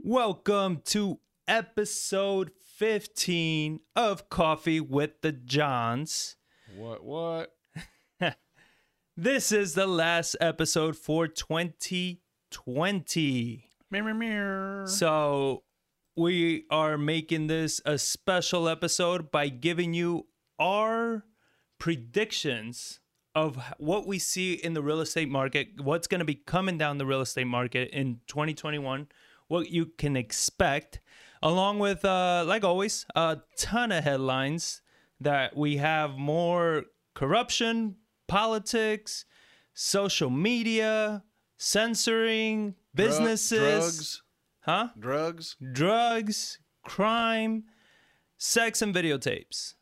Welcome to episode 15 of Coffee with the Johns. What? What? This is the last episode for 2020. Mirror, mirror. So, we are making this a special episode by giving you our predictions of what we see in the real estate market, what's going to be coming down the real estate market in 2021, what you can expect, along with, uh, like always, a ton of headlines that we have more corruption, politics, social media, censoring, businesses, drugs. huh? Drugs. drugs, crime, sex, and videotapes.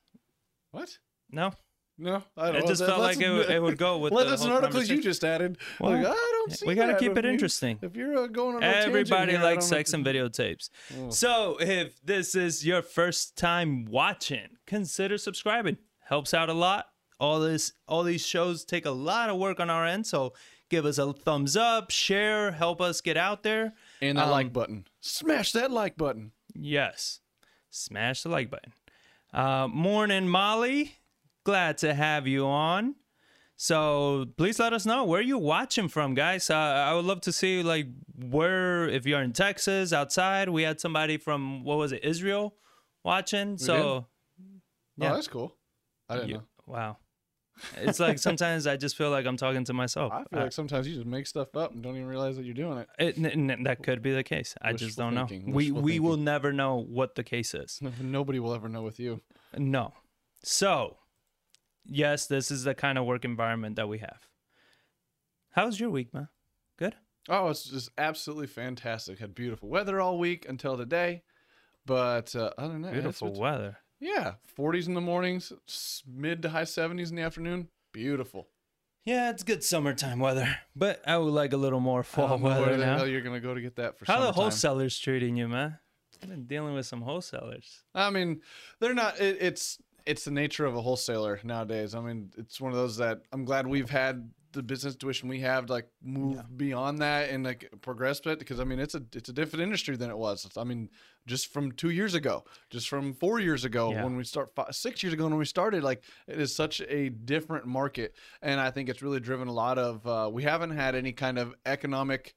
What? No, No, I don't. it just felt like it, would- it would go with Well, the that's an article you just added. Well, like, I don't see. we gotta that. keep it you- interesting. If you're uh, going on Everybody here, likes sex and videotapes. Oh. So if this is your first time watching, consider subscribing. Helps out a lot. All this, all these shows take a lot of work on our end. So give us a thumbs up, share, help us get out there. And that Um, like button. Smash that like button. Yes. Smash the like button. Uh, morning, Molly. Glad to have you on. So please let us know where you watching from, guys. Uh, I would love to see like where if you're in Texas outside. We had somebody from what was it, Israel, watching. so Yeah. Oh, that's cool. I didn't you- know. wow, it's like sometimes I just feel like I'm talking to myself. I feel like sometimes you just make stuff up and don't even realize that you're doing it. It, n- n- that could be the case. I just don't know. thinking, We wishful we will thinking. never know what the case is. Nobody will ever know with you. No. So, yes, this is the kind of work environment that we have. How's your week, man? Good? Oh, it's just absolutely fantastic. Had beautiful weather all week until today. But uh, other than that, it's- Beautiful weather. Yeah, 40s in the mornings, mid to high 70s in the afternoon. Beautiful. Yeah, it's good summertime weather, but I would like a little more I fall don't know where weather the hell now. you're gonna go to get that for How the wholesalers treating you, man? I've been dealing with some wholesalers. I mean, they're not. It, it's it's the nature of a wholesaler nowadays. I mean, it's one of those that I'm glad we've had the business tuition we have to like move beyond that and like progress with it because I mean it's a it's a different industry than it was. I mean, just from two years ago, just from four years ago Yeah. when we start five, six years ago when we started, like it is such a different market, and I think it's really driven a lot of. Uh, we haven't had any kind of economic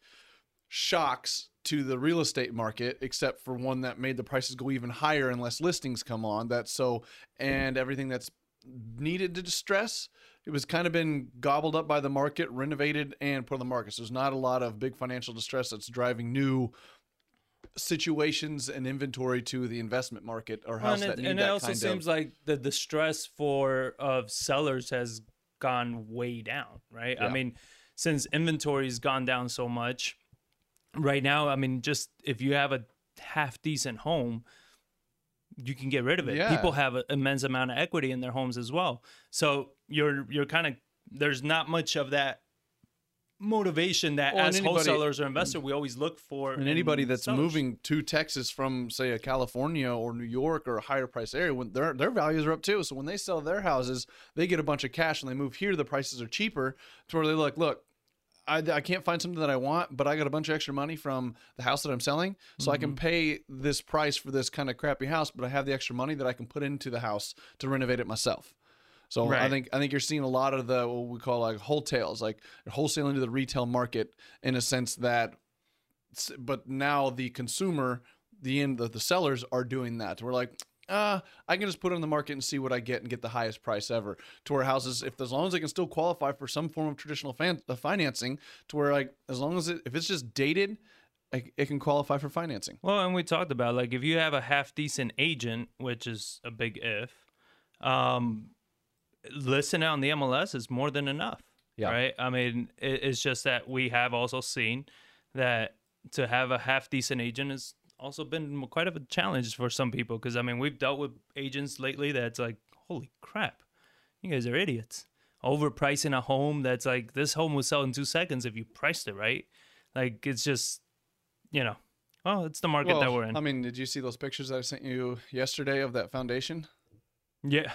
shocks to the real estate market except for one that made the prices go even higher unless listings come on that's so and everything that's needed to distress it was kind of been gobbled up by the market renovated and put on the market so there's not a lot of big financial distress that's driving new situations and inventory to the investment market or house and that it, need and it that also kind seems of like the the stress for of sellers has gone way down, right? I mean, since inventory's gone down so much, right now, I mean, just if you have a half decent home, you can get rid of it. Yeah. People have an immense amount of equity in their homes as well. So you're you're kind of there's not much of that motivation that Well, as anybody- wholesalers or investors we always look for. And anybody that's sellers. moving to Texas from, say, a California or New York or a higher price area, when their their values are up too. So when they sell their houses, they get a bunch of cash, and they move here. The prices are cheaper, to where they look. look. I, I can't find something that I want, but I got a bunch of extra money from the house that I'm selling, so I can mm-hmm. pay this price for this kind of crappy house. But I have the extra money that I can put into the house to renovate it myself. So I think I think you're seeing a lot of the what we call like wholesales, like wholesaling to the retail market in a sense that but now the consumer, the end, the, the sellers are doing that. We're like, uh, I can just put it on the market and see what I get and get the highest price ever. To where houses, if as long as they can still qualify for some form of traditional fan, uh, financing, to where like as long as it, if it's just dated, it, it can qualify for financing. Well, and we talked about like if you have a half decent agent, which is a big if, um, listing on the MLS is more than enough. Yeah. Right. I mean, it, it's just that we have also seen that to have a half decent agent has also been quite of a challenge for some people because I mean we've dealt with agents lately that's like, holy crap, you guys are idiots. Overpricing a home that's like this home will sell in two seconds if you priced it right. Like it's just, you know, oh, it's the market that we're in. I mean, did you see those pictures that I sent you yesterday of that foundation? yeah,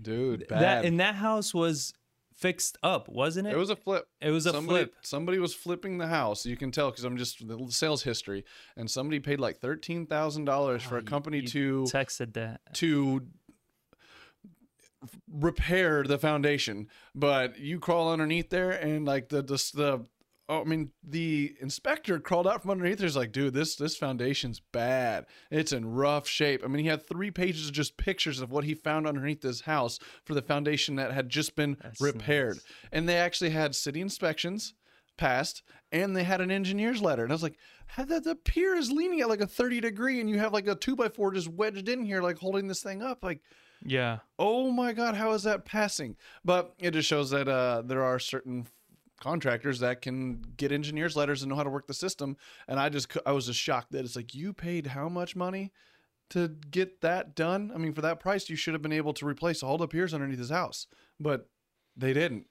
Dude, bad. that and that house was fixed up, wasn't it? It was a flip. It was a somebody, flip. Somebody was flipping the house. You can tell because I'm just the sales history, and somebody paid like thirteen thousand dollars for Oh, a you- company you to texted that. to repair the foundation. But you crawl underneath there, and like the the, the oh, I mean, the inspector crawled out from underneath. There's like, dude, this this foundation's bad. It's in rough shape. I mean, he had three pages of just pictures of what he found underneath this house for the foundation that had just been That's repaired, nice. and they actually had city inspections passed and they had an engineer's letter and i was like how that the pier is leaning at like a 30 degree and you have like a 2 by 4 just wedged in here like holding this thing up like Yeah. oh my god how is that passing but it just shows that uh, there are certain contractors that can get engineers letters and know how to work the system and i just i was just shocked that it's like you paid how much money to get that done i mean for that price you should have been able to replace all the piers underneath his house but they didn't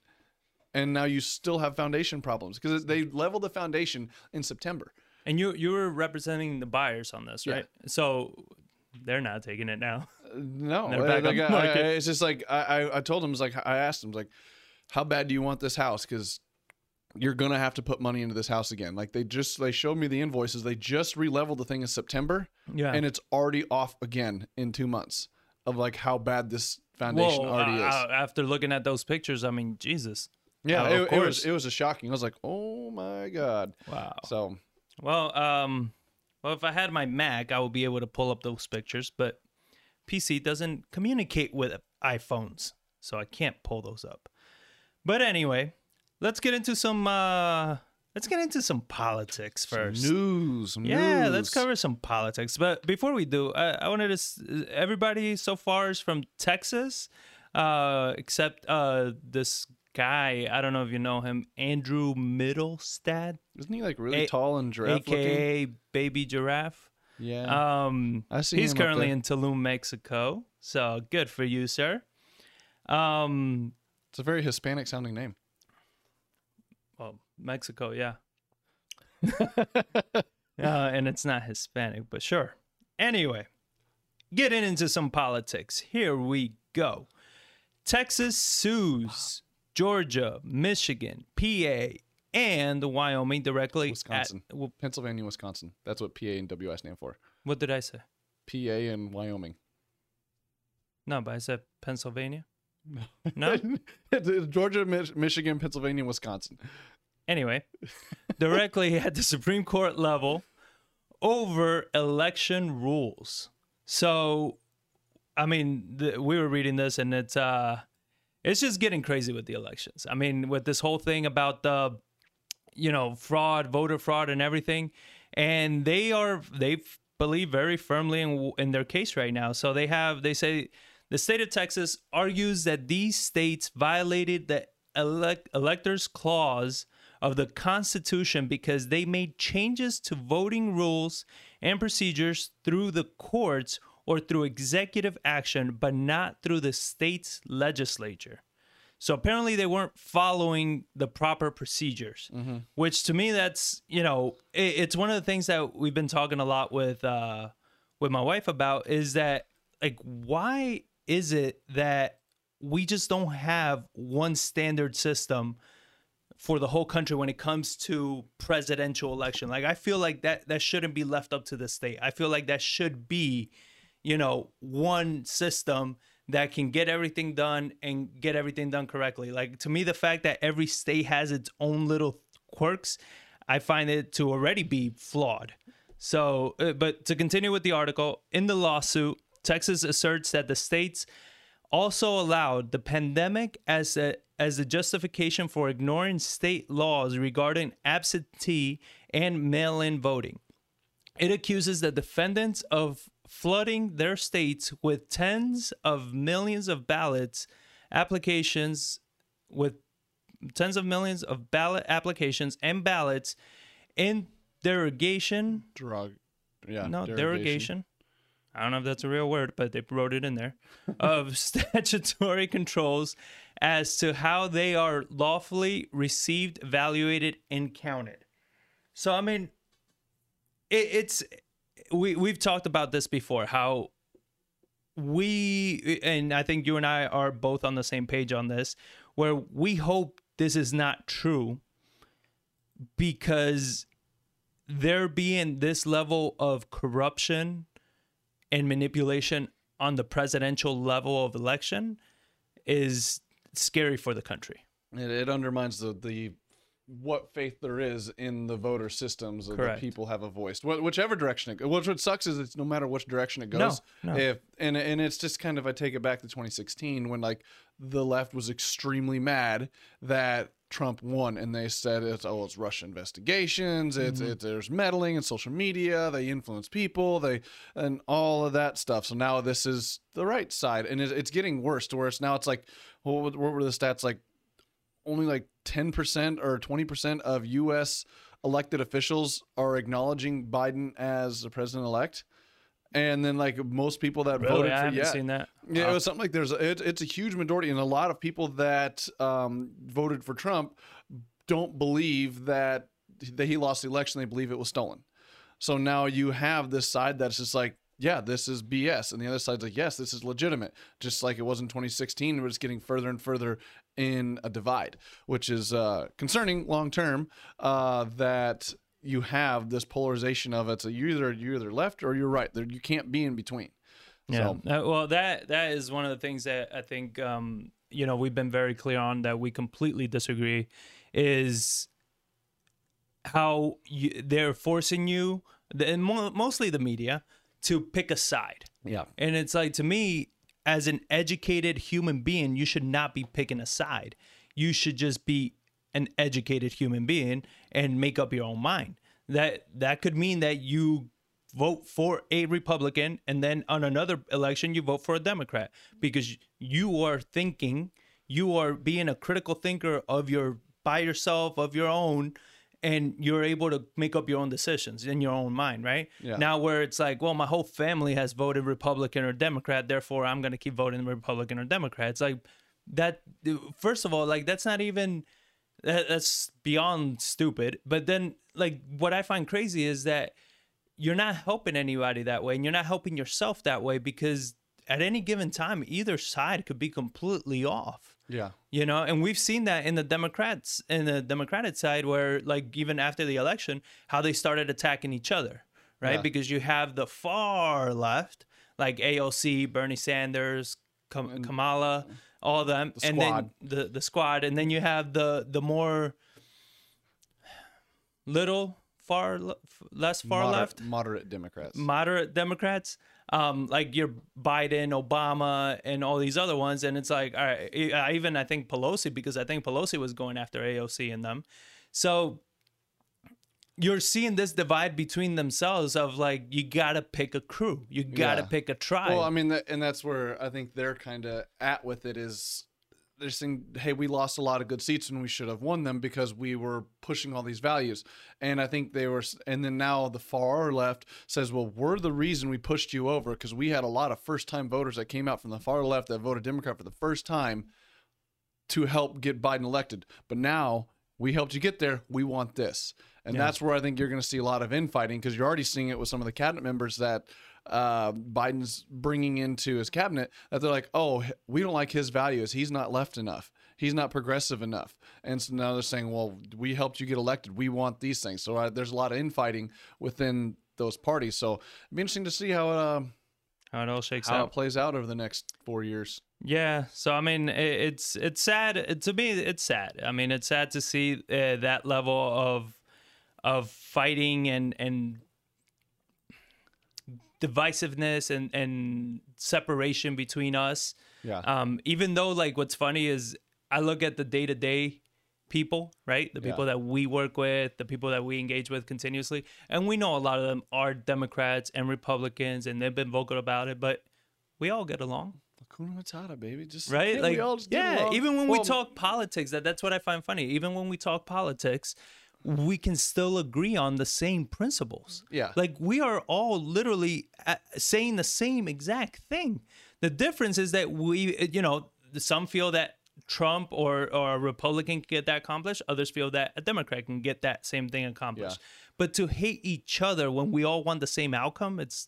and now you still have foundation problems because they leveled the foundation in september And you you were representing the buyers on this, Yeah. right? So they're not taking it now. No, They're uh, like, I- I- it's just like I, I, I told him, it's like I asked him, like, how bad do you want this house? Because you're gonna have to put money into this house again. Like they just they showed me the invoices. They just re-leveled the thing in September, Yeah. and it's already off again in two months of like how bad this foundation already uh, is. uh, after looking at those pictures, I mean, Jesus. yeah, uh, it, it was it was a shocking. I was like, oh my god. Wow. So Well, um, well, if I had my Mac, I would be able to pull up those pictures, but PC doesn't communicate with iPhones, so I can't pull those up. But anyway, let's get into some. Uh, let's get into some politics first. news, some Yeah, let's cover some politics. But before we do, I, I wanted to. s- Everybody so far is from Texas, uh, except uh, this guy. I don't know if you know him, Andrew Middlestad, Isn't he like really A- tall and giraffe looking? aka Baby Giraffe. Yeah, Um, I see he's currently in Tulum, Mexico. So good for you, sir. Um, it's a very Hispanic sounding name. Well, Mexico, yeah. uh, and it's not Hispanic, but sure. Anyway, getting into some politics. Here we go. Texas sues Georgia, Michigan, PA, and Wyoming directly. Wisconsin. At, well, Pennsylvania, Wisconsin. That's what PA and WI stand for. what did I say? PA and Wyoming. No, but I said Pennsylvania. No. No. Georgia, Mich- Michigan, Pennsylvania, Wisconsin. Anyway, directly at the Supreme Court level over election rules. So, I mean, the, we were reading this, and it's uh, it's just getting crazy with the elections. I mean, with this whole thing about the, you know, fraud, voter fraud, and everything, and they are they believe very firmly in in their case right now. So they have they say the state of Texas argues that these states violated the elect, electors clause of the Constitution because they made changes to voting rules and procedures through the courts or through executive action, but not through the state's legislature. So apparently they weren't following the proper procedures, which to me that's you know it, it's one of the things that we've been talking a lot with uh, with my wife about is that like why is it that we just don't have one standard system for the whole country when it comes to presidential election. Like I feel like that that shouldn't be left up to the state. I feel like that should be, you know, one system that can get everything done and get everything done correctly. Like to me the fact that every state has its own little quirks, I find it to already be flawed. So, uh, but to continue with the article, in the lawsuit, Texas asserts that the states also allowed the pandemic as a as a justification for ignoring state laws regarding absentee and mail-in voting. It accuses the defendants of flooding their states with tens of millions of ballots applications with tens of millions of ballot applications and ballots in derogation Drug. Yeah. no, derogation. I don't know if that's a real word, but they wrote it in there of statutory controls as to how they are lawfully received, evaluated, and counted. So, I mean, it, it's we we've talked about this before. How we and I think you and I are both on the same page on this, where we hope this is not true because there being this level of corruption and manipulation on the presidential level of election is scary for the country. It, it undermines the the what faith there is in the voter systems that Correct. people have a voice, Wh- whichever direction it goes. Which what sucks is it's no matter which direction it goes. no. If and and it's just kind of I take it back to 2016 when like the left was extremely mad that Trump won, and they said it's oh it's Russian investigations, it's Mm-hmm. it, there's meddling in social media, they influence people, they and all of that stuff. So now this is the right side, and it, it's getting worse to where it's now it's like what, what what were the stats like? Only like 10% or 20% of U.S. elected officials are acknowledging Biden as the president elect. And then, like most people that Really, voted I for haven't yeah, seen that. yeah, it was something like there's a, it, it's a huge majority, and a lot of people that um, voted for Trump don't believe that that he lost the election. They believe it was stolen. So now you have this side that's just like, yeah, this is BS, and the other side's like, yes, this is legitimate. Just like it was in 2016, we're just getting further and further in a divide, which is uh, concerning long term. Uh, that you have this polarization of it's a, you're either you're either left or you're right. There, you can't be in between. Yeah. So- Uh, well, that that is one of the things that I think um, you know we've been very clear on that we completely disagree is how you, they're forcing you, and mo- mostly the media, to pick a side. Yeah. And it's like to me, as an educated human being, you should not be picking a side. You should just be an educated human being and make up your own mind. That that could mean that you vote for a Republican and then on another election you vote for a Democrat because you are thinking, you are being a critical thinker of your by yourself of your own and you're able to make up your own decisions in your own mind, right? Yeah. Now where it's like, well, my whole family has voted Republican or Democrat, therefore I'm going to keep voting Republican or Democrat. It's like that first of all, like that's not even that's beyond stupid. But then like what I find crazy is that you're not helping anybody that way and you're not helping yourself that way because at any given time either side could be completely off Yeah. you know and we've seen that in the democrats in the democratic side where like even after the election how they started attacking each other right Yeah. because you have the far left like aoc bernie sanders Kam- kamala all of them The and squad. then the the squad and then you have the the more little far less far Moder- left moderate Democrats. moderate Democrats, um, like your Biden, Obama, and all these other ones. And it's like, all right, I even I think Pelosi because I think Pelosi was going after AOC and them. So you're seeing this divide between themselves of like you gotta pick a crew, you gotta Yeah. pick a tribe. well, I mean, that, and that's where I think they're kind of at with it is they're saying, hey, we lost a lot of good seats and we should have won them because we were pushing all these values. And I think they were, and then now the far left says, well, we're the reason we pushed you over because we had a lot of first time voters that came out from the far left that voted Democrat for the first time to help get Biden elected. But now we helped you get there. We want this. And Yeah. that's where I think you're going to see a lot of infighting because you're already seeing it with some of the cabinet members that uh, Biden's bringing into his cabinet that they're like, oh, we don't like his values. He's not left enough. He's not progressive enough. And so now they're saying, well, we helped you get elected. We want these things. So uh, there's a lot of infighting within those parties. So it'd be interesting to see how uh, how it all shakes out. how out. it plays out over the next four years. Yeah, so I mean, it's it's sad It- to me. It's sad. I mean, it's sad to see uh, that level of of fighting and and divisiveness and and separation between us. Yeah. Um, even though, like, what's funny is I look at the day to day people, right? The people that we work with, the people that we engage with continuously, and we know a lot of them are Democrats and Republicans, and they've been vocal about it, but we all get along Hakuna Matata, baby. Just right? yeah, like, we all just get yeah. along. Even when we talk politics, that that's what I find funny. Even when we talk politics, we can still agree on the same principles. Yeah. like we are all literally uh, saying the same exact thing. The difference is that we, you know, some feel that Trump or or a Republican can get that accomplished. Others feel that a Democrat can get that same thing accomplished. But to hate each other when we all want the same outcome, it's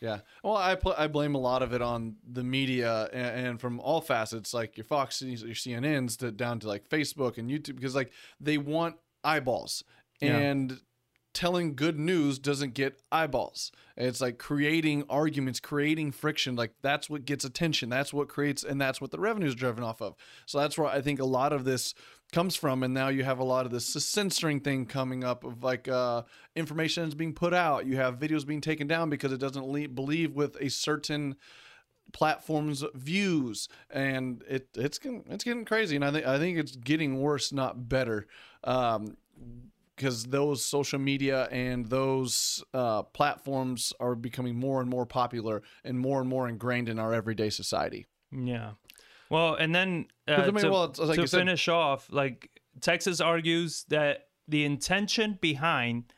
Yeah. Well, I pl- I blame a lot of it on the media and, and from all facets, like your Fox your CNNs, to down to like Facebook and YouTube, because like they want eyeballs Yeah. and telling good news doesn't get eyeballs. It's like creating arguments, creating friction. Like that's what gets attention. That's what creates, and that's what the revenue is driven off of. So that's where I think a lot of this comes from. And now you have a lot of this censoring thing coming up of like uh, information is being put out. You have videos being taken down because it doesn't believe with a certain platform's views and it it's getting it's getting crazy and I think I think it's getting worse not better um because those social media and those uh, platforms are becoming more and more popular and more and more ingrained in our everyday society. Yeah. Well, and then uh, I mean, to, well, like to you said- finish off, like Texas argues that the intention behind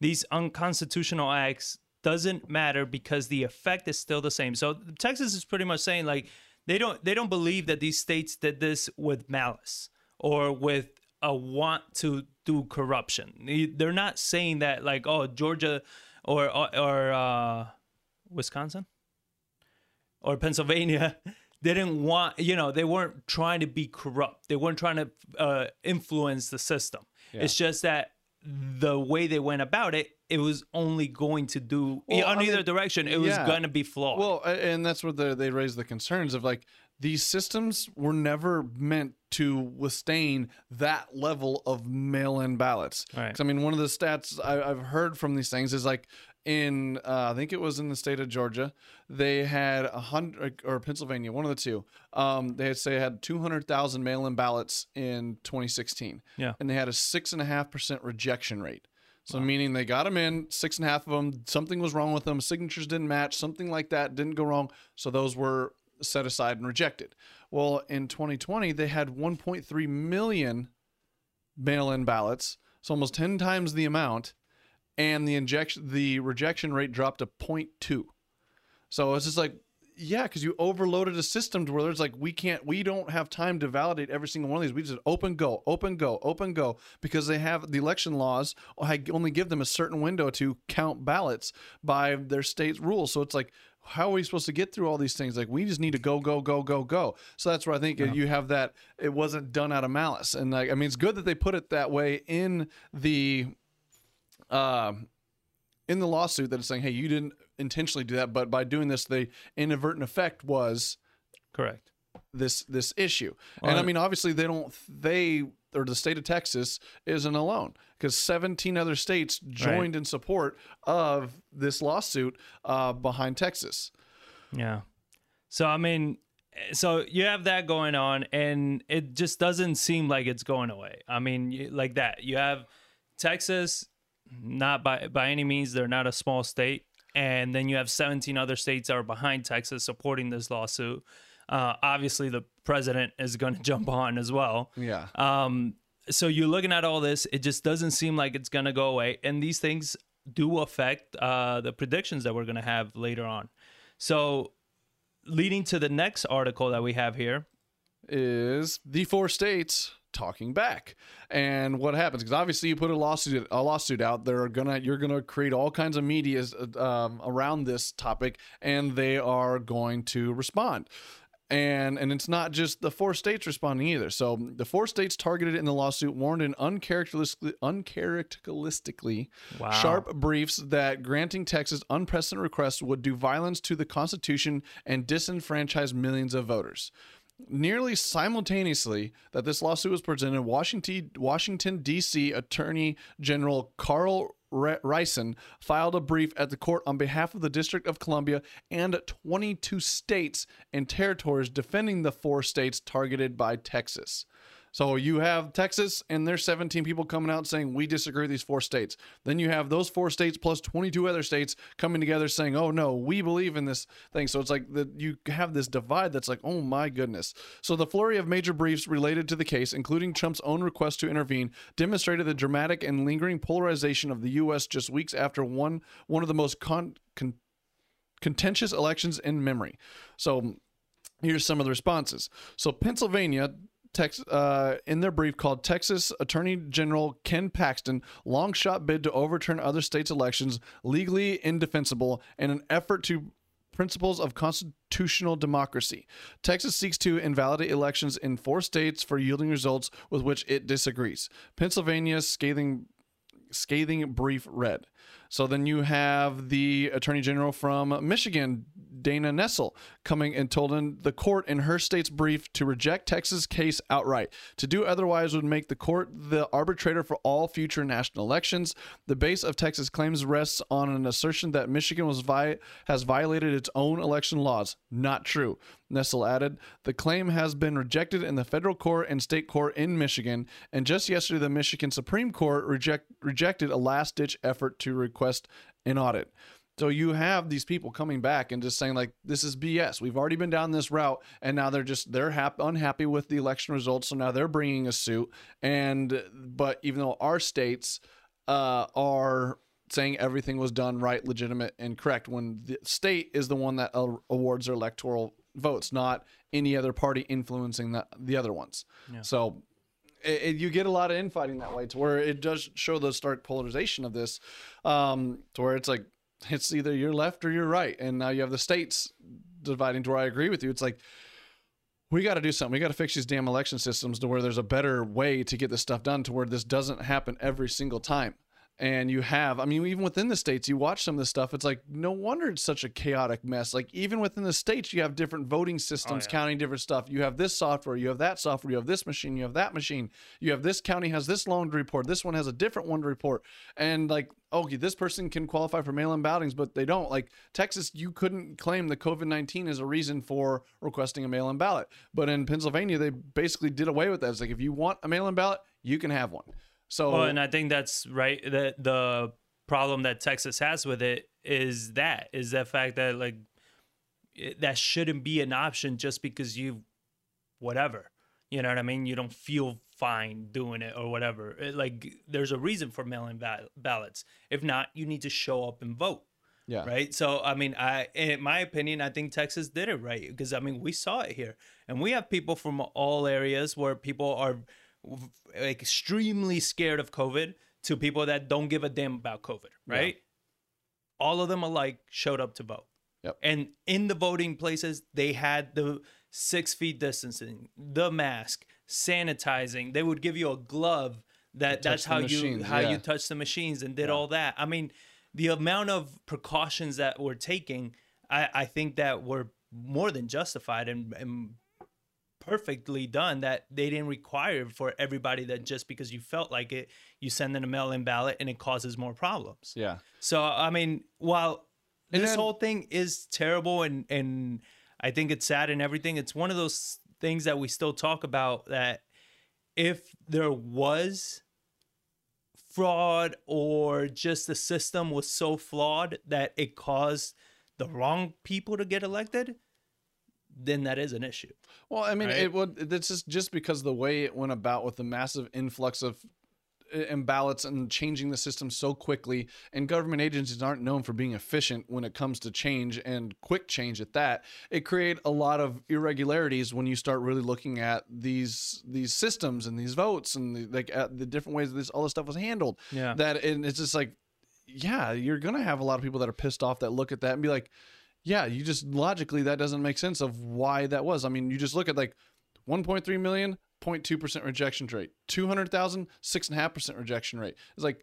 these unconstitutional acts doesn't matter because the effect is still the same. So Texas is pretty much saying like they don't they don't believe that these states did this with malice or with a want to do corruption. They- They're not saying that like oh Georgia or or, or uh, Wisconsin or Pennsylvania didn't want, you know, they weren't trying to be corrupt. They weren't trying to uh, influence the system. It's just that the way they went about it, it was only going to do Well, on I either mean, direction. It was yeah. going to be flawed. Well, and that's where the, they raise the concerns of like these systems were never meant to withstand that level of mail-in ballots. Right. I mean, one of the stats I, I've heard from these things is like in uh, I think it was in the state of Georgia, they had a hundred or Pennsylvania, one of the two. Um, they had say had two hundred thousand mail-in ballots in 2016. Yeah. and they had a six and a half percent rejection rate. So meaning they got them in, six and a half of them, something was wrong with them, signatures didn't match, something like that didn't go wrong. So those were set aside and rejected. Well, in 2020, they had 1.3 million mail-in ballots, so almost 10 times the amount, and the injection, the rejection rate dropped to 0.2. So it's just like, yeah, because you overloaded a system to where there's like we can't, we don't have time to validate every single one of these. We just open go, open go, open go, because they have the election laws only give them a certain window to count ballots by their state's rules. So it's like, how are we supposed to get through all these things? Like we just need to go, go, go, go, go. So that's where I think you have that it wasn't done out of malice, and like I mean, it's good that they put it that way in the um, in the lawsuit that it's saying, hey, you didn't intentionally do that, but by doing this, the inadvertent effect was Correct. this this issue. and I mean, obviously, they don't they or the state of Texas isn't alone because 17 other states joined in support of this lawsuit uh, behind Texas. Yeah. So I mean, so you have that going on, and it just doesn't seem like it's going away. I mean, like that. You have Texas, not by by any means, they're not a small state, and then you have 17 other states that are behind Texas supporting this lawsuit. Uh, obviously, the president is going to jump on as well. Yeah. Um, so you're looking at all this, it just doesn't seem like it's gonna go away, and these things do affect uh, the predictions that we're gonna have later on. So, leading to the next article that we have here, is the four states talking back and what happens because obviously you put a lawsuit a lawsuit out they're gonna you're gonna create all kinds of media um, around this topic and they are going to respond and and it's not just the four states responding either. So the four states targeted in the lawsuit warned in uncharacteristically, uncharacteristically Wow. sharp briefs that granting Texas unprecedented requests would do violence to the Constitution and disenfranchise millions of voters. Nearly simultaneously that this lawsuit was presented, Washington, Washington D.C. Attorney General Karl Racine filed a brief at the court on behalf of the District of Columbia and 22 states and territories defending the four states targeted by Texas. So you have Texas and there's 17 people coming out saying we disagree with these four states. Then you have those four states plus 22 other states coming together saying, "Oh no, we believe in this thing." So it's like that you have this divide that's like, "Oh my goodness." So the flurry of major briefs related to the case, including Trump's own request to intervene, demonstrated the dramatic and lingering polarization of the US just weeks after one one of the most con, con, contentious elections in memory. So here's some of the responses. So Pennsylvania Tex, uh, in their brief called Texas Attorney General Ken Paxton long shot bid to overturn other states' elections legally indefensible in an effort to principles of constitutional democracy. Texas seeks to invalidate elections in four states for yielding results with which it disagrees. Pennsylvania's scathing scathing brief read. So then you have the Attorney General from Michigan, Dana Nessel, coming and told in the court in her state's brief to reject Texas' case outright. To do otherwise would make the court the arbitrator for all future national elections. The base of Texas claims rests on an assertion that Michigan was vi- has violated its own election laws. Not true. Nessel added, the claim has been rejected in the federal court and state court in Michigan, and just yesterday the Michigan Supreme Court reject, rejected a last ditch effort to request an audit. So you have these people coming back and just saying like this is BS. We've already been down this route, and now they're just they're hap- unhappy with the election results. So now they're bringing a suit. And but even though our states uh, are saying everything was done right, legitimate, and correct, when the state is the one that awards their electoral votes, not any other party influencing the, the other ones. So it, it- you get a lot of infighting that way to where it does show the stark polarization of this um, to where it's like it's either you're left or you're right and now you have the states dividing to where i agree with you. It's like we got to do something. We got to fix these damn election systems to where there's a better way to get this stuff done to where this doesn't happen every single time and you have i mean even within the states you watch some of this stuff it's like no wonder it's such a chaotic mess. Like even within the states you have different voting oh, systems yeah. counting different stuff. You have this software you have that software you have this machine you have that machine. You have this county has this loan to report this one has a different one to report. And like okay this person can qualify for mail-in ballotings but they don't. Like texas you couldn't claim the covid-19 as a reason for requesting a mail-in ballot. But in pennsylvania they basically did away with that. It's like if you want a mail-in ballot you can have one so Well, and I think that's right. The the problem that Texas has with it is that is the fact that like it, that shouldn't be an option just because you whatever. You know what I mean? You don't feel fine doing it or whatever. It, like there's a reason for mail-in ball- ballots. If not, you need to show up and vote. yeah Right. So, I mean, I, in my opinion, I think Texas did it right because I mean, we saw it here, and we have people from all areas where people are extremely scared of COVID to people that don't give a damn about COVID. Right. All of them alike showed up to vote. Yep. And in the voting places, they had the six feet distancing, the mask, sanitizing. They would give you a glove that that's how you how yeah. you touch the machines and did Yeah. all that. I mean, the amount of precautions that we're taking, I, I think that were more than justified and, and perfectly done that they didn't require for everybody that just because you felt like it, you send in a mail-in ballot and it causes more problems. yeah So I mean, while And this then- whole thing is terrible and and I think it's sad and everything, it's one of those things that we still talk about that if there was fraud or just the system was so flawed that it caused the wrong people to get elected, then that is an issue. Well, I mean, Right? it would. This is just because the way it went about with the massive influx of uh, and ballots and changing the system so quickly, and government agencies aren't known for being efficient when it comes to change and quick change at that. It create a lot of irregularities when you start really looking at these these systems and these votes and the, like at the different ways this all this stuff was handled. Yeah. That and it's just like, yeah, you're gonna have a lot of people that are pissed off that look at that and be like. Yeah, you just logically that doesn't make sense of why that was. I mean, you just look at like 1.3 million, 0.2% rejection rate. 200,000, 6.5% rejection rate. It's like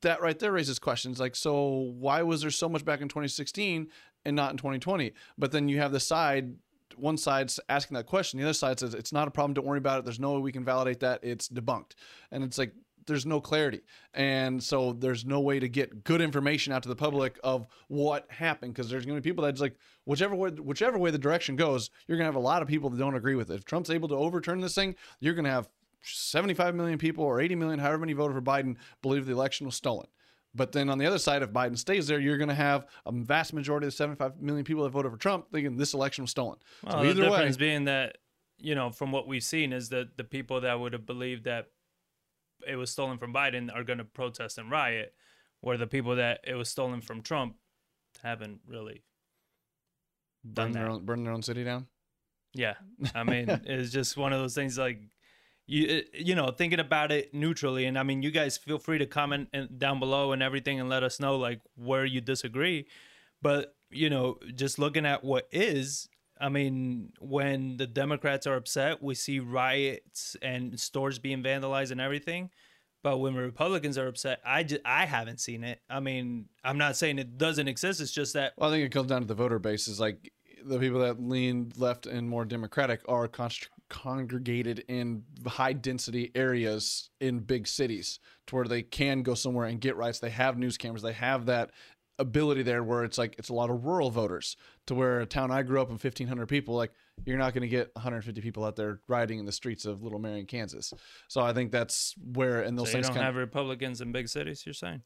that right there raises questions like, so why was there so much back in 2016 and not in 2020? But then you have the side, one side's asking that question, the other side says, it's not a problem, don't worry about it. There's no way we can validate that. It's debunked. And it's like, there's no clarity. And so there's no way to get good information out to the public of what happened because there's going to be people that's like, whichever way, whichever way the direction goes, you're going to have a lot of people that don't agree with it. If Trump's able to overturn this thing, you're going to have 75 million people or 80 million, however many voted for Biden, believe the election was stolen. But then on the other side, if Biden stays there, you're going to have a vast majority of the 75 million people that voted for Trump thinking this election was stolen. Well, so the either way, being that, you know, from what we've seen is that the people that would have believed that it was stolen from Biden are going to protest and riot, where the people that it was stolen from Trump haven't really done burn their, own, burn their own city down. Yeah, I mean, it's just one of those things like you uh, you know thinking about it neutrally and i mean you guys feel free to comment and down below and everything and let us know like where you disagree. But you know just looking at what is i mean when the democrats are upset we see riots and stores being vandalized and everything but when republicans are upset i just i haven't seen it i mean i'm not saying it doesn't exist it's just that Well, I think it comes down to the voter base. Is like the people that lean left and more democratic are con- congregated in high density areas in big cities, to where they can go somewhere and get rights. They have news cameras. They have that ability there where it's like it's a lot of rural voters to where a town I grew up in 1500 people like you're not going to get 150 people out there riding in the streets of Little Marion, Kansas. So I think that's where and those so you don't have republicans in big cities you're saying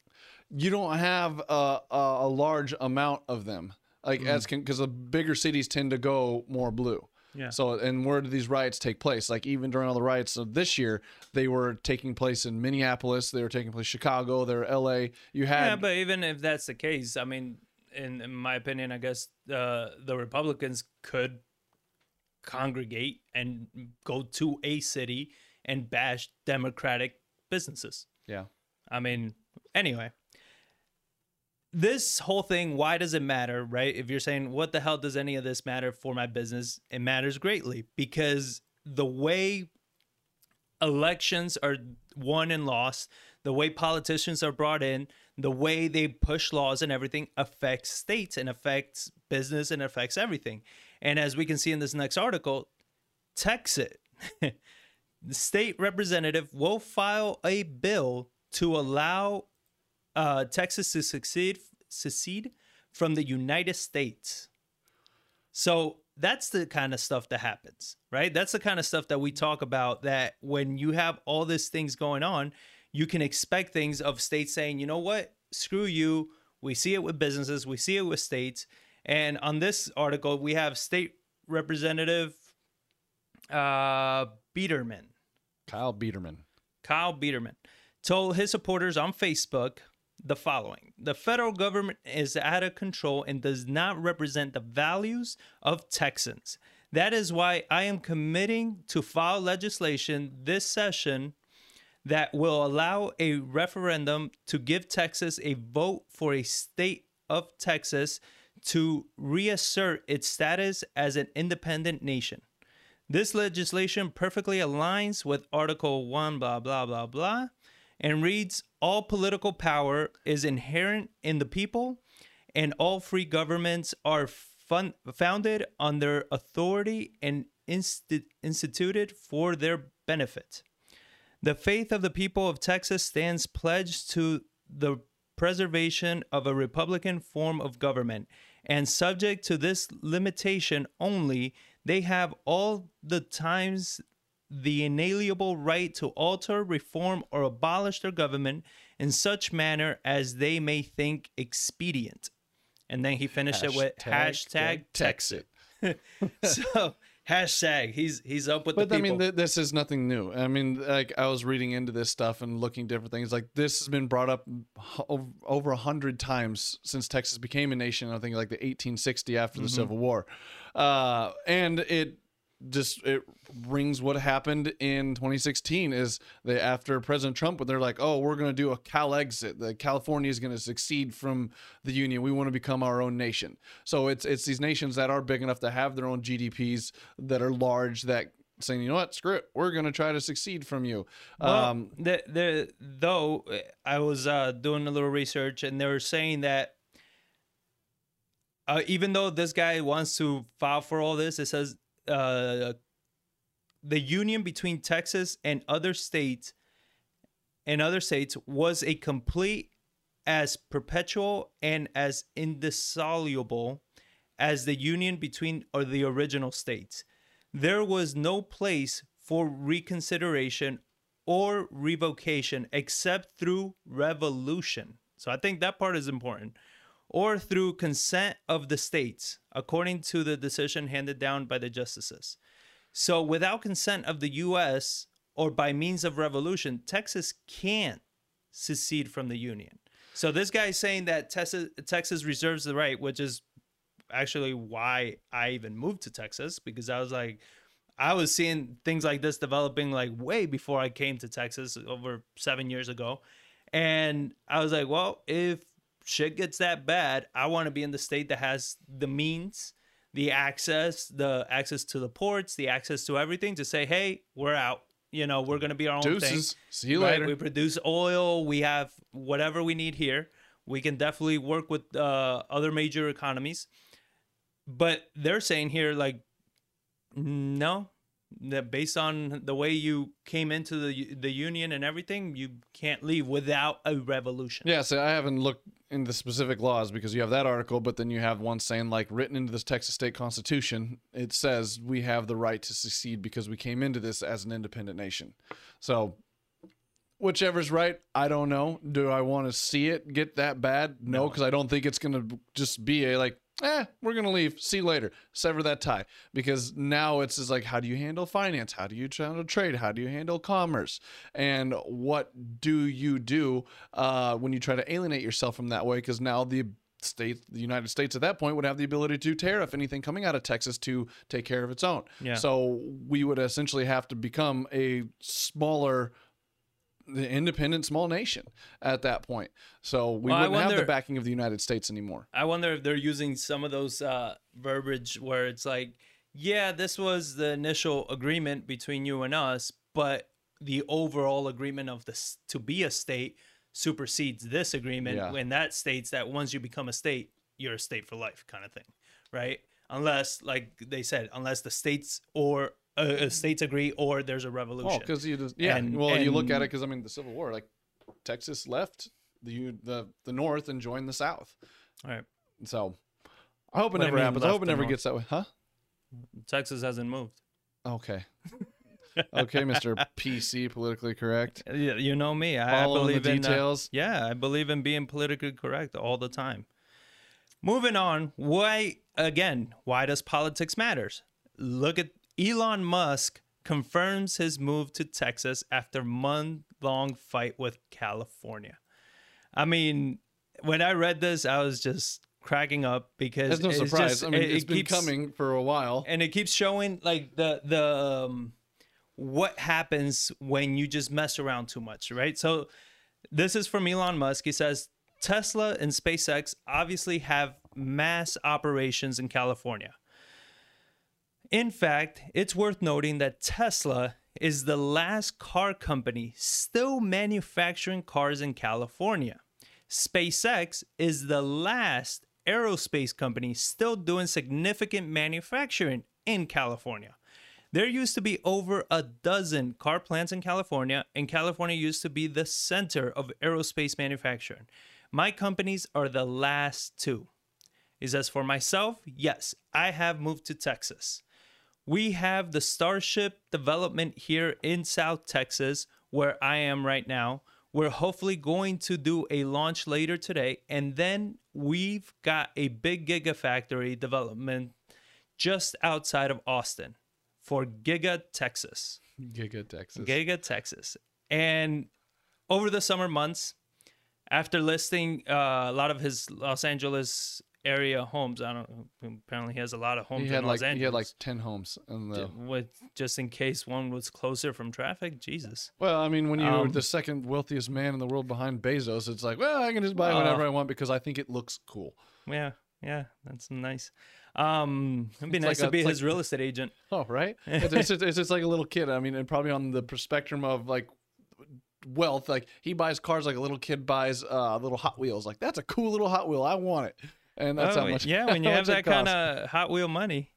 you don't have a, a, a large amount of them like Mm. as because the bigger cities tend to go more blue Yeah. so and where do these riots take place like even during all the riots of this year they were taking place in minneapolis they were taking place chicago they're la you had Yeah, but even if that's the case, I mean, in, in my opinion, I guess uh, the Republicans could congregate and go to a city and bash Democratic businesses. yeah I mean, anyway, this whole thing, why does it matter, right? If you're saying, what the hell does any of this matter for my business? It matters greatly because the way elections are won and lost, the way politicians are brought in, the way they push laws and everything affects states and affects business and affects everything. And as we can see in this next article, Texas, the state representative will file a bill to allow uh, Texas to succeed secede from the United States. So that's the kind of stuff that happens, right? That's the kind of stuff that we talk about. That when you have all these things going on, you can expect things of states saying, you know what, screw you. We see it with businesses, we see it with states. And on this article, we have State Representative uh, Biedermann. kyle biedermann Kyle Biedermann told his supporters on Facebook the following The federal government is out of control and does not represent the values of Texans. That is why I am committing to file legislation this session that will allow a referendum to give Texas a vote for a state of Texas to reassert its status as an independent nation. This legislation perfectly aligns with Article 1, blah, blah, blah, blah, and reads All political power is inherent in the people, and all free governments are fun- founded on their authority and insti- instituted for their benefit. The faith of the people of Texas stands pledged to the preservation of a republican form of government, and subject to this limitation only, they have all the times the inalienable right to alter, reform, or abolish their government in such manner as they may think expedient. And then he finished it with hashtag Texit. so hashtag he's he's up with But the I people. mean, th- this is nothing new. I mean, like I was reading into this stuff and looking different things. Like this has been brought up h- ov- over a hundred times since Texas became a nation. I think like the 1860 after the Civil War, uh, and it just it rings what happened in 2016 is they after President Trump when they're like, oh, we're going to do a Cal exit. The California is going to succeed from the union. We want to become our own nation. So it's it's these nations that are big enough to have their own GDPs that are large that saying, you know what, screw it, we're going to try to succeed from you. Well, um, the, the, though I was uh, doing a little research and they were saying that uh, even though this guy wants to file for all this, it says uh, the union between Texas and other states and other states was a complete as perpetual and as indissoluble as the union between or the original states. There was no place for reconsideration or revocation except through revolution. So I think that part is important. Or through consent of the states, according to the decision handed down by the justices. So without consent of the US or by means of revolution, Texas can't secede from the union. So this guy is saying that Texas, Texas reserves the right, which is actually why I even moved to Texas because I was like, I was seeing things like this developing like way before I came to Texas over seven years ago. And I was like, well, if shit gets that bad, I want to be in the state that has the means, the access, the access to the ports, the access to everything to say, hey, we're out. You know, we're going to be our own thing. Deuces. See you Right? later. We produce oil. We have whatever we need here. We can definitely work with uh, other major economies. But they're saying here, like, no, that based on the way you came into the the union and everything, you can't leave without a revolution. Yeah, so I haven't looked in the specific laws because you have that article, but then you have one saying like written into this Texas state constitution, it says we have the right to secede because we came into this as an independent nation. So whichever's right, I don't know. Do I want to see it get that bad? No, because I don't think it's gonna just be a like, eh, we're gonna leave. See you later. Sever that tie. Because now it's just like, how do you handle finance? How do you handle trade? How do you handle commerce? And what do you do uh, when you try to alienate yourself from that way? Because now the state, the United States at that point would have the ability to tariff anything coming out of Texas to take care of its own. Yeah. So we would essentially have to become a smaller the independent small nation at that point. So we Well, wouldn't have the backing of the United States anymore. I wonder if they're using some of those uh, verbiage where it's like, yeah, this was the initial agreement between you and us, but the overall agreement of this to be a state supersedes this agreement, Yeah. and that states that once you become a state, you're a state for life, kind of thing, right? Unless, like they said, unless the states or uh, uh, states agree or there's a revolution. Oh, because you just yeah. And- well, you look at it because I mean the Civil War, like Texas left the the the North and joined the South. All right, So I hope it What never mean happens. I hope it never North? gets that way. Huh? Texas hasn't moved. Okay. okay, Mr. PC, politically correct. Yeah, you know me. I, I Following the believe in uh, details. Yeah, I believe in being politically correct all the time. Moving on, why again, why does politics matters? Look at Elon Musk confirms his move to Texas after month-long fight with California. I mean, when I read this, I was just cracking up because That's no it's surprise. just- I mean, it- it's it been keeps- coming for a while. and it keeps showing like the the um, what happens when you just mess around too much, right? So this is from Elon Musk. He says Tesla and SpaceX obviously have mass operations in California. In fact, it's worth noting that Tesla is the last car company still manufacturing cars in California. SpaceX is the last aerospace company still doing significant manufacturing in California. There used to be over a dozen car plants in California, and California used to be the center of aerospace manufacturing. My companies are the last two. He says, For myself, yes, I have moved to Texas. We have the Starship development here in South Texas, where I am right now. We're hopefully going to do a launch later today. And then we've got a big Gigafactory development just outside of Austin for Giga Texas. Giga Texas. Giga, Texas. And over the summer months, after listing uh, a lot of his Los Angeles area homes, I don't. Apparently, he has a lot of homes he had in Los like Angeles. he had like ten homes in the. with just in case one was closer from traffic. Jesus. Well, I mean, when you're Um, the second wealthiest man in the world behind Bezos, it's like, well, I can just buy Uh, whatever I want because I think it looks cool. Yeah, yeah, that's nice. Um, it'd be It's nice like to a- be his like- real estate agent. Oh, right. It's, it's, just, it's just like a little kid. I mean, and probably on the spectrum of like wealth, like he buys cars like a little kid buys uh, little Hot Wheels. Like that's a cool little Hot Wheel. I want it. And that's Oh, how much. Yeah, when you have that kind of Hot Wheel money.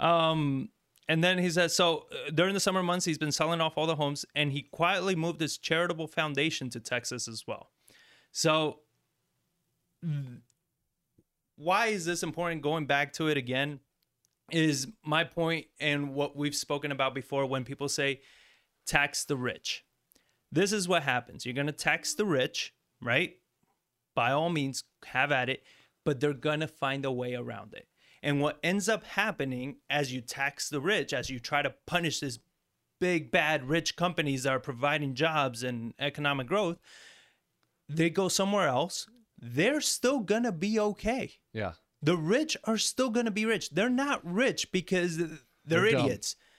Um, and then he says, so uh, during the summer months, he's been selling off all the homes, and he quietly moved his charitable foundation to Texas as well. So, why is this important? Going back to it again, is my point and what we've spoken about before when people say tax the rich. This is what happens. You're going to tax the rich, right? By all means, have at it, but they're going to find a way around it. And what ends up happening as you tax the rich, as you try to punish these big, bad, rich companies that are providing jobs and economic growth, they go somewhere else. They're still going to be okay. Yeah. The rich are still going to be rich. They're not rich because they're, They're dumb.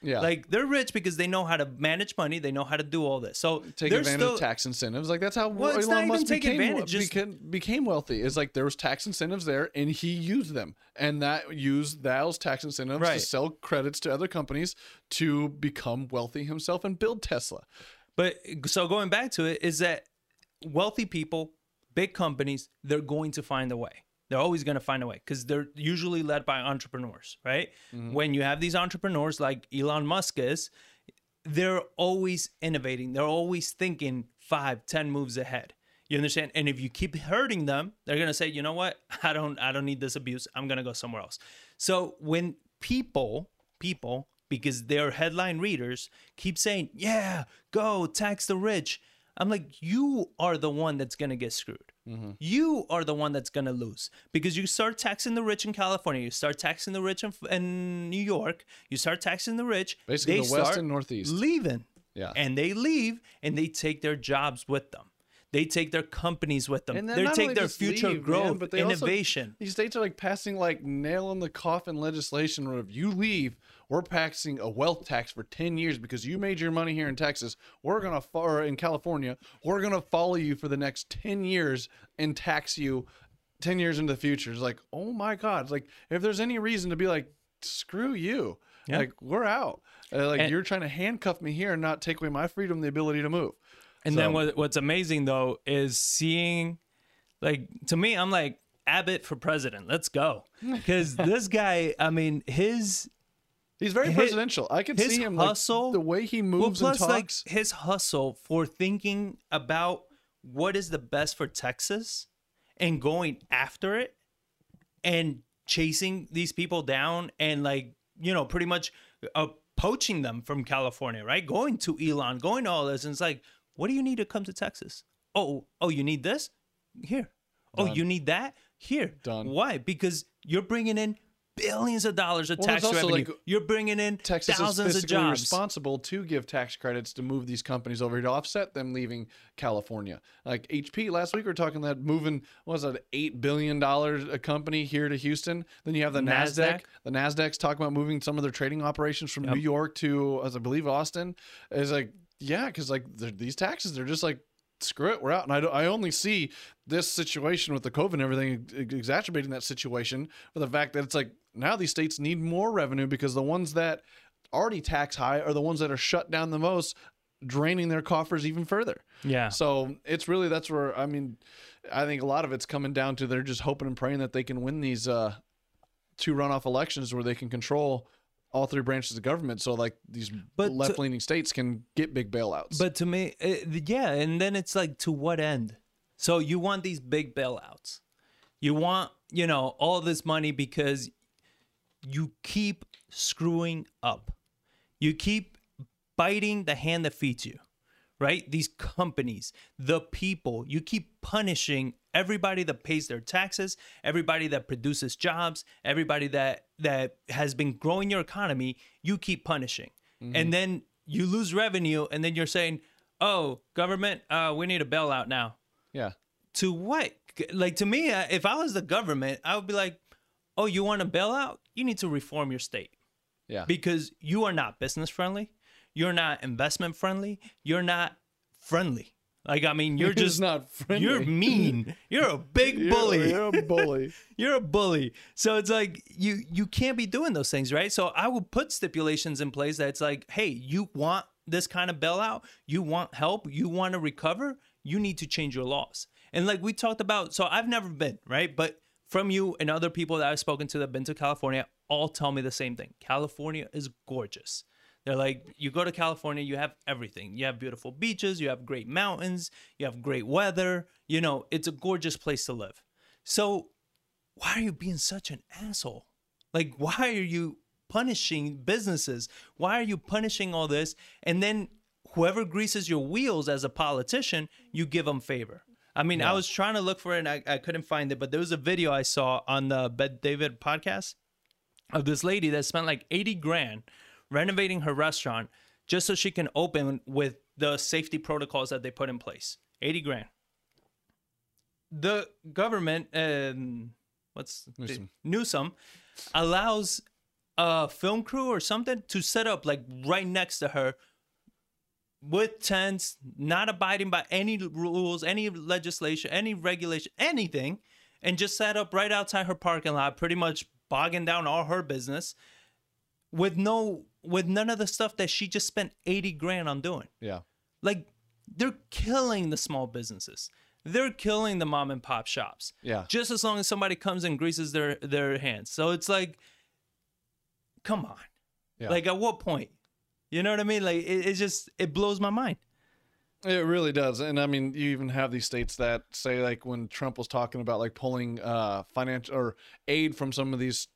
Yeah. Like they're rich because they know how to manage money, they know how to do all this. So take advantage still, of tax incentives. Like that's how Well, it's not Elon even Musk take became, advantage, just- became became wealthy. Is like there was tax incentives there, and he used them, and that used those tax incentives to sell credits to other companies to become wealthy himself and build Tesla. But so going back to it is that wealthy people, big companies, they're going to find a way. They're always going to find a way because they're usually led by entrepreneurs, right? Mm-hmm. When you have these entrepreneurs like Elon Musk is, they're always innovating. They're always thinking five, ten moves ahead. You understand? And if you keep hurting them, they're gonna say, you know what? I don't I don't need this abuse. I'm gonna go somewhere else. So when people, people, because they're headline readers, keep saying, Yeah, go tax the rich. I'm like, you are the one that's gonna get screwed. Mm-hmm. You are the one that's gonna lose because you start taxing the rich in California, you start taxing the rich in, in New York, you start taxing the rich. Basically, the West and Northeast. leaving. Yeah. And they leave and they take their jobs with them. They take their companies with them. They take their future leave, growth, man, but they also- innovation. These states are like passing like nail in the coffin legislation where if you leave, we're passing a wealth tax for 10 years because you made your money here in Texas. We're going to, or in California, we're going to follow you for the next 10 years and tax you 10 years into the future. It's like, oh my God. It's like, if there's any reason to be like, screw you, Yeah. like, we're out. Uh, like, And- you're trying to handcuff me here and not take away my freedom, the ability to move. And then what, what's amazing though is seeing, like, to me, I'm like, Abbott for president. Let's go. Because this guy, I mean, his He's very His- presidential. I can see him hustle- like, the way he well, moves and plus like his hustle for thinking about what is the best for Texas and going after it and chasing these people down and like you know pretty much uh, poaching them from California, right? Going to Elon, going to all this, and it's like, what do you need to come to Texas? Oh, oh, you need this here. Oh, you need that here. Done. Why? Because you're bringing in billions of dollars of Well, tax revenue. like, you're bringing in Texas thousands is of jobs. responsible to give tax credits to move these companies over here to offset them leaving California. Like HP last week, we were talking that moving what was it eight billion dollars a company here to Houston. Then you have the Nasdaq. NASDAQ. The Nasdaq's talking about moving some of their trading operations from New York to, as I believe, Austin. Is like yeah, because like these taxes, they're just like. Screw it, we're out. And I, I only see this situation with the COVID and everything ex- exacerbating that situation for the fact that it's like now these states need more revenue because the ones that already tax high are the ones that are shut down the most, draining their coffers even further. Yeah. So it's really that's where I mean, I think a lot of it's coming down to they're just hoping and praying that they can win these uh, two runoff elections where they can control all three branches of government. So like these But left leaning states can get big bailouts. But to me, eh, it, yeah, and then it's like, to what end? So you want these big bailouts. You want, you know, all this money because you keep screwing up. You keep biting the hand that feeds you, right? These companies, the people, you keep punishing everybody that pays their taxes, everybody that produces jobs, everybody that that has been growing your economy, you keep punishing. And then you lose revenue and then you're saying, "Oh, government, uh we need a bailout now." yeah. to what? Like to me, uh, if I was the government, I would be like, "Oh, you want a bailout? You need to reform your state Yeah. because you are not business friendly, you're not investment friendly, you're not friendly." Like I mean, you're just not friendly. You're mean. You're a big You're- bully. You're a bully. You're a bully. So it's like you you can't be doing those things, right? So I would put stipulations in place that it's like, hey, you want this kind of bailout, you want help, you want to recover, you need to change your laws. And like we talked about, so I've never been, right? But from you and other people that I've spoken to that have been to California, all tell me the same thing. California is gorgeous. They're like, you go to California, you have everything. You have beautiful beaches, you have great mountains, you have great weather. You know, it's a gorgeous place to live. So why are you being such an asshole? Like, why are you punishing businesses? Why are you punishing all this? And then whoever greases your wheels as a politician, you give them favor. I mean, I was trying to look for it and I, I couldn't find it, but there was a video I saw on the Bet-David podcast of this lady that spent like 80 grand renovating her restaurant just so she can open with the safety protocols that they put in place. 80 grand. The government, um, what's Newsom. Newsom allows a film crew or something to set up like right next to her with tents, not abiding by any rules, any legislation, any regulation, anything, and just set up right outside her parking lot, pretty much bogging down all her business with no with none of the stuff that she just spent 80 grand on doing. Yeah. Like they're killing the small businesses. They're killing the mom and pop shops. Yeah. Just as long as somebody comes and greases their their hands. So it's like come on. Yeah. Like at what point? You know what I mean? Like it, it just it blows my mind. It really does. And I mean, you even have these states that say like when Trump was talking about like pulling uh financial or aid from some of these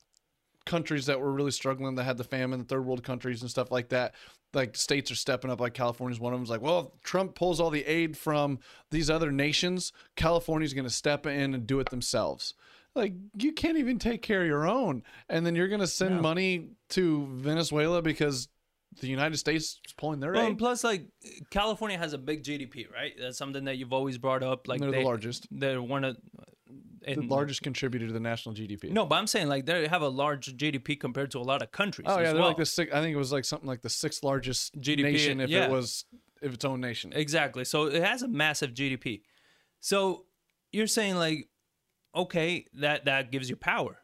countries that were really struggling that had the famine, the third world countries and stuff like that. Like states are stepping up, like California's one of them. It's like, well, if Trump pulls all the aid from these other nations, California's going to step in and do it themselves. Like you can't even take care of your own, and then you're going to send No. money to Venezuela because the United States is pulling their Well, and aid. plus, like California has a big GDP, right? That's something that you've always brought up. Like They're the largest. They're one of The largest contributor to the national GDP. No, but I'm saying like they have a large GDP compared to a lot of countries. Oh yeah, they're well. like the six. I think it was like something like the sixth largest GDP, nation if yeah. it was if its own nation. Exactly. So it has a massive GDP. So you're saying like, okay, that that gives you power.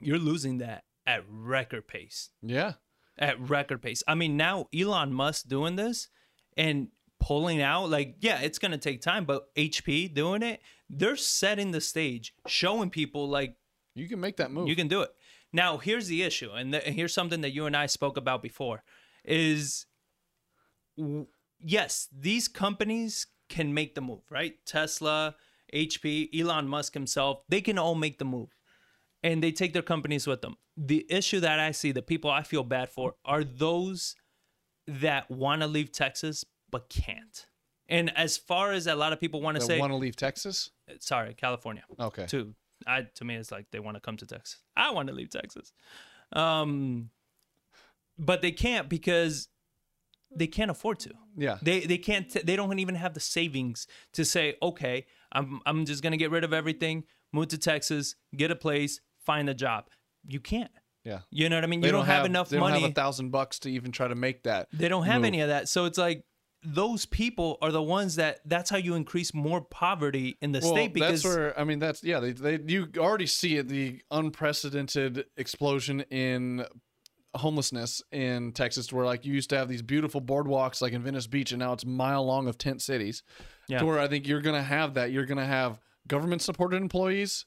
You're losing that at record pace. Yeah, At record pace. I mean, now Elon Musk doing this and pulling out, like, yeah, it's gonna take time, but HP doing it, they're setting the stage, showing people like you can make that move. you can do it. Now, here's the issue, and th- here's something that you and I spoke about before: is yes, these companies can make the move, right? Tesla, HP, Elon Musk himself, they can all make the move, and they take their companies with them. The issue that I see, the people I feel bad for, are those that want to leave Texas but can't. And as far as a lot of people want to say, want to leave Texas. sorry, California Okay. too. I to me it's like they want to come to Texas. I want to leave Texas. Um but they can't because they can't afford to. Yeah. They they can't they don't even have the savings to say, "Okay, I'm I'm just going to get rid of everything, move to Texas, get a place, find a job." You can't. Yeah. You know what I mean? They you don't, have, enough They money. don't have a thousand bucks to even try to make that. they don't have move. any of that. So it's like those people are the ones that that's how you increase more poverty in the Well, state because that's where I mean that's yeah they, they you already see it the unprecedented explosion in homelessness in Texas where like you used to have these beautiful boardwalks like in Venice Beach and now it's mile long of tent cities. Yeah. to where I think you're gonna have that. You're gonna have government supported employees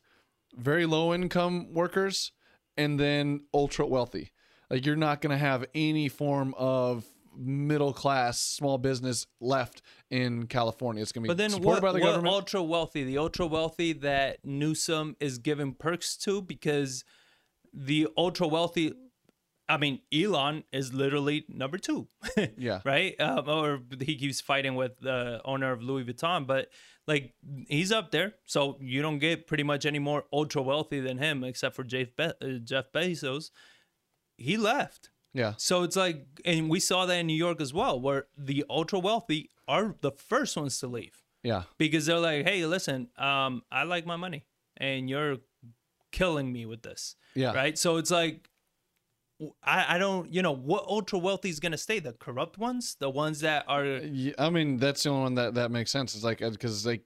very low income workers and then ultra wealthy. Like you're not gonna have any form of middle class small business left in California it's gonna be But then supported what, by the what government ultra wealthy? The ultra wealthy that Newsom is giving perks to because the ultra wealthy, I mean, Elon is literally number two, yeah right? Um, or he keeps fighting with the owner of Louis Vuitton, but like he's up there. So you don't get pretty much any more ultra wealthy than him, except for Jeff, Be- uh, Jeff Bezos. He left. Yeah So it's like, and we saw that in New York as well, where the ultra wealthy are the first ones to leave Yeah. because they're like, hey, listen, um, I like my money, and you're killing me with this, Yeah. right? So it's like, I, I don't, you know, what ultra wealthy is gonna stay? The corrupt ones, the ones that are, I mean, that's the only one that, that makes sense. It's like, because like,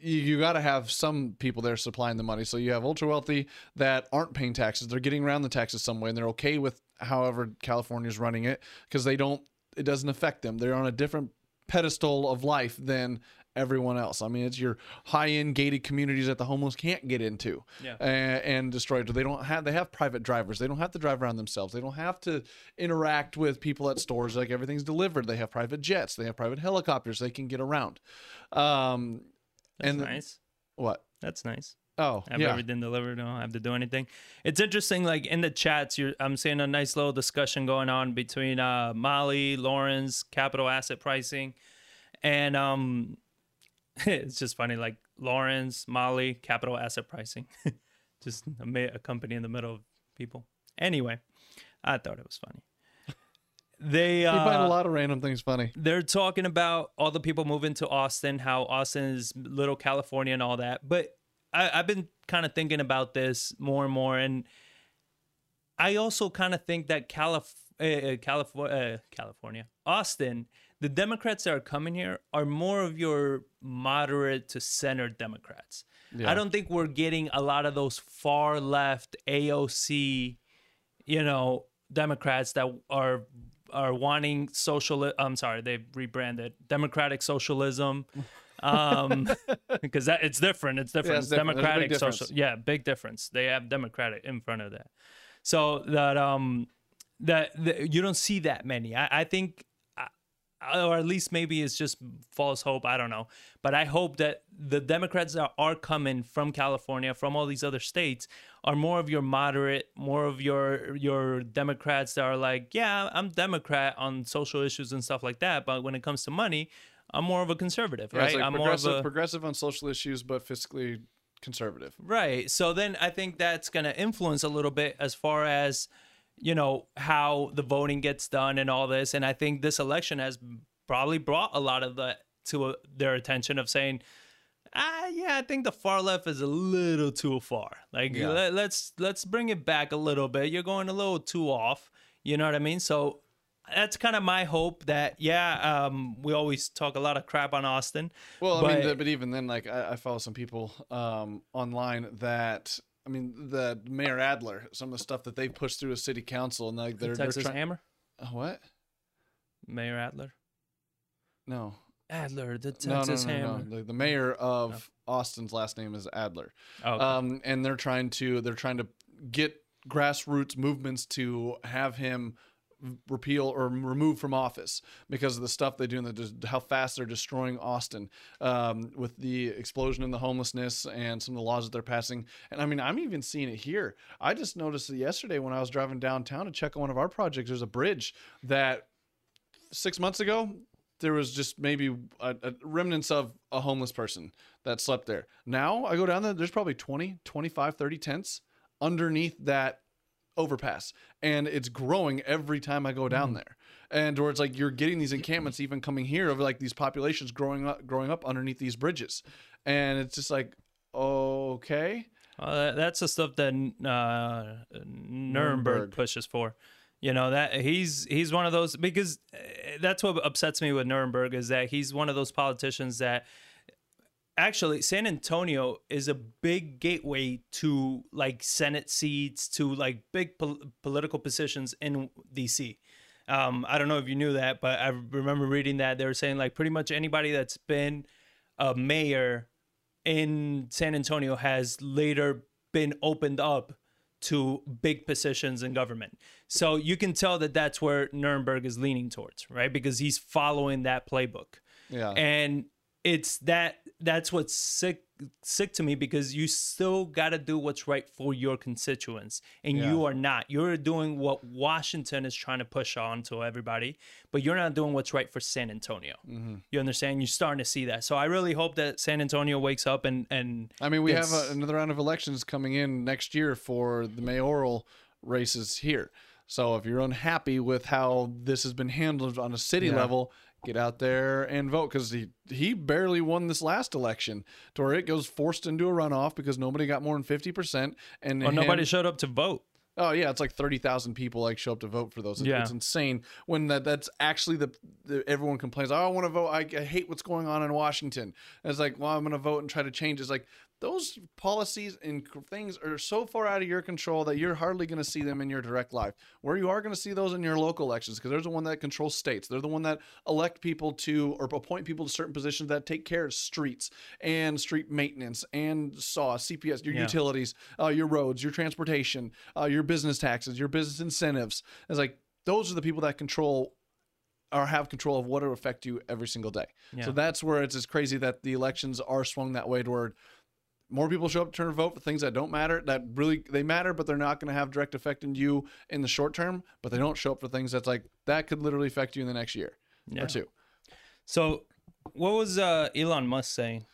you, you got to have some people there supplying the money. So you have ultra wealthy that aren't paying taxes. They're getting around the taxes some way and they're okay with however California's running it because they don't, it doesn't affect them. They're on a different pedestal of life than everyone else. I mean, it's your high end gated communities that the homeless can't get into Yeah. and, and destroy. They don't have, they have private drivers. They don't have to drive around themselves. They don't have to interact with people at stores. Like everything's delivered. They have private jets. They have private helicopters. They can get around. Um, that's and nice. what? That's nice. Oh, I've yeah. everything delivered. Don't have to do anything. It's interesting. Like in the chats, you're, I'm seeing a nice little discussion going on between uh, Molly, Lawrence, capital asset pricing, and um, it's just funny. Like Lawrence, Molly, capital asset pricing, just a, a company in the middle of people. Anyway, I thought it was funny. They You find a uh, lot of random things funny. they're talking about all the people moving to Austin, how Austin is little California and all that. But I, I've been kind of thinking about this more and more, and I also kind of think that Calif- uh, California, uh, California, Austin, the Democrats that are coming here are more of your moderate to center Democrats. Yeah. I don't think we're getting a lot of those far left AOC, you know, Democrats that are are wanting social. I'm sorry, they've rebranded democratic socialism. um because that it's different it's different Yeah, it's different. Democratic social yeah big difference. They have democratic in front of that. So that um that, that you don't see that many. I, I think or at least maybe it's just false hope. I don't know. But i hope that the democrats that are coming from california from all these other states are more of your moderate more of your your democrats that are like yeah i'm democrat on social issues and stuff like that but when it comes to money i'm more of a conservative Yeah, right like i'm more of progressive, a progressive on social issues, but fiscally conservative. Right. So then I think that's going to influence a little bit as far as, you know, how the voting gets done and all this. And I think this election has probably brought a lot of that to their attention of saying, ah, yeah, I think the far left is a little too far. Like, Yeah. let, let's let's bring it back a little bit. You're going a little too off. You know what I mean? So that's kind of my hope that yeah um we always talk a lot of crap on austin Well, I But- mean, but even then, like I, I follow some people um, online that I mean, the Mayor Adler, some of the stuff that they pushed through a city council, and like they're, they're texas trying. hammer what? mayor adler No, adler the no, no, no, no, hammer no. The, the mayor of Austin's last name is Adler. Oh, okay. um, and they're trying to they're trying to get grassroots movements to have him repeal or remove from office because of the stuff they do and the, how fast they're destroying Austin um, with the explosion in the homelessness and some of the laws that they're passing. And I mean, I'm even seeing it here. I just noticed yesterday when I was driving downtown to check on one of our projects. There's a bridge that six months ago there was just maybe a, a remnants of a homeless person that slept there now i go down there there's probably 20 25 30 tents underneath that overpass and it's growing every time i go down there. And where it's like you're getting these encampments even coming here of like these populations growing up growing up underneath these bridges. And it's just like okay. Uh, that's the stuff that uh, Nirenberg, Nirenberg. pushes for. You know that he's he's one of those because uh, that's what upsets me with Nirenberg is that he's one of those politicians that actually San Antonio is a big gateway to like Senate seats to like big pol- political positions in DC. Um, I don't know if you knew that, but I remember reading that they were saying like pretty much anybody that's been a mayor in San Antonio has later been opened up to big positions in government. So you can tell that that's where Nirenberg is leaning towards, right? Because he's following that playbook. yeah And it's that that's what's sick sick to me because you still got to do what's right for your constituents and you are not you're doing what washington is trying to push on to everybody but you're not doing what's right for san antonio Mm-hmm. you understand you're starting to see that so i really hope that san antonio wakes up and and I mean, we have a, another round of elections coming in next year for the mayoral races here. So if you're unhappy with how this has been handled on a city Yeah. level, get out there and vote because he he barely won this last election to where it goes forced into a runoff because nobody got more than fifty percent and well, nobody showed up to vote Oh yeah, it's like thirty thousand people like show up to vote for those. It's, Yeah. it's insane. When that that's actually the, the everyone complains. Oh, I want to vote. I, I hate what's going on in Washington. And it's like, well, I'm going to vote and try to change. It's like those policies and things are so far out of your control that you're hardly going to see them in your direct life. Where you are going to see those in your local elections because they're the one that controls states. They're the one that elect people to or appoint people to certain positions that take care of streets and street maintenance and SAW, CPS, your Yeah. utilities, uh, your roads, your transportation, uh, your business taxes, your business incentives. It's like those are the people that control or have control of what will affect you every single day. Yeah. So that's where it's as crazy that the elections are swung that way toward more people show up to turn vote for things that don't matter that really they matter but they're not going to have direct effect in you in the short term but they don't show up for things that's like that could literally affect you in the next year Yeah. or two so what was uh elon musk saying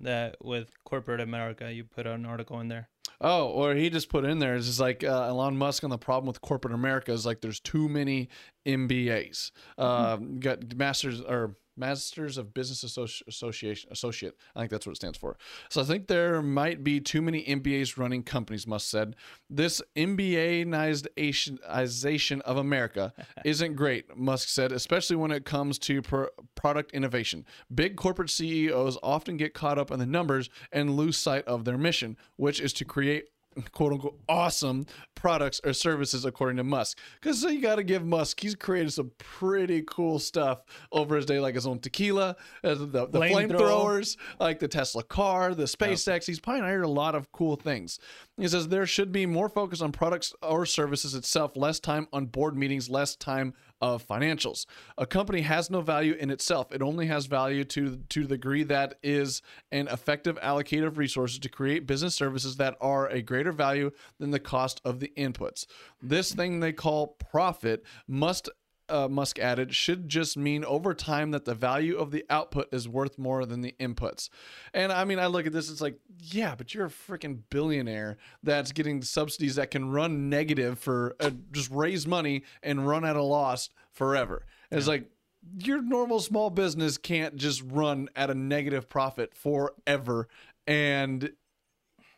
that with corporate america you put an article in there Oh, or he just put in there is just like uh, Elon Musk on the problem with corporate America is like there's too many MBAs. Uh, you got masters or Masters of Business Associ- Association Associate. I think that's what it stands for. So I think there might be too many MBAs running companies. Musk said this MBAization of America isn't great. Musk said, especially when it comes to pro- product innovation. Big corporate CEOs often get caught up in the numbers and lose sight of their mission, which is to create quote unquote awesome products or services according to Musk. Because so you got to give Musk, he's created some pretty cool stuff over his day, like his own tequila, uh, the, the flamethrowers, like the Tesla car, the SpaceX. He's pioneered a lot of cool things. He says there should be more focus on products or services itself, less time on board meetings, less time of financials. A company has no value in itself. It only has value to to the degree that is an effective allocator of resources to create business services that are a greater value than the cost of the inputs. This thing they call profit must uh, Musk added, should just mean over time that the value of the output is worth more than the inputs. And I mean, I look at this, it's like, yeah, but you're a freaking billionaire that's getting subsidies that can run negative for uh, just raise money and run at a loss forever. It's like, your normal small business can't just run at a negative profit forever and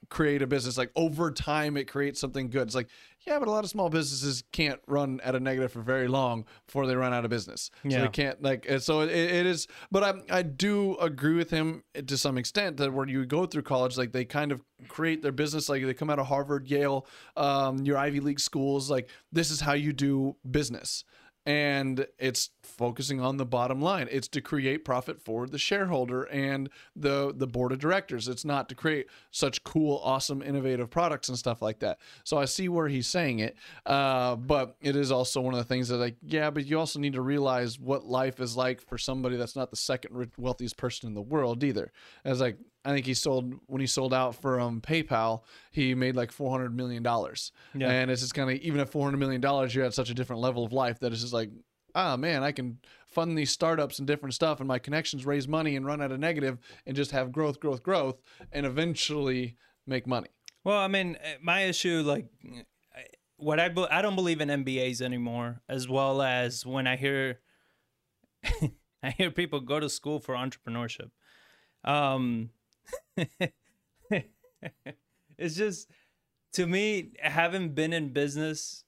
create a business like over time it creates something good it's like yeah but a lot of small businesses can't run at a negative for very long before they run out of business so Yeah. they can't like so it, it is but I, I do agree with him to some extent that when you go through college like they kind of create their business like they come out of harvard yale um, your ivy league schools like this is how you do business and it's focusing on the bottom line. It's to create profit for the shareholder and the the board of directors. It's not to create such cool awesome innovative products and stuff like that. So i see where he's saying it uh, but it is also one of the things that like yeah but you also need to realize what life is like for somebody that's not the second wealthiest person in the world either. As like I think he sold when he sold out from um, PayPal, he made like four hundred million dollars. Yeah. And it's just kind of even at four hundred million dollars, you're at such a different level of life that it's just like, ah man, I can fund these startups and different stuff, and my connections raise money and run at a negative, and just have growth, growth, growth, and eventually make money. Well, I mean, uh, my issue, like, what I be- I don't believe in MBAs anymore, as well as when I hear I hear people go to school for entrepreneurship. Um, it's just to me, having been in business,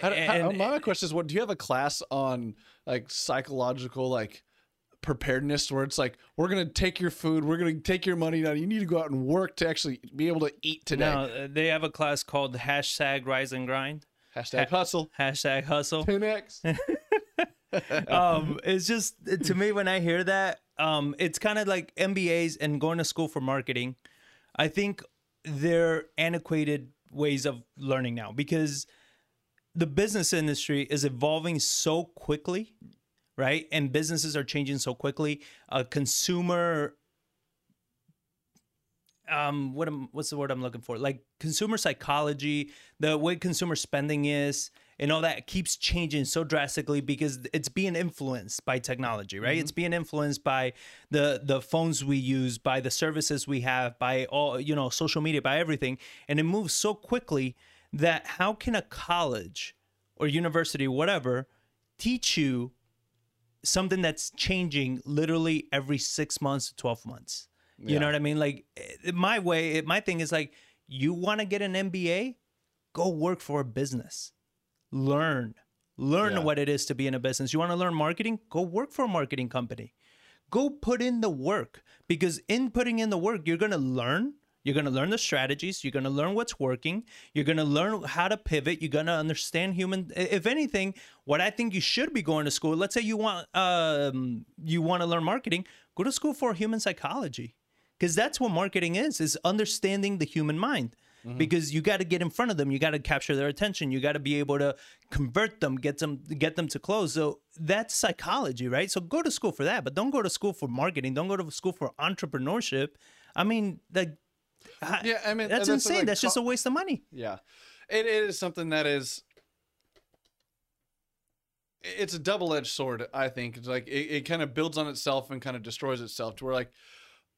How, do- how, and- my question is, what do you have a class on like psychological like preparedness where it's like we're gonna take your food, we're gonna take your money now. You need to go out and work to actually be able to eat today. no, uh, they have a class called hashtag Rise and Grind, Hashtag hustle. hashtag Hustle. 10x. um, it's just to me when I hear that, um, it's kind of like MBAs and going to school for marketing. I think they're antiquated ways of learning now because the business industry is evolving so quickly, right? And businesses are changing so quickly. A consumer um what am what's the word I'm looking for? Like consumer psychology, the way consumer spending is and all that keeps changing so drastically because it's being influenced by technology, right? It's being influenced by the the phones we use, by the services we have, by all you know, social media, by everything. And it moves so quickly that how can a college or university, whatever, teach you something that's changing literally every six months to 12 months. You know what I mean? Like eh, my way, my thing is like, you want to get an MBA? Go work for a business. Learn. Learn Yeah. what it is to be in a business. You want to learn marketing? Go work for a marketing company. Go put in the work because in putting in the work, you're going to learn. You're going to learn the strategies. You're going to learn what's working. You're going to learn how to pivot. You're going to understand human. If anything, what I think you should be going to school. Let's say you want um, you want to learn marketing. Go to school for human psychology because that's what marketing is: is understanding the human mind. Mm-hmm. Because you got to get in front of them, you got to capture their attention, you got to be able to convert them, get them, get them to close. So that's psychology, right? So go to school for that, but don't go to school for marketing. Don't go to school for entrepreneurship. I mean, like, Yeah, I mean that's the insane. thing, that's just a waste of money. Yeah, it, it is something that is. It's a double-edged sword. I think it's like it, it kind of builds on itself and kind of destroys itself. To where like,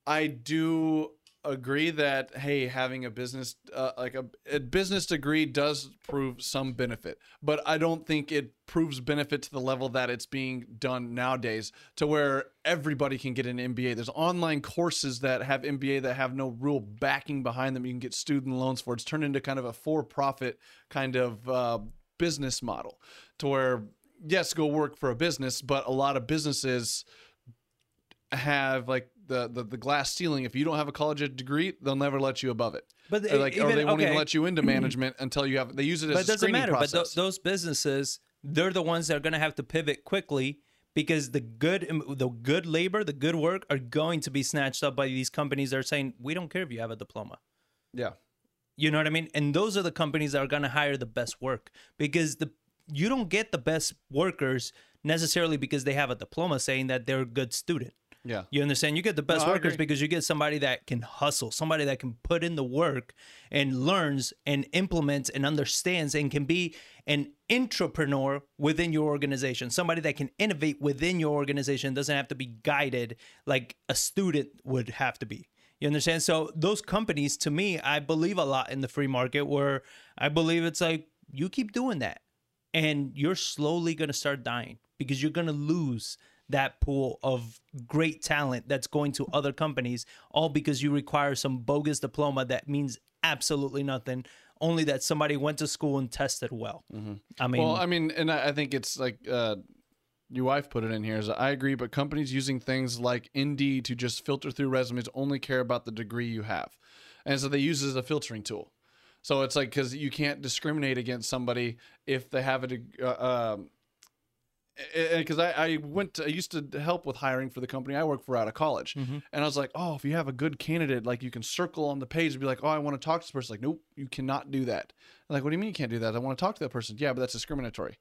I do agree that hey, having a business uh, like a, a business degree does prove some benefit, but I don't think it proves benefit to the level that it's being done nowadays, to where everybody can get an MBA. There's online courses that have MBA that have no real backing behind them. You can get student loans for. It's turned into kind of a for-profit kind of uh, business model, to where yes, go work for a business, but a lot of businesses have like the, the the glass ceiling. If you don't have a college degree, they'll never let you above it. But Or like, or they won't even let you into management until you have. They use it as but a it doesn't screening matter. But th- those businesses, they're the ones that are going to have to pivot quickly because the good, the good labor, the good work, are going to be snatched up by these companies that are saying, "We don't care if you have a diploma." yeah, You know what I mean? And those are the companies that are going to hire the best work because the you don't get the best workers necessarily because they have a diploma saying that they're a good student. Yeah. You understand? You get the best No, workers because you get somebody that can hustle, somebody that can put in the work and learns and implements and understands and can be an entrepreneur within your organization, somebody that can innovate within your organization, doesn't have to be guided like a student would have to be. You understand? So those companies, to me, I believe a lot in the free market where I believe it's like you keep doing that and you're slowly going to start dying because you're going to lose that pool of great talent that's going to other companies all because you require some bogus diploma that means absolutely nothing only that somebody went to school and tested well i mean Well, I mean, and I think it's like uh, your wife put it in here. Is I agree, but companies using things like Indeed to just filter through resumes only care about the degree you have, and so they use it as a filtering tool. So it's like because you can't discriminate against somebody if they have a uh, um, because I, I went to, I used to help with hiring for the company I work for out of college. Mm-hmm. And I was like, oh, if you have a good candidate, like you can circle on the page and be like, oh, I want to talk to this person. Like, nope, you cannot do that. I'm like, what do you mean you can't do that? I want to talk to that person. Yeah, but that's discriminatory.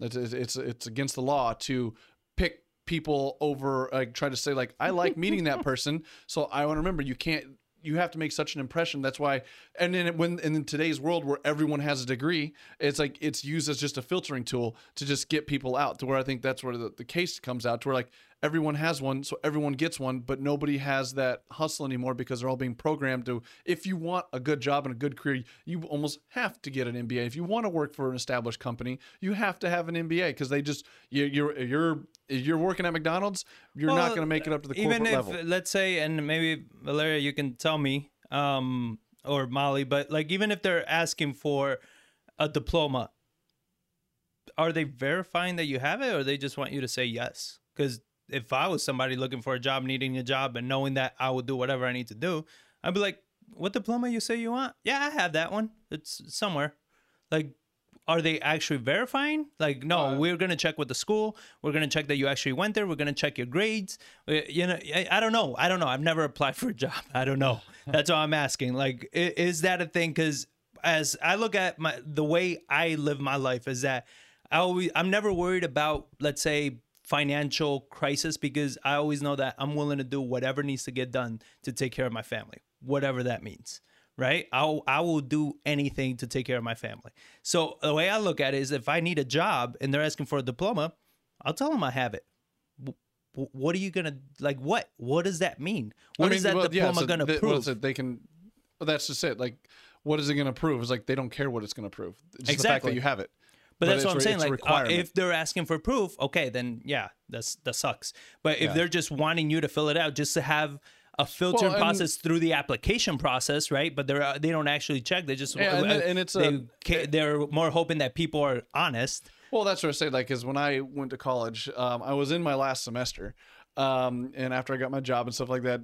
That's it's it's, it's against the law to pick people over like try to say like I like meeting that person. So I want to remember you can't you have to make such an impression. That's why, and then when in today's world where everyone has a degree, it's like it's used as just a filtering tool to just get people out. To where I think that's where the, the case comes out. To where like everyone has one, so everyone gets one, but nobody has that hustle anymore because they're all being programmed to. If you want a good job and a good career, you almost have to get an MBA. If you want to work for an established company, you have to have an MBA because they just you, you're you're you're working at McDonald's, you're not going to make it up to the even corporate if level. let's say and maybe valeria you can tell me um or molly but like even if they're asking for a diploma are they verifying that you have it or they just want you to say yes because if i was somebody looking for a job needing a job and knowing that i would do whatever i need to do i'd be like what diploma you say you want? Yeah i have that one. It's somewhere. Like are they actually verifying? Like no Uh, we're going to check with the school. We're going to check that you actually went there. We're going to check your grades. You know I, I don't know. I don't know. I've never applied for a job. I don't know. That's all i'm asking. Like is that a thing? Because as i look at my the way i live my life is that i always i'm never worried about let's say financial crisis because i always know that i'm willing to do whatever needs to get done to take care of my family whatever that means right? I'll I will do anything to take care of my family. So the way I look at it is, if I need a job and they're asking for a diploma, I'll tell them I have it. What are you gonna like? What What does that mean? What I is that well, yeah, diploma so gonna they, prove? Well, so they can. Well, that's just it. Like, what is it going to prove? It's like they don't care what it's going to prove. It's just the fact Exactly. that you have it. But, that's what I'm saying. Like, uh, if they're asking for proof, okay, then yeah, that's that sucks. But if Yeah. they're just wanting you to fill it out, just to have a filtering Well, process through the application process, right? But they're uh, they don't actually check. They just Yeah, and uh, it- and it's they a- they're more hoping that people are honest. Well, that's what I say. Like, because when I went to college, um, I was in my last semester, um, and after I got my job and stuff like that,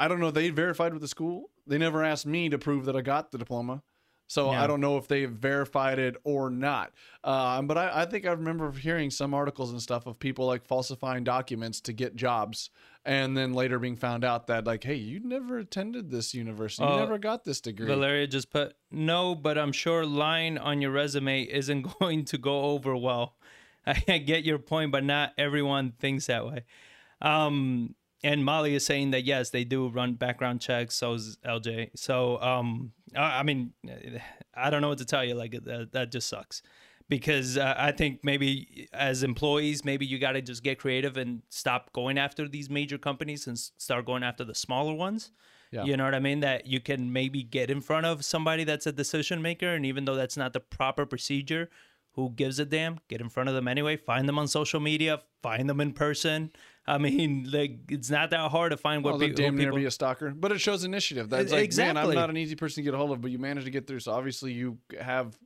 I don't know. They verified with the school. They never asked me to prove that I got the diploma. So Yeah. I don't know if they verified it or not. Um, but I, I think I remember hearing some articles and stuff of people like falsifying documents to get jobs, and then later being found out that like, hey, you never attended this university, you Uh, never got this degree. Valeria just put no, but I'm sure lying on your resume isn't going to go over well. I get your point, but not everyone thinks that way. Um, and Molly is saying that yes, they do run background checks. So is LJ. So um, I, I mean, I don't know what to tell you. Like that, that just sucks. Because uh, I think maybe as employees, maybe you got to just get creative and stop going after these major companies and start going after the smaller ones Yeah. You know what I mean? That you can maybe get in front of somebody that's a decision maker, and even though that's not the proper procedure, who gives a damn? Get in front of them anyway. Find them on social media. Find them in person. I mean, like it's not that hard to find what Well, pe- they'll who damn near be a stalker, but it shows initiative. That's like, man, I'm not an easy person to get a hold of, but you managed to get through. So obviously, you have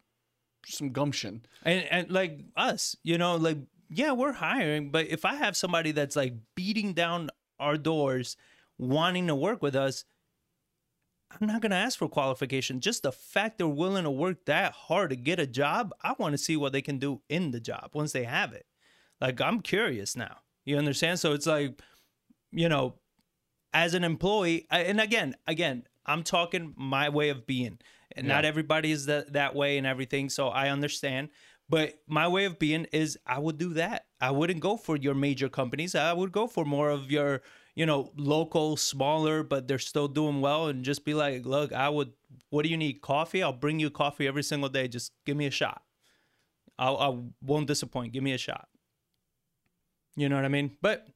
some gumption. and and like us, you know, like yeah, we're hiring, but if I have somebody that's like beating down our doors, wanting to work with us, I'm not gonna ask for qualification. Just the fact they're willing to work that hard to get a job, I want to see what they can do in the job once they have it. Like I'm curious now. You understand? So it's like, you know, as an employee, I- and again, again, I'm talking my way of being. And not everybody is that that way and everything, so I understand. But my way of being is I would do that. I wouldn't go for your major companies. I would go for more of your, you know, local, smaller, but they're still doing well and just be like, look, I would what do you need? Coffee? I'll bring you coffee every single day. Just give me a shot. I'll, I won't disappoint. Give me a shot. You know what I mean? But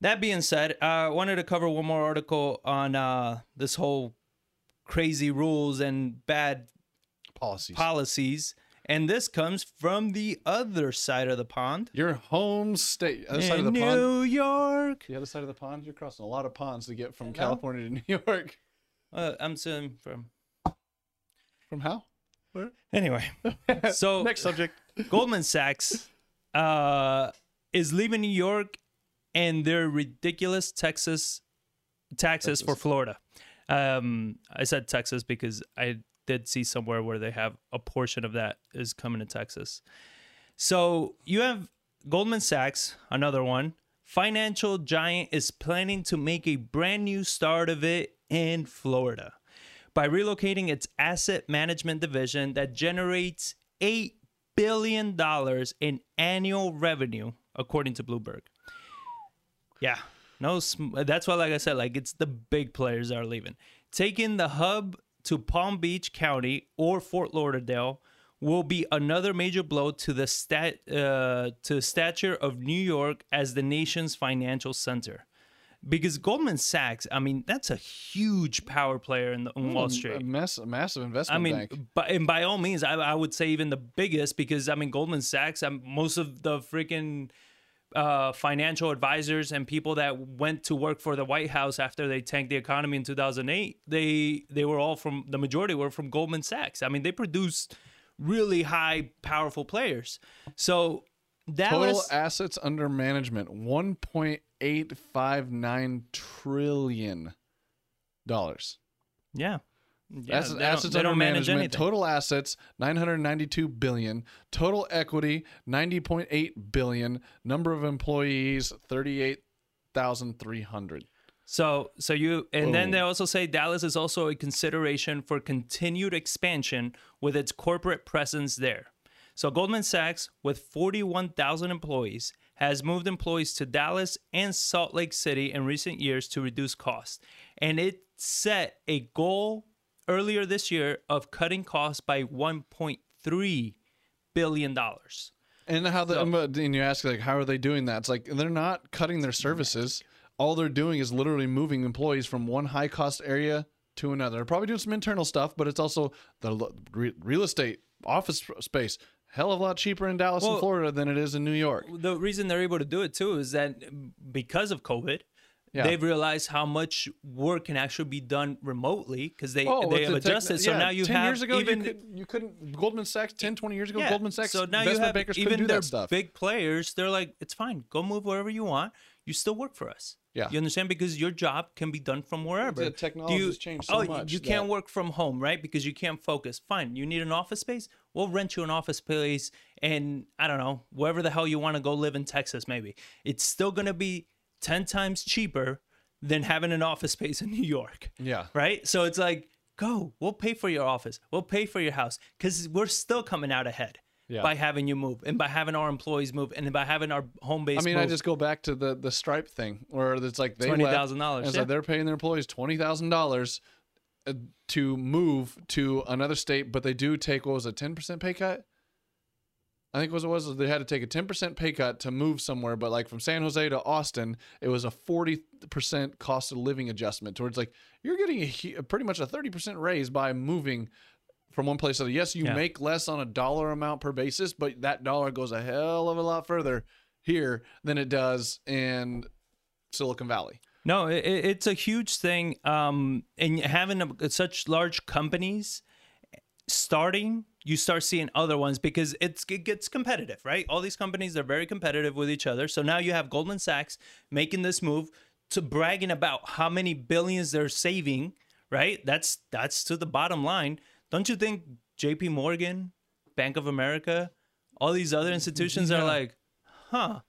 that being said, uh, I wanted to cover one more article on uh, this whole crazy rules and bad Policies. policies. And this comes from the other side of the pond. Your home state, other side of in the pond. New York. The other side of the pond. You're crossing a lot of ponds to get from. California to New York. Uh, I'm saying from. From how? Where? Anyway, so Next subject. Goldman Sachs uh, is leaving New York and their ridiculous Texas taxes for Florida. Um, I said Texas because I did see somewhere where they have a portion of that is coming to Texas. So you have Goldman Sachs, another one. Financial giant is planning to make a brand new start of it in Florida by relocating its asset management division that generates $8 billion in annual revenue, according to Bloomberg. Yeah. No, sm- that's why, like I said, like it's the big players that are leaving. Taking the hub to Palm Beach County or Fort Lauderdale will be another major blow to the stat uh, to stature of New York as the nation's financial center. Because Goldman Sachs, I mean, that's a huge power player in the on Wall A Street. mess, a massive investment I mean, bank. but and by all means, I, I would say even the biggest because I mean Goldman Sachs. I'm, most of the freaking uh, financial advisors and people that went to work for the White House after they tanked the economy in 2008, they they were all from the majority were from Goldman Sachs. I mean, they produced really high, powerful players. So Total Dallas, assets under management 1.859 trillion dollars. yeah. Yeah, Assets, assets under management. anything. Total assets 992 billion. Total equity 90.8 billion. Number of employees 38,300. So, so you, and then they also say Dallas is also a consideration for continued expansion with its corporate presence there. So, Goldman Sachs, with 41,000 employees, has moved employees to Dallas and Salt Lake City in recent years to reduce costs. And it set a goal earlier this year of cutting costs by 1.3 billion dollars. And how the and you ask like how are they doing that? It's like they're not cutting their services. All they're doing is literally moving employees from one high cost area to another. They're probably doing some internal stuff, but it's also the real estate, office space, hell of a lot cheaper in Dallas Well- and Florida than it is in New York. the reason they're able to do it too is that because of COVID, Yeah. they've realized how much work can actually be done remotely because they Oh, they have the techn- adjusted. so yeah, now you 10 have years ago even you, could, you couldn't Goldman Sachs 10 20 years ago yeah, Goldman Sachs So now you investment have bankers even do their that stuff. big players. They're like, it's fine. Go move wherever you want. You still work for us. Yeah. you understand because your job can be done from wherever. The technology you- has changed so oh, much You can't work from home, right? Because you can't focus. Fine. You need an office space. We'll rent you an office space, and I don't know wherever the hell you want to go live in Texas. Maybe it's still gonna be ten times cheaper than having an office space in New York yeah. right? So it's like, go, we'll pay for your office, we'll pay for your house, because we're still coming out ahead Yeah. by having you move and by having our employees move and by having our home base. I mean, move. I just go back to the the Stripe thing, where it's like they twenty thousand dollars. It's yeah. like they're paying their employees twenty thousand dollars uh, to move to another state, but they do take what was a ten percent pay cut. I think was it was they had to take a 10% pay cut to move somewhere, but like from San Jose to Austin, it was a 40% cost of living adjustment. Towards like you're getting a, pretty much a 30% raise by moving from one place to the Yes, you Yeah. make less on a dollar amount per basis, but that dollar goes a hell of a lot further here than it does in Silicon Valley. No, it, it's a huge thing. Um, and having a, such large companies starting, you start seeing other ones because it's it gets competitive, right? All these companies are very competitive with each other. So now you have Goldman Sachs making this move to bragging about how many billions they're saving, right? That's that's to the bottom line. Don't you think J.P. Morgan, Bank of America, all these other institutions are like, huh?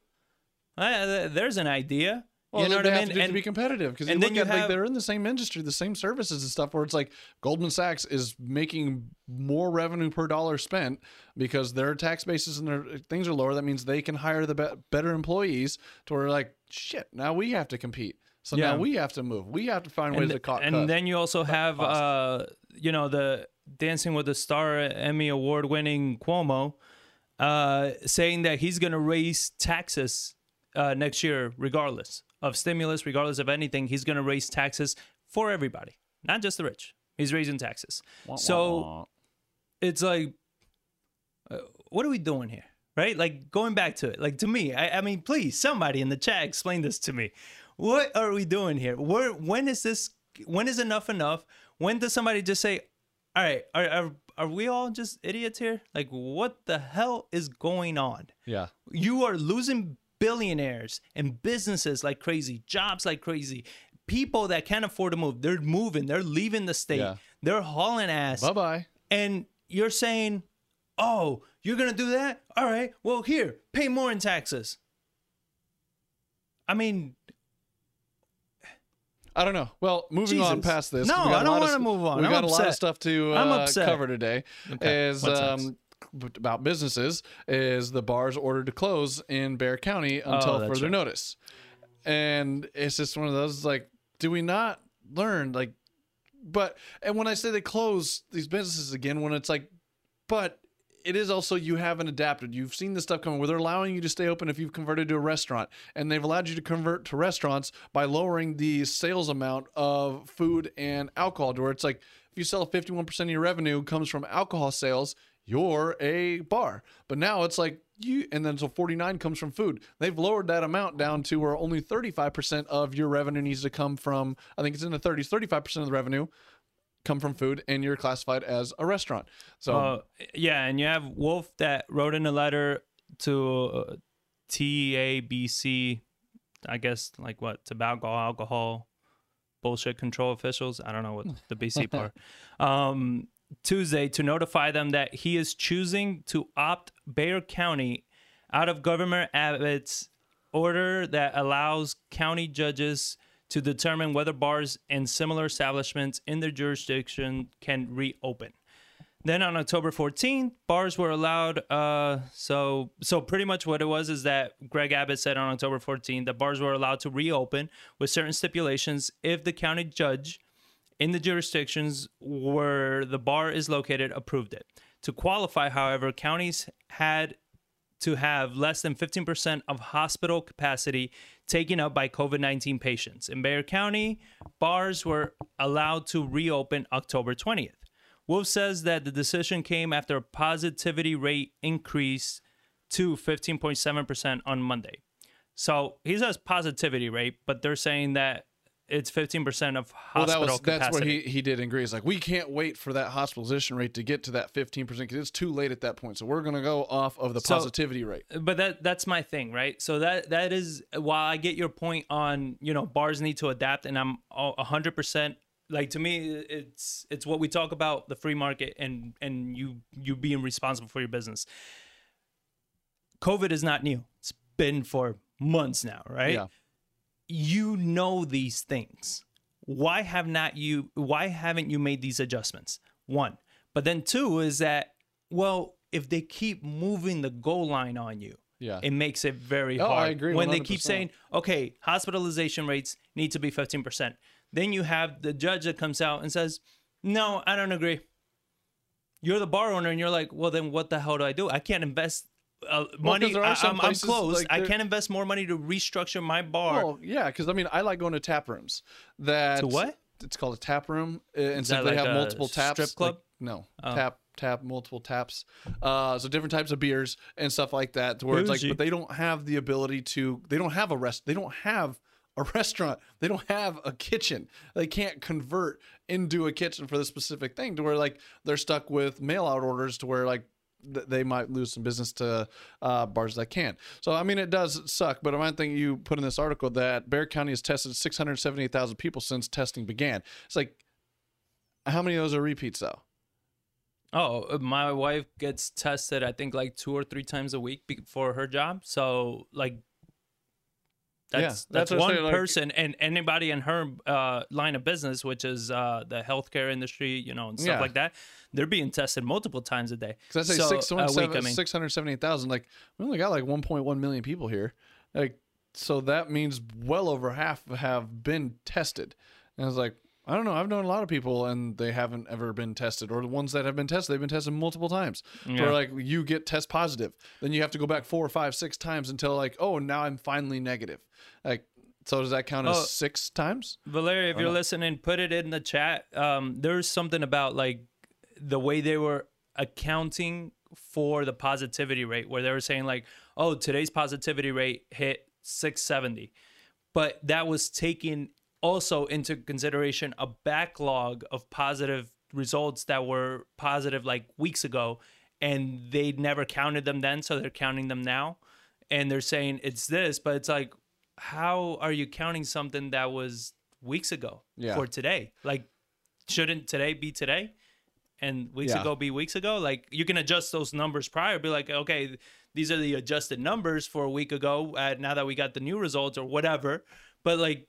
uh, there's an idea. Well, you know they what I mean? to And- to be competitive because and then you at like they're in the same industry, the same services and stuff. Where it's like Goldman Sachs is making more revenue per dollar spent because their tax bases and their things are lower. That means they can hire the be- better employees. To where like shit, now we have to compete. So Yeah. now we have to move. We have to find ways and, to cut. and cut. then you also have uh you know the dancing with the star emmy award winning cuomo uh saying that he's gonna raise taxes uh next year regardless of stimulus regardless of anything he's gonna raise taxes for everybody not just the rich. He's raising taxes. Wah, wah, so wah. it's like uh, what are we doing here right? Like going back to it like to me I, I mean please somebody in the chat explain this to me. What are we doing here? Where when is this when is enough enough? When does somebody just say all right are, are, are we all just idiots here? Like what the hell is going on? Yeah, you are losing billionaires and businesses like crazy, jobs like crazy. People that can't afford to move, they're moving, they're leaving the state, Yeah. they're hauling ass. bye bye. And you're saying, oh, you're going to do that? All right, well, here, pay more in taxes. I mean, I don't know. Well, moving on past this. No, we got I a don't wanna move on. We've I'm got a lot of upset. stuff to I'm uh, upset. cover today. Okay, Is what's um about businesses is the bars ordered to close in Bexar County oh, until Oh, further right. notice, and it's just one of those like, do we not learn like, but and when I say they close these businesses again, when it's like, but it is also you haven't adapted. You've seen this stuff coming where they're allowing you to stay open if you've converted to a restaurant, and they've allowed you to convert to restaurants by lowering the sales amount of food and alcohol. To where it's like if you sell 51% of your revenue comes from alcohol sales, you're a bar. But now it's like you, and then so 49 comes from food. They've lowered that amount down to where only 35% of your revenue needs to come from. I think it's in the 30s. 35% of the revenue come from food, and you're classified as a restaurant. So. uh, yeah, and you have Wolff that wrote in a letter to uh, TABC, I guess, like what, tobacco, alcohol, bullshit control officials. I don't know what the BC part. Um, Tuesday to notify them that he is choosing to opt Bexar County out of Governor Abbott's order that allows county judges to determine whether bars and similar establishments in their jurisdiction can reopen. Then on October 14th, bars were allowed. Uh, so so pretty much what it was is that Greg Abbott said on October 14th that bars were allowed to reopen with certain stipulations if the county judge in the jurisdictions where the bar is located approved it. To qualify, however, counties had to have less than 15% of hospital capacity taken up by COVID 19 patients. In Bexar County, bars were allowed to reopen October 20th. Wolff says that the decision came after a positivity rate increase to 15.7% on Monday. So he says positivity rate, but they're saying that it's 15% of Well, hospital that was capacity. that's what he he did in Greece. like we can't wait for that hospitalization rate to get to that fifteen percent because it's too late at that point. So we're gonna go off of the So- positivity rate. but that that's my thing right so that that is while i get your point on you know bars need to adapt and i'm a hundred percent like to me it's it's what we talk about the free market and and you you being responsible for your business covid is not new it's been for months now right Yeah. You know these things. Why have not you why haven't you made these adjustments? One. But then two is that well if they keep moving the goal line on you Yeah. it makes it very Oh, I hard. agree when they keep saying okay hospitalization rates need to be 15% then you have the judge that comes out and says no i don't agree. You're the bar owner and you're like well then what the hell do i do? I can't invest uh, money. there are I, am closed. like, I can't invest more money to restructure my bar. Well, yeah, because I mean, I like going to tap rooms. That To what? It's called a tap room, uh, and so that they like have multiple taps. strip club? Oh. like- no, tap tap multiple taps. Uh, so different types of beers and stuff like that. To where it's like, but they don't have the ability to. They don't have a rest. They don't have a restaurant. They don't have a kitchen. They can't convert into a kitchen for the specific thing. To where like they're stuck with mail out orders. To where like th- they might lose some business to uh, bars that can't. So I mean, it does suck. But I think you put in this article that Bexar County has tested 678,000 people since testing began. It's like, how many of those are repeats though? Oh, my wife gets tested. I think like two or three times a week be- for her job. So like, that's Yeah, that's, that's one like- person, and anybody in her uh, line of business, which is uh, the healthcare industry, you know, and stuff Yeah. like that, they're being tested multiple times a day. Because I say So, six, I mean. 678,000. Like, we only got like 1.1 million people here. Like, so that means well over half have been tested. And I was like, I don't know. I've known a lot of people and they haven't ever been tested, or the ones that have been tested, they've been tested multiple times. Yeah. Or like you get test positive, then you have to go back four or five, six times until like, oh, now I'm finally negative. Like, so does that count as Oh. six times? Valeria, if you're listening, put it in the chat. Um, there's something about like the way they were accounting for the positivity rate, where they were saying like, "Oh, today's positivity rate hit 670," but that was taking also into consideration a backlog of positive results that were positive like weeks ago, and they never counted them then, so they're counting them now, and they're saying it's this, but it's like, how are you counting something that was weeks ago Yeah. for today? Like, shouldn't today be today? And weeks Yeah. ago be weeks ago? Like, you can adjust those numbers prior. Be like, okay, these are the adjusted numbers for a week ago. Uh, now that we got the new results or whatever. But like,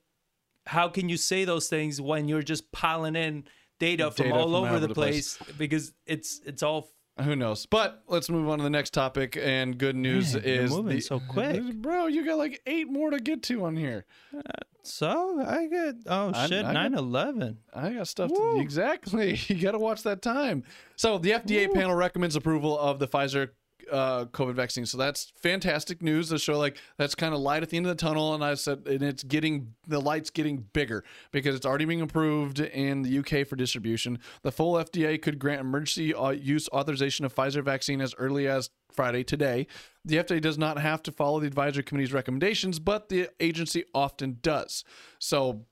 how can you say those things when you're just piling in data from Data all from over all the over the place. place? Because it's it's all Who knows? But let's move on to the next topic. And good news Man, you're is moving the- so quick. bro. You got like eight more to get to on here. Uh, so I get oh I- shit nine eleven. I got stuff to exactly. You got to watch that time. So the FDA panel recommends approval of the Pfizer uh, COVID vaccine. So that's fantastic news to show like that's kind of light at the end of the tunnel. And I said, and it's getting the light's getting bigger because it's already being approved in the UK for distribution. The full FDA could grant emergency uh, use authorization of Pfizer vaccine as early as Friday today. The FDA does not have to follow the advisory committee's recommendations, but the agency often does. So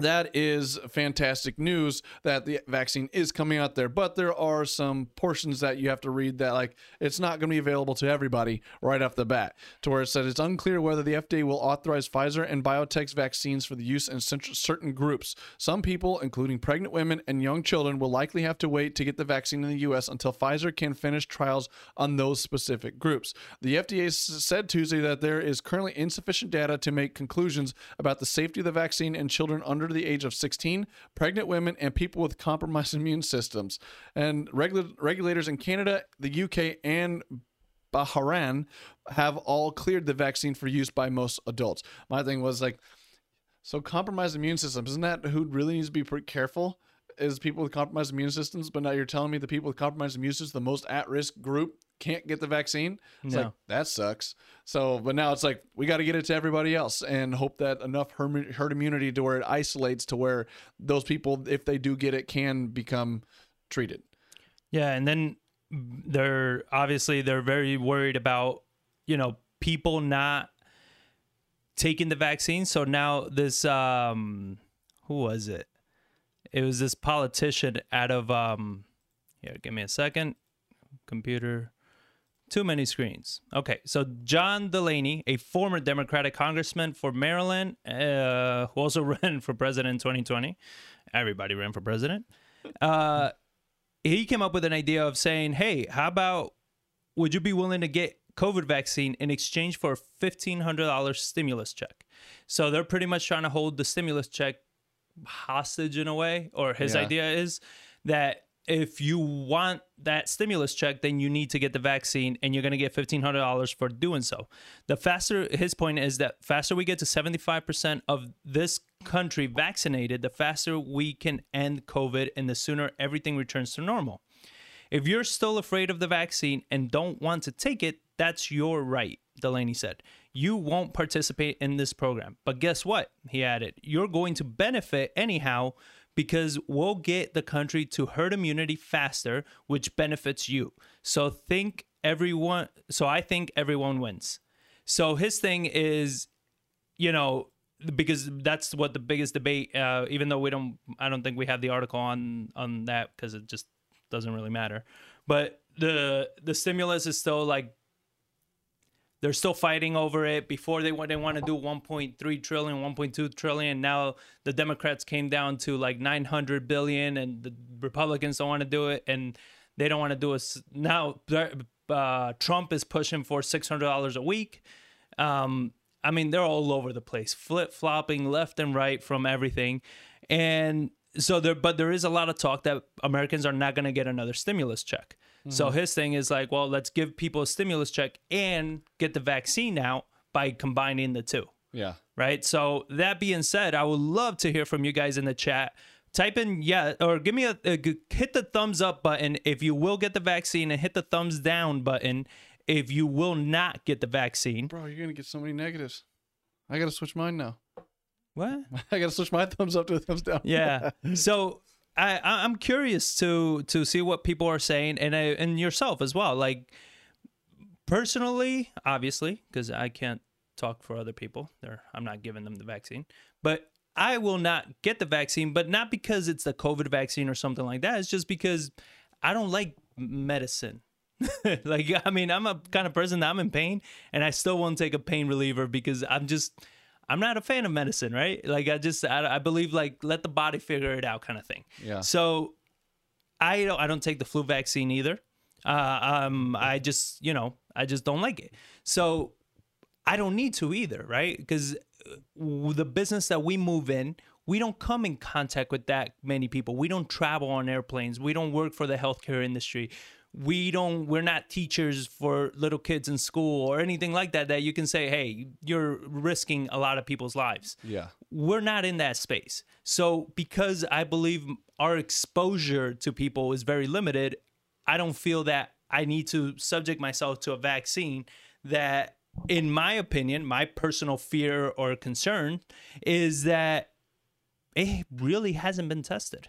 that is fantastic news that the vaccine is coming out there but there are some portions that you have to read that like it's not going to be available to everybody right off the bat to where it said it's unclear whether the fda will authorize pfizer and BioNTech's vaccines for the use in certain groups. Some people including pregnant women and young children will likely have to wait to get the vaccine in the us until pfizer can finish trials on those specific groups. The fda said tuesday that there is currently insufficient data to make conclusions about the safety of the vaccine in children under the age of 16, pregnant women, and people with compromised immune systems. And regula- regulators in Canada, the UK, and Bahrain have all cleared the vaccine for use by most adults. My thing was like, so compromised immune systems, isn't that who really needs to be pretty careful? Is people with compromised immune systems, but now you're telling me the people with compromised immune systems, the most at risk group, can't get the vaccine? It's No. like, that sucks. So, but now it's like, we got to get it to everybody else and hope that enough herd, herd immunity to where it isolates to where those people, if they do get it, can become treated. Yeah, and then they're obviously they're very worried about you know people not taking the vaccine. So now this um who was it? It was this politician out of um here, give me a second. Computer too many screens. Okay, so John Delaney, a former Democratic congressman for Maryland, uh, who also ran for president in 2020. Everybody ran for president. Uh, he came up with an idea of saying, "Hey, how about would you be willing to get COVID vaccine in exchange for a fifteen hundred dollars stimulus check?" So they're pretty much trying to hold the stimulus check hostage in a way, or his Yeah. idea is that if you want that stimulus check, then you need to get the vaccine, and you're going to get fifteen hundred dollars for doing so. The faster his point is that faster we get to seventy five percent of this country vaccinated, the faster we can end COVID, and the sooner everything returns to normal. If you're still afraid of the vaccine and don't want to take it, That's your right, Delaney said. You won't participate in this program. But guess what? He added, You're going to benefit anyhow because we'll get the country to herd immunity faster, which benefits you. So think everyone, so I think everyone wins. So his thing is, you know, because that's what the biggest debate. Uh, even though we don't, I don't think we have the article on on that because it just doesn't really matter. But the the stimulus is still like they're still fighting over it. Before they they want to do 1.3 trillion, 1.2 trillion. Now the Democrats came down to like 900 billion, and the Republicans don't want to do it, and they don't want to do it now. Uh, Trump is pushing for $600 a week. Um, I mean, they're all over the place, flip flopping left and right from everything, and so there. But there is a lot of talk that Americans are not going to get another stimulus check. So mm-hmm. his thing is like, well, let's give people a stimulus check and get the vaccine out by combining the two. Yeah. Right. So that being said, I would love to hear from you guys in the chat. Type in yeah, or give me a hit the thumbs up button if you will get the vaccine, and hit the thumbs down button if you will not get the vaccine. Bro, you're gonna get so many negatives. I gotta switch mine now. What? I gotta switch my thumbs up to a thumbs down. yeah. So I I'm curious to to see what people are saying and I, and yourself as well. Like personally, obviously, because I can't talk for other people. They're, I'm not giving them the vaccine, but I will not get the vaccine. But not because it's the COVID vaccine or something like that. It's just because I don't like medicine. like I mean, I'm a kind of person that I'm in pain, and I still won't take a pain reliever because I'm just I'm not a fan of medicine, right? Like I just I, I believe like let the body figure it out kind of thing. Yeah. So I don't I don't take the flu vaccine either. Uh, um, I just you know I just don't like it. So I don't need to either, right? Because the business that we move in, we don't come in contact with that many people. We don't travel on airplanes. We don't work for the healthcare industry. We don't. We're not teachers for little kids in school or anything like that. That you can say, "Hey, you're risking a lot of people's lives." Yeah. we're not in that space. So because I believe our exposure to people is very limited, I don't feel that I need to subject myself to a vaccine that in my opinion, my personal fear or concern is that it really hasn't been tested.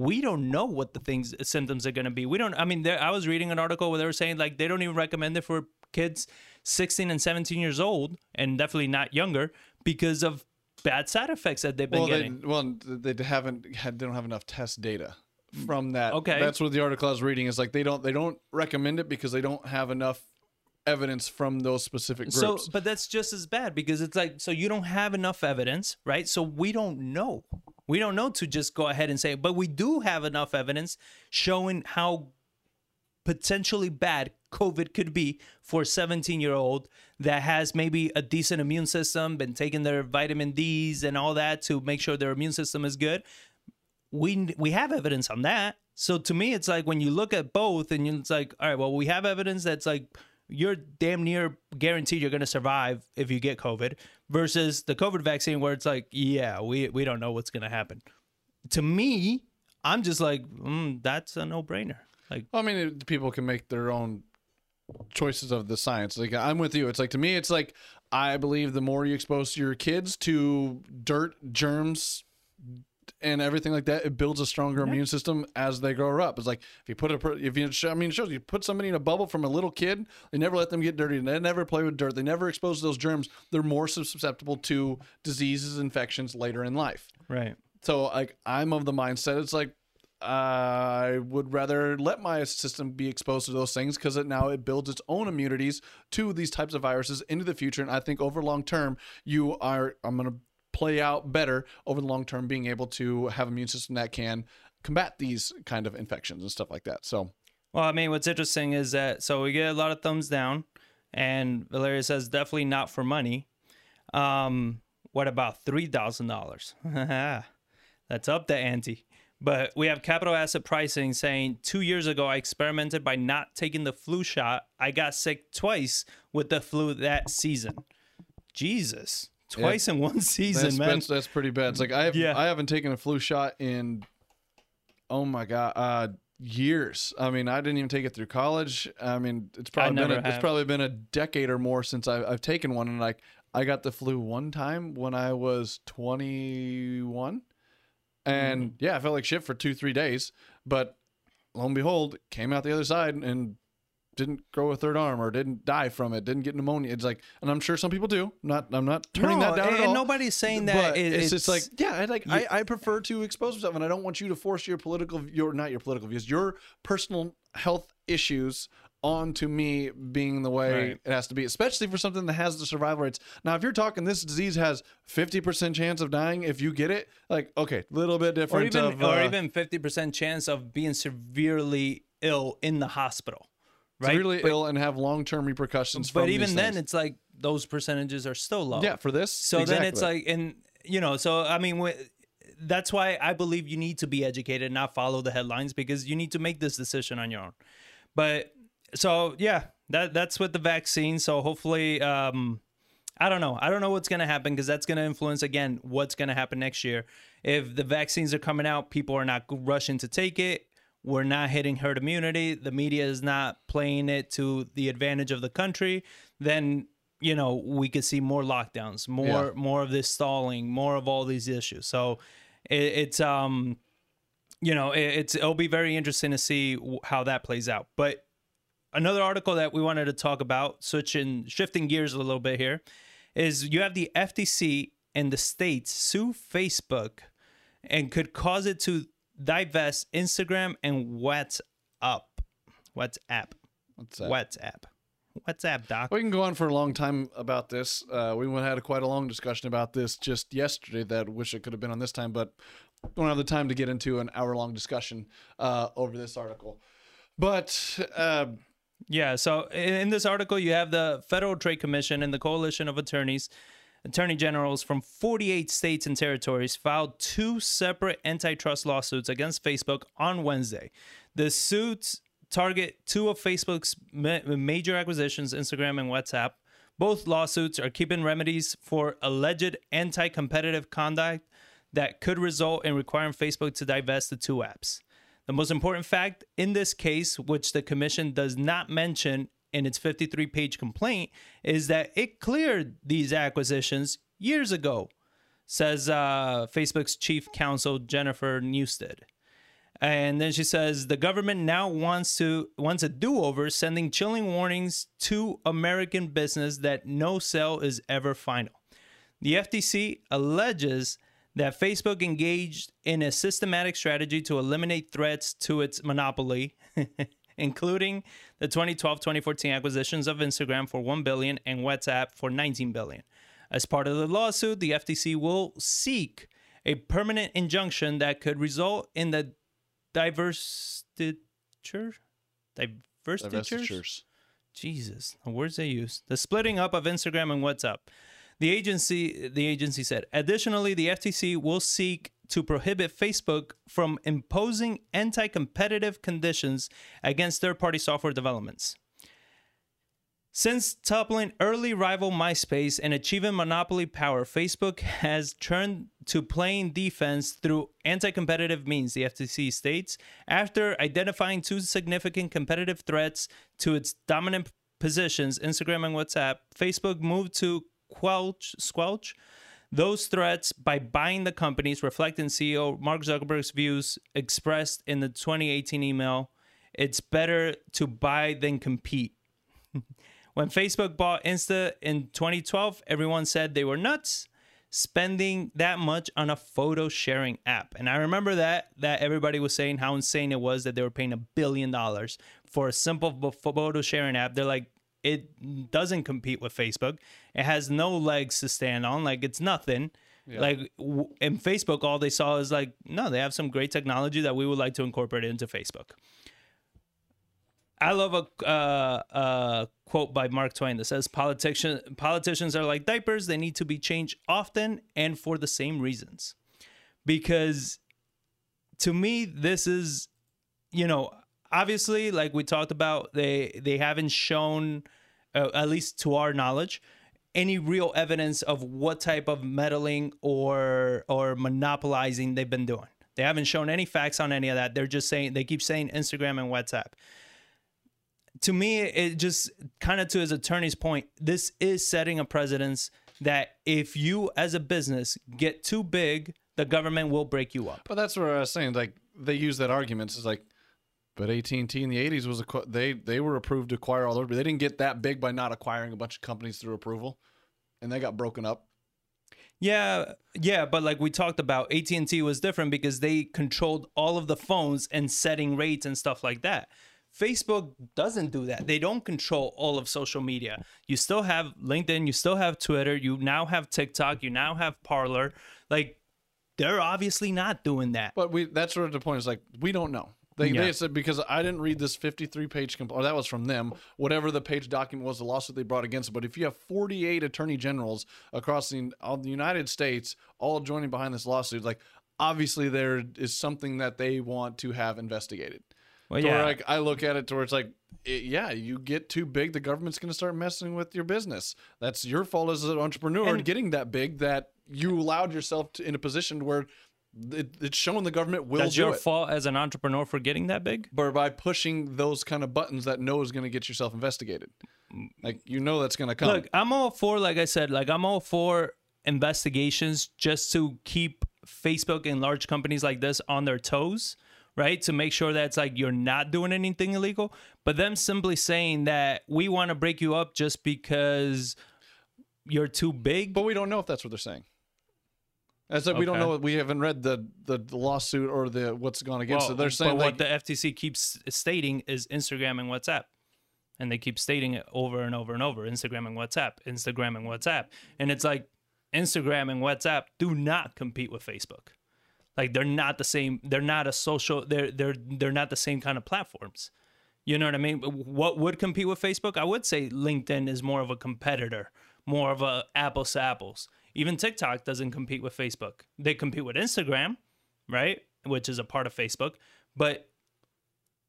We don't know what the things symptoms are going to be. We don't I mean there I was reading an article where they were saying like they don't even recommend it for kids 16 and 17 years old and definitely not younger because of bad side effects that they've been Well, they, getting. well, they haven't had. They don't have enough test data from that. Okay. That's what the article I was reading is like. They don't. They don't recommend it because they don't have enough evidence from those specific groups. So, but that's just as bad because it's like, so you don't have enough evidence, right? So we don't know. We don't know to just go ahead and say, but we do have enough evidence showing how potentially bad COVID could be for a 17 year old that has maybe a decent immune system, been taking their vitamin D's and all that to make sure their immune system is good. We we have evidence on that. So to me, it's like when you look at both, and it's like, all right, well, we have evidence that's like you're damn near guaranteed you're going to survive if you get COVID, versus the COVID vaccine where it's like, yeah, we we don't know what's going to happen. To me, I'm just like, mm, that's a no brainer. Like, I mean, people can make their own choices of the science. Like I'm with you. It's like to me, it's like I believe the more you expose your kids to dirt, germs, and everything like that, it builds a stronger immune system as they grow up. It's like if you put a, if you, I mean, it shows you put somebody in a bubble from a little kid, they never let them get dirty, they never play with dirt, they never expose those germs. They're more susceptible to diseases, infections later in life. right. So like I'm of the mindset it's like I would rather let my system be exposed to those things because it now it builds its own immunities to these types of viruses into the future. And I think over long term, you are I'm gonna play out better over the long term, being able to have immune system that can combat these kind of infections and stuff like that. So Well, I mean, what's interesting is that so we get a lot of thumbs down, and Valeria says definitely not for money. Um, what about three thousand dollars? That's up the ante. But we have capital asset pricing saying two years ago I experimented by not taking the flu shot. I got sick twice with the flu that season. Jesus, twice in one season, that's, man. that's that's pretty bad. It's like I have Yeah. I haven't taken a flu shot in oh my god uh years. I mean, I didn't even take it through college. I mean, it's probably been a, it's probably been a decade or more since I, I've taken one, and like I got the flu one time when I was 21, and Mm-hmm. yeah, I felt like shit for two three days, but lo and behold, came out the other side and didn't grow a third arm or didn't die from it, didn't get pneumonia. It's like, and I'm sure some people do. Not, I'm not turning No, that down and, and nobody's saying that it- it's, just like yeah, I like you- I, I prefer to expose myself, and I don't want you to force your political your not your political views, your personal health issues onto me being the way Right. it has to be, especially for something that has the survival rates. Now, if you're talking this disease has fifty percent chance of dying if you get it, like okay, a little bit or different. even of, or uh, even 50% chance of being severely ill in the hospital right severely but, ill and have long term repercussions. but even then it's like those percentages are still low yeah, for this. so then it's like and you know so i mean wh- that's why i believe you need to be educated not follow the headlines because you need to make this decision on your own but so yeah that that's with the vaccine so hopefully um I don't know. I don't know what's going to happen because that's going to influence again what's going to happen next year. If the vaccines are coming out, people are not rushing to take it. We're not hitting herd immunity. The media is not playing it to the advantage of the country. Then you know we could see more lockdowns, more Yeah. more of this stalling, more of all these issues. So it, it's um you know it, it's it'll be very interesting to see how that plays out. But another article that we wanted to talk about, switching shifting gears a little bit here, is you have the FTC and the states sue Facebook and could cause it to divest Instagram and WhatsApp. WhatsApp. What's that? WhatsApp. WhatsApp, doc. We can go on for a long time about this. Uh, we had a, quite a long discussion about this just yesterday. That I wish it could have been on this time, but don't have the time to get into an hour long discussion uh, over this article. But uh, Yeah. So in this article, you have the Federal Trade Commission and the coalition of attorneys, attorney generals from 48 states and territories filed two separate antitrust lawsuits against Facebook on Wednesday. The suits target two of Facebook's ma- major acquisitions, Instagram and WhatsApp. Both lawsuits are keeping remedies for alleged anti competitive conduct that could result in requiring Facebook to divest the two apps. The most important fact in this case, which the commission does not mention in its 53 page complaint, is that it cleared these acquisitions years ago, says uh, Facebook's chief counsel, Jennifer Newstead. And then she says the government now wants to wants a do-over, sending chilling warnings to American business that no sale is ever final. The FTC alleges that Facebook engaged in a systematic strategy to eliminate threats to its monopoly, including the 2012-2014 acquisitions of Instagram for 1 billion and WhatsApp for 19 billion. As part of the lawsuit, the FTC will seek a permanent injunction that could result in the divestiture diversiture divestitures. Jesus, the words they use. The splitting up of Instagram and WhatsApp. The agency the agency said. Additionally, the FTC will seek to prohibit Facebook from imposing anti-competitive conditions against third-party software developments. Since toppling early rival MySpace and achieving monopoly power, Facebook has turned to playing defense through anti competitive means, the FTC states. After identifying two significant competitive threats to its dominant positions, Instagram and WhatsApp, Facebook moved to quelch, squelch those threats by buying the companies, reflecting CEO Mark Zuckerberg's views expressed in the 2018 email. It's better to buy than compete. When Facebook bought Insta in 2012, everyone said they were nuts spending that much on a photo sharing app. And I remember that that everybody was saying how insane it was that they were paying a billion dollars for a simple photo sharing app. They're like it doesn't compete with Facebook. It has no legs to stand on. Like it's nothing. Like w- in Facebook, all they saw is like, no, they have some great technology that we would like to incorporate into Facebook. I love a uh, uh, quote by Mark Twain that says, "Politician politicians are like diapers; they need to be changed often and for the same reasons." Because to me, this is, you know, obviously, like we talked about, they they haven't shown, uh, at least to our knowledge, any real evidence of what type of meddling or or monopolizing they've been doing. They haven't shown any facts on any of that. They're just saying they keep saying Instagram and WhatsApp. To me, it just kind of to his attorney's point, this is setting a precedence that if you as a business get too big, the government will break you up. But that's what I was saying. Like they use that argument. It's like, but AT and T in the '80s was a they they were approved to acquire all those, but they didn't get that big by not acquiring a bunch of companies through approval, and they got broken up. Yeah, yeah, but like we talked about, AT and T was different because they controlled all of the phones and setting rates and stuff like that. Facebook doesn't do that. They don't control all of social media. You still have LinkedIn, you still have Twitter, you now have TikTok, you now have Parler. Like they're obviously not doing that. But we that's sort of the point. Is like we don't know. They, Yeah. they said because I didn't read this 53 page comp- or that was from them. Whatever the page document was, the lawsuit they brought against it. But if you have 48 attorney generals across the, all the United States all joining behind this lawsuit, like obviously there is something that they want to have investigated. Well, yeah. like I look at it to where it's like, it, yeah, you get too big, the government's going to start messing with your business. That's your fault as an entrepreneur And- getting that big that you allowed yourself to, in a position where it, it's shown the government will That's your it. fault as an entrepreneur for getting that big. But by pushing those kind of buttons that know is going to get yourself investigated, like you know that's going to come. Look, I'm all for, like I said, like I'm all for investigations just to keep Facebook and large companies like this on their toes, right? To make sure that it's like you're not doing anything illegal. But them simply saying that we want to break you up just because you're too big. but we don't know if that's what they're saying. As I said, we don't Okay. know. We haven't read the, the lawsuit or the what's gone against it. They're saying but like, what the FTC keeps stating is Instagram and WhatsApp. And they keep stating it over and over and over Instagram and WhatsApp, Instagram and WhatsApp. And it's like Instagram and WhatsApp do not compete with Facebook. Like they're not the same, they're not a social they're they're they're not the same kind of platforms. You know what I mean? What would compete with Facebook? I would say LinkedIn is more of a competitor, more of a apples to apples. Even TikTok doesn't compete with Facebook. They compete with Instagram, right? Which is a part of Facebook, but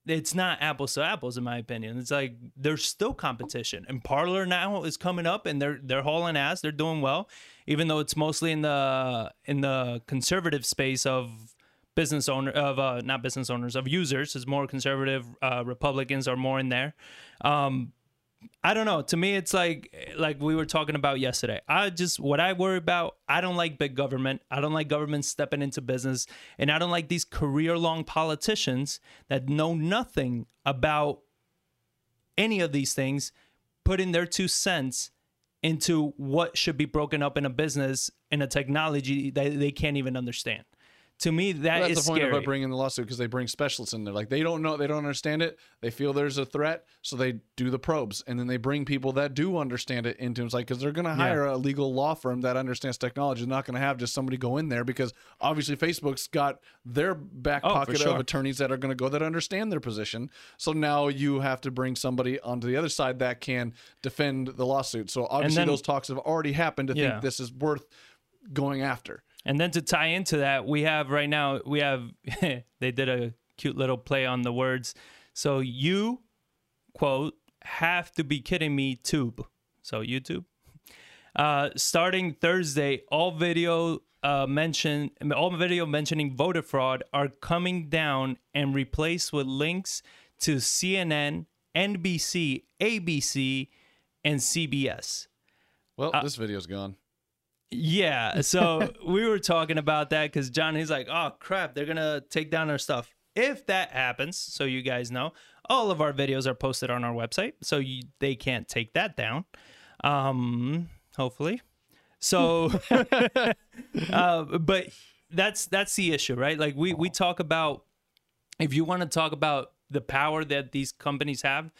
it's not apples to apples in my opinion. It's like there's still competition. And Parler now is coming up and they're they're hauling ass. They're doing well, even though it's mostly in the in the conservative space of business owner of uh, not business owners of users is more conservative. Uh, Republicans are more in there. Um, I don't know. To me, it's like eh, like we were talking about yesterday. I just what I worry about. I don't like big government. I don't like government stepping into business, and I don't like these career long politicians that know nothing about any of these things, putting their two cents into what should be broken up in a business in a technology that they can't even understand. To me, that that's is the point scary. about bringing the lawsuit because they bring specialists in there. Like they don't know, they don't understand it. They feel there's a threat, so they do the probes, and then they bring people that do understand it into. It's like because they're going to hire a legal law firm that understands technology. They're not going to have just somebody go in there because obviously Facebook's got their back Oh, pocket sure. of attorneys that are going to go that understand their position. So now you have to bring somebody onto the other side that can defend the lawsuit. So obviously then- those talks have already happened to Yeah. think this is worth going after. And then to tie into that, we have right now, we have, they did a cute little play on the words. So you, quote, have to be kidding me, tube. So YouTube. Uh, starting Thursday, all video uh, mention, all video mentioning voter fraud are coming down and replaced with links to CNN, NBC, ABC, and CBS. Well, Uh, this video's gone. Yeah. So we were talking about that because John, he's like, oh crap, they're gonna take down our stuff. If that happens, so you guys know, all of our videos are posted on our website, so you, they can't take that down. Um, hopefully. So, uh, but that's that's the issue, right? Like we we talk about if you want to talk about the power that these companies have,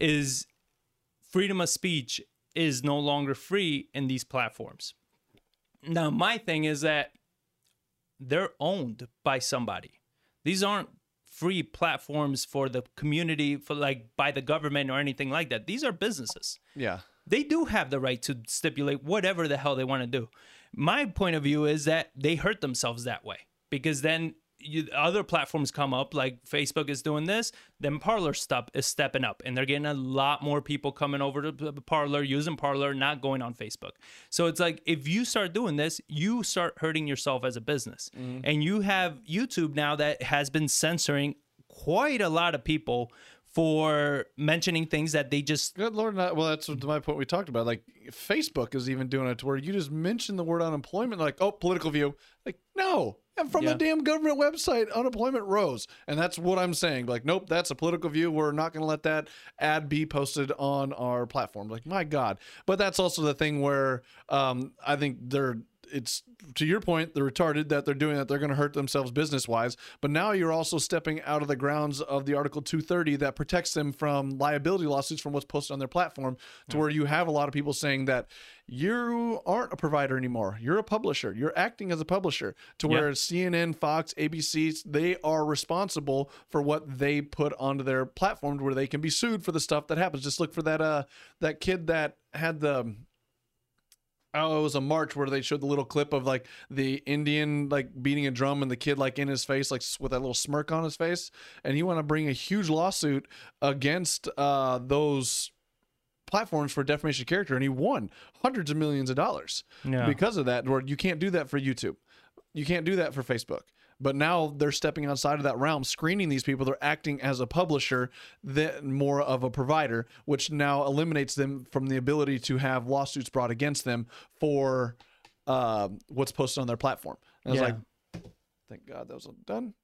is freedom of speech is no longer free in these platforms. Now, my thing is that they're owned by somebody. These aren't free platforms for the community, for like by the government or anything like that. These are businesses. Yeah. They do have the right to stipulate whatever the hell they want to do. My point of view is that they hurt themselves that way because then you, other platforms come up, like Facebook is doing this, then Parler step is stepping up, and they're getting a lot more people coming over to the Parler, using Parler, not going on Facebook. So it's like if you start doing this, you start hurting yourself as a business, mm-hmm. and you have YouTube now that has been censoring quite a lot of people for mentioning things that they just Good Lord, not well. That's my point. We talked about like Facebook is even doing it to where you just mention the word unemployment, like oh, political view. Like no, and from Yeah. a damn government website, unemployment rose, and that's what I'm saying. Like nope, that's a political view. We're not going to let that ad be posted on our platform. Like my God, but that's also the thing where um, I think they're it's to your point, they're retarded that they're doing that. They're going to hurt themselves business wise. But now you're also stepping out of the grounds of the Article 230 that protects them from liability lawsuits from what's posted on their platform, to where you have a lot of people saying that you aren't a provider anymore. You're a publisher. You're acting as a publisher. To where CNN, Fox, ABC, they are responsible for what they put onto their platform, where they can be sued for the stuff that happens. Just look for that uh that kid that had the Oh, it was a march where they showed the little clip of like the Indian like beating a drum and the kid like in his face, like with that little smirk on his face, and he want to bring a huge lawsuit against uh, those platforms for defamation of character, and he won hundreds of millions of dollars Yeah. because of that. Where you can't do that for YouTube, you can't do that for Facebook. But now they're stepping outside of that realm, screening these people. They're acting as a publisher, then more of a provider, which now eliminates them from the ability to have lawsuits brought against them for uh, what's posted on their platform. And I was Yeah. like, thank God that was done.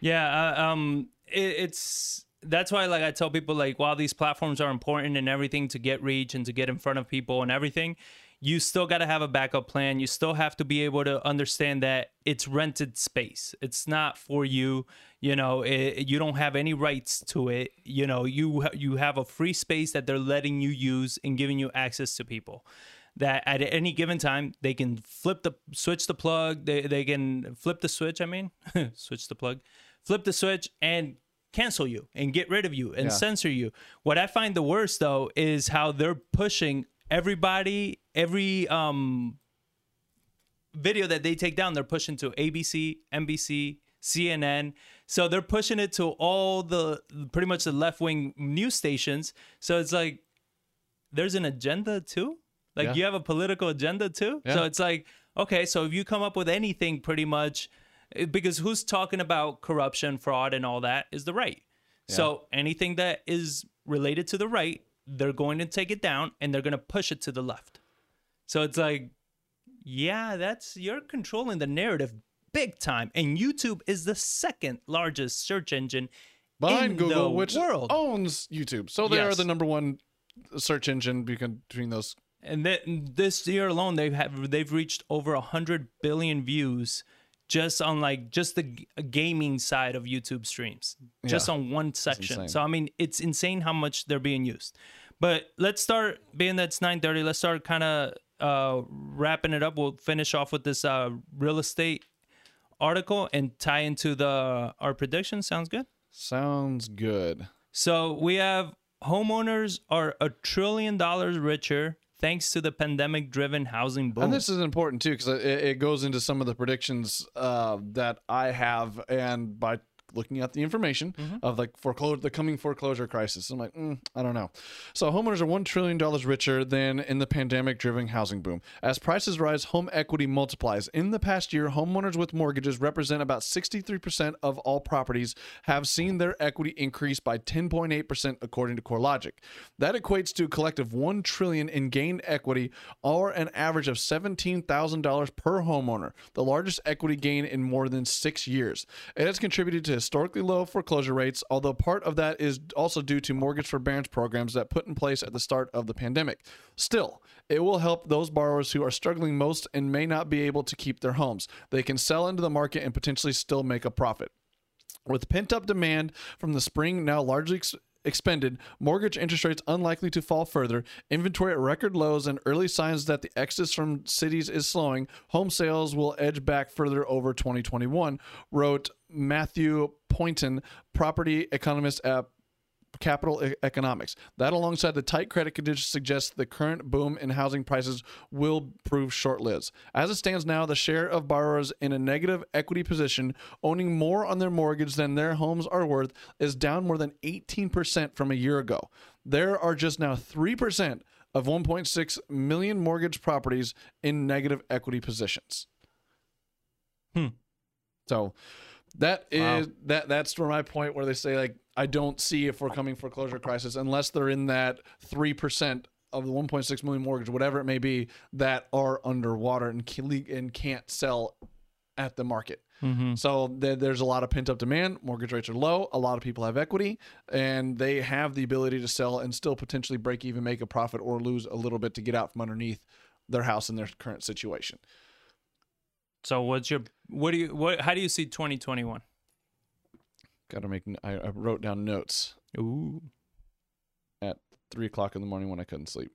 Yeah, uh, um, it, it's that's why like I tell people like while these platforms are important and everything to get reach and to get in front of people and everything, you still got to have a backup plan. You still have to be able to understand that it's rented space. It's not for you. You know, it, you don't have any rights to it. You know, you you have a free space that they're letting you use and giving you access to people that at any given time they can flip the switch the plug they, they can flip the switch i mean switch the plug flip the switch and cancel you and get rid of you and Yeah. censor you. What i find the worst though is how they're pushing everybody every um video that they take down they're pushing to abc nbc cnn so they're pushing it to all the pretty much the left-wing news stations. So it's like there's an agenda too? Like Yeah. you have a political agenda too? So it's like okay so if you come up with anything pretty much because who's talking about corruption fraud and all that is the right so anything that is related to the right they're going to take it down and they're going to push it to the left so it's like yeah that's you're controlling the narrative big time and youtube is the second largest search engine Behind in Google, which world. owns YouTube. So they are the number one search engine between those. and th- this year alone they've have they've reached over a hundred billion views just on like just the g- gaming side of YouTube streams, just Yeah. on one section. So I mean, it's insane how much they're being used. But let's start being that's nine thirty. Let's start kind of uh, wrapping it up. We'll finish off with this uh, real estate article and tie into the our prediction. Sounds good. Sounds good. So we have homeowners are a trillion dollars richer thanks to the pandemic driven housing boom. And this is important too because it, it goes into some of the predictions uh, that I have, and by looking at the information of like foreclosure, the coming foreclosure crisis, I'm like, mm, I don't know. So homeowners are one trillion dollars richer than in the pandemic-driven housing boom. As prices rise, home equity multiplies. In the past year, homeowners with mortgages represent about 63% of all properties have seen their equity increase by 10.8% according to CoreLogic. That equates to a collective 1 trillion in gained equity or an average of $17,000 per homeowner, the largest equity gain in more than 6 years. It has contributed to historically low foreclosure rates, although part of that is also due to mortgage forbearance programs that put in place at the start of the pandemic. Still, it will help those borrowers who are struggling most and may not be able to keep their homes. They can sell into the market and potentially still make a profit. With pent up demand from the spring now largely expended, mortgage interest rates unlikely to fall further, inventory at record lows, and early signs that the exodus from cities is slowing, home sales will edge back further over 2021, wrote Matthew Pointon, property economist at capital e- economics. That, alongside the tight credit conditions, suggests the current boom in housing prices will prove short lived. As it stands now, the share of borrowers in a negative equity position, owning more on their mortgage than their homes are worth, is down more than 18% from a year ago. There are just now 3% of 1.6 million mortgage properties in negative equity positions. Hmm. So that is Wow. that that's where my point where they say like I don't see if we're coming foreclosure crisis unless they're in that three percent of the 1.6 million mortgage, whatever it may be, that are underwater and and can't sell at the market. Mm-hmm. So there, there's a lot of pent up demand. Mortgage rates are low. A lot of people have equity, and they have the ability to sell and still potentially break even, make a profit, or lose a little bit to get out from underneath their house in their current situation. So what's your what do you what how do you see 2021? Got to make. I, I wrote down notes Ooh. at three o'clock in the morning when I couldn't sleep.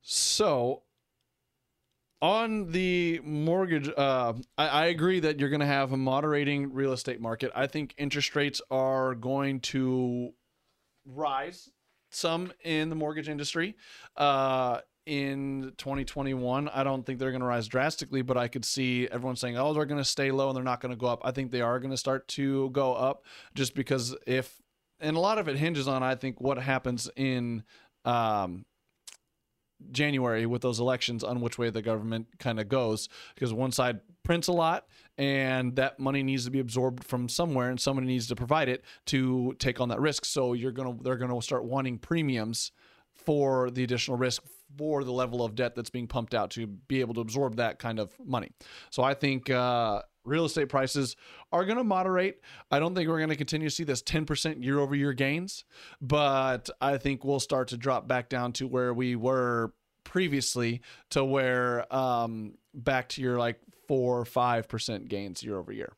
So, on the mortgage, uh, I, I agree that you're going to have a moderating real estate market. I think interest rates are going to rise some in the mortgage industry. Uh, in 2021, I don't think they're going to rise drastically, but I could see everyone saying, "Oh, they're going to stay low and they're not going to go up." I think they are going to start to go up, just because if, and a lot of it hinges on, I think, what happens in um, January with those elections on which way the government kind of goes because one side prints a lot and that money needs to be absorbed from somewhere and somebody needs to provide it to take on that risk so you're going to they're going to start wanting premiums for the additional risk for the level of debt that's being pumped out to be able to absorb that kind of money. So I think uh, real estate prices are going to moderate. I don't think we're going to continue to see this 10% year over year gains, but I think we'll start to drop back down to where we were previously to where um, back to your like four or five percent gains year over year.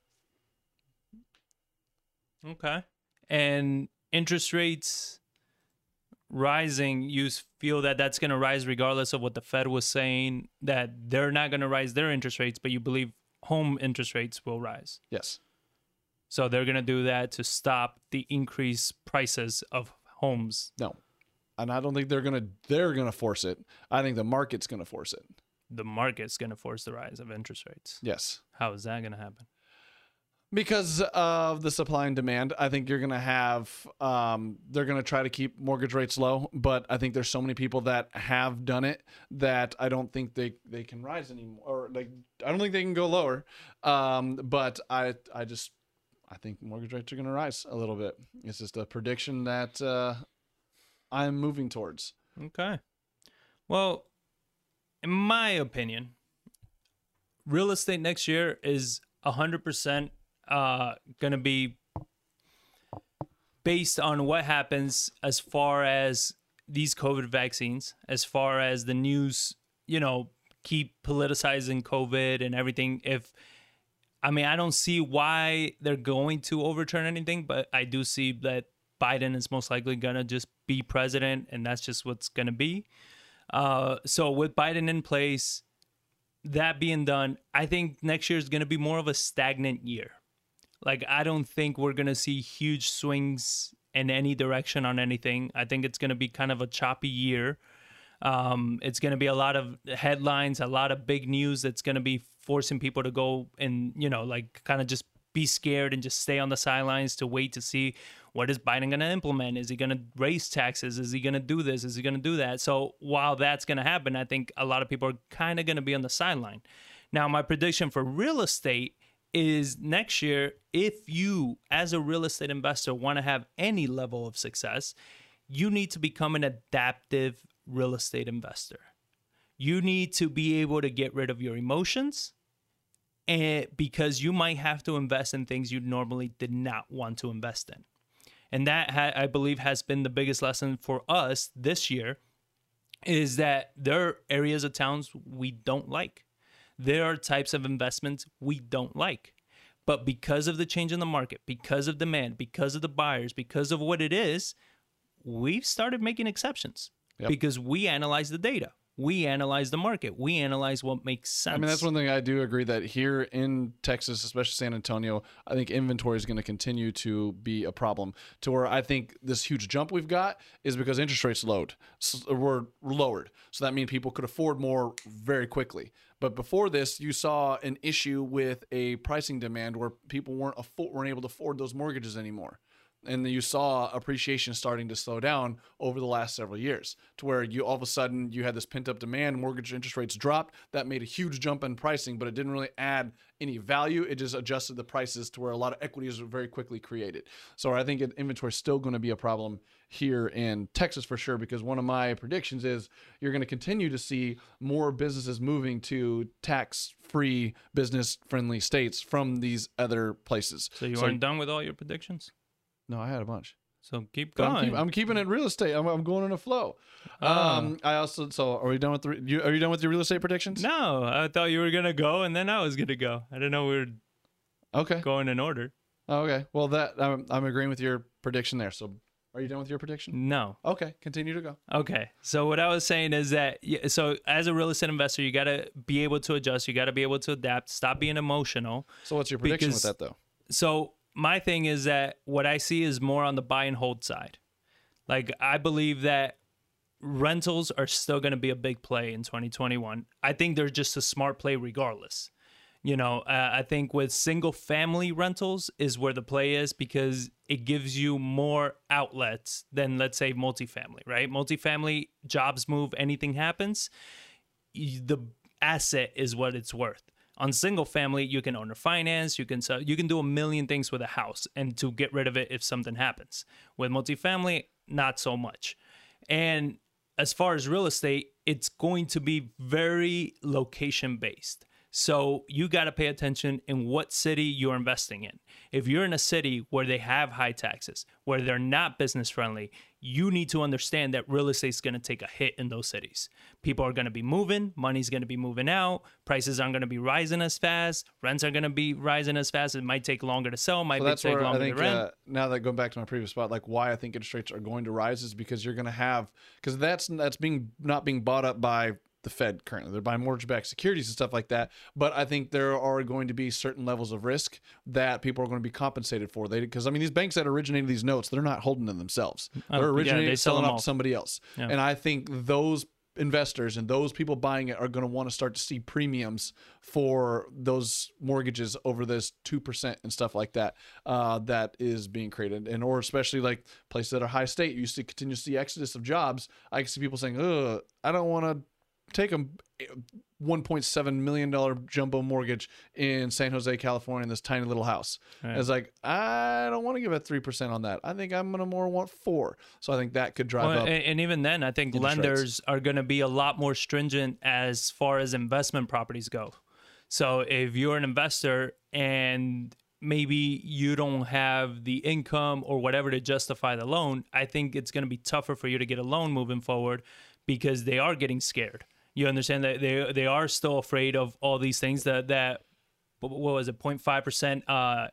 Okay. And interest rates rising, you feel that that's going to rise regardless of what the Fed was saying, that they're not going to rise their interest rates, but you believe home interest rates will rise. Yes. So they're going to do that to stop the increased prices of homes. No. And I don't think they're gonna they're gonna force it. I think the market's gonna force it. The market's going to force the rise of interest rates. Yes. How is that going to happen? Because of the supply and demand i think you're going to have um, they're going to try to keep mortgage rates low but i think there's so many people that have done it that i don't think they they can rise anymore or like i don't think they can go lower. Um, but i i just i think mortgage rates are going to rise a little bit. It's just a prediction that uh, i'm moving towards. Okay. Well, in my opinion, real estate next year is 100% uh, going to be based on what happens as far as these COVID vaccines, as far as the news, you know, keep politicizing COVID and everything. If, I mean, I don't see why they're going to overturn anything, but I do see that Biden is most likely going to just be president, and that's just what's going to be. Uh, so with Biden in place, that being done, I think next year is going to be more of a stagnant year. Like I don't think we're going to see huge swings in any direction on anything. I think it's going to be kind of a choppy year. Um, it's going to be a lot of headlines, a lot of big news that's going to be forcing people to go and you know like kind of just be scared and just stay on the sidelines to wait to see what is Biden going to implement? Is he going to raise taxes? Is he going to do this? Is he going to do that? So while that's going to happen, I think a lot of people are kind of going to be on the sideline. Now, my prediction for real estate is next year, if you, as a real estate investor, want to have any level of success, you need to become an adaptive real estate investor. You need to be able to get rid of your emotions and because you might have to invest in things you normally did not want to invest in. And that ha- I believe has been the biggest lesson for us this year is that there are areas of towns we don't like. There are types of investments we don't like. But because of the change in the market, because of demand, because of the buyers, because of what it is, we've started making exceptions Yep. because we analyze the data. we analyze the market. We analyze what makes sense. I mean, that's one thing I do agree that here in Texas, especially San Antonio, I think inventory is going to continue to be a problem. To where I think this huge jump we've got is because interest rates lowered, were lowered. So that means people could afford more very quickly. But before this, you saw an issue with a pricing demand where people weren't afford, weren't able to afford those mortgages anymore and you saw appreciation starting to slow down over the last several years to where you all of a sudden you had this pent up demand mortgage interest rates dropped. That made a huge jump in pricing but it didn't really add any value. It just adjusted the prices to where a lot of equities were very quickly created. So i think inventory is still going to be a problem here in texas for sure because one of my predictions is you're going to continue to see more businesses moving to tax free business friendly states from these other places. So you so, aren't done with all your predictions no, I had a bunch. So keep going. I'm, keep, I'm, keeping it real estate. I'm, I'm going in a flow. Uh, um, I also so are we done with the you, are you done with your real estate predictions? No, I thought you were gonna go and then I was gonna go. I didn't know we were okay going in order. Okay, well that I'm I'm agreeing with your prediction there. So are you done with your prediction? No. Okay, continue to go. Okay. So what I was saying is that so as a real estate investor, you got to be able to adjust, you got to be able to adapt, stop being emotional. So what's your prediction because, with that though? So my thing is that what I see is more on the buy and hold side. Like I believe that rentals are still going to be a big play in 2021. I think they're just a smart play regardless. You know, uh, I think with single family rentals is where the play is because it gives you more outlets than let's say multifamily, right? Multifamily jobs move, anything happens, the asset is what it's worth on single family you can own or finance you can sell you can do a million things with a house and to get rid of it if something happens. With multifamily not so much. And as far as real estate it's going to be very location based so you got to pay attention in what city you're investing in. If you're in a city where they have high taxes, where they're not business friendly, you need to understand that real estate is going to take a hit in those cities. People are going to be moving, money's going to be moving out, prices aren't going to be rising as fast, rents aren't going to be rising as fast. It might take longer to sell, might so take longer I think, to rent. Uh, now that going back to my previous spot, like why I think interest rates are going to rise is because you're going to have because that's that's being not being bought up by the Fed currently. They're buying mortgage backed securities and stuff like that. But I think there are going to be certain levels of risk that people are going to be compensated for. They because I mean these banks that originated these notes, they're not holding them themselves. Oh, they're originating yeah, they selling off to somebody else. Yeah. And I think those investors and those people buying it are going to want to start to see premiums for those mortgages over this 2% and stuff like that uh, that is being created and or especially like places that are high state you see continue to see exodus of jobs i see people saying oh i don't want to take a 1.7 million dollar jumbo mortgage in San Jose, California, in this tiny little house. Right. It's like I don't want to give a three percent on that. I think I'm gonna more want four. So I think that could drive well, up. And, and even then, I think lenders rates. are going to be a lot more stringent as far as investment properties go. So if you're an investor and maybe you don't have the income or whatever to justify the loan, I think it's going to be tougher for you to get a loan moving forward because they are getting scared. You understand that they they are still afraid of all these things that that what was it 0.5 percent uh,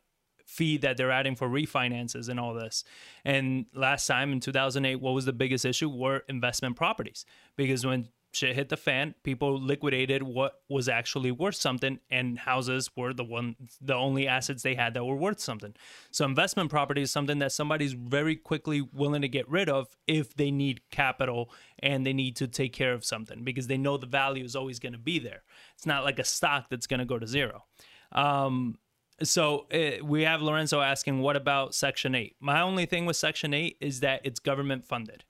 fee that they're adding for refinances and all this. And last time in 2008, what was the biggest issue? Were investment properties because when shit hit the fan, people liquidated what was actually worth something, and houses were the one, the only assets they had that were worth something. So investment property is something that somebody's very quickly willing to get rid of if they need capital and they need to take care of something because they know the value is always going to be there. It's not like a stock that's going to go to zero. Um, so uh, we have Lorenzo asking, what about Section 8? My only thing with Section 8 is that it's government funded.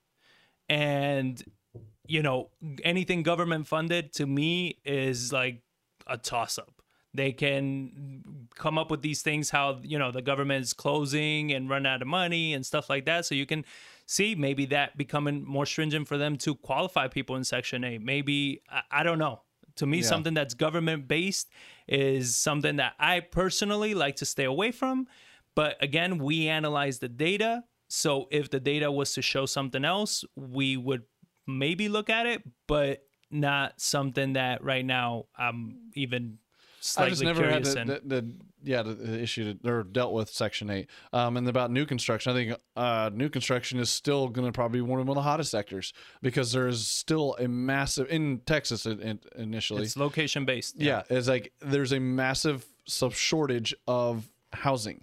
And you know, anything government funded to me is like a toss up. They can come up with these things how, you know, the government is closing and run out of money and stuff like that. So you can see maybe that becoming more stringent for them to qualify people in Section 8. Maybe, I, I don't know. To me, yeah. something that's government based is something that I personally like to stay away from. But again, we analyze the data. So if the data was to show something else, we would maybe look at it, but not something that right now I'm even slightly I just never had the, the, the, yeah, the- the issued or dealt with Section Eight. Um, and about new construction, I think uh, new construction is still going to probably be one of the hottest sectors because there is still a massive in Texas in, in- initially. It's location based. yeah, it's like there's a massive sub shortage of housing.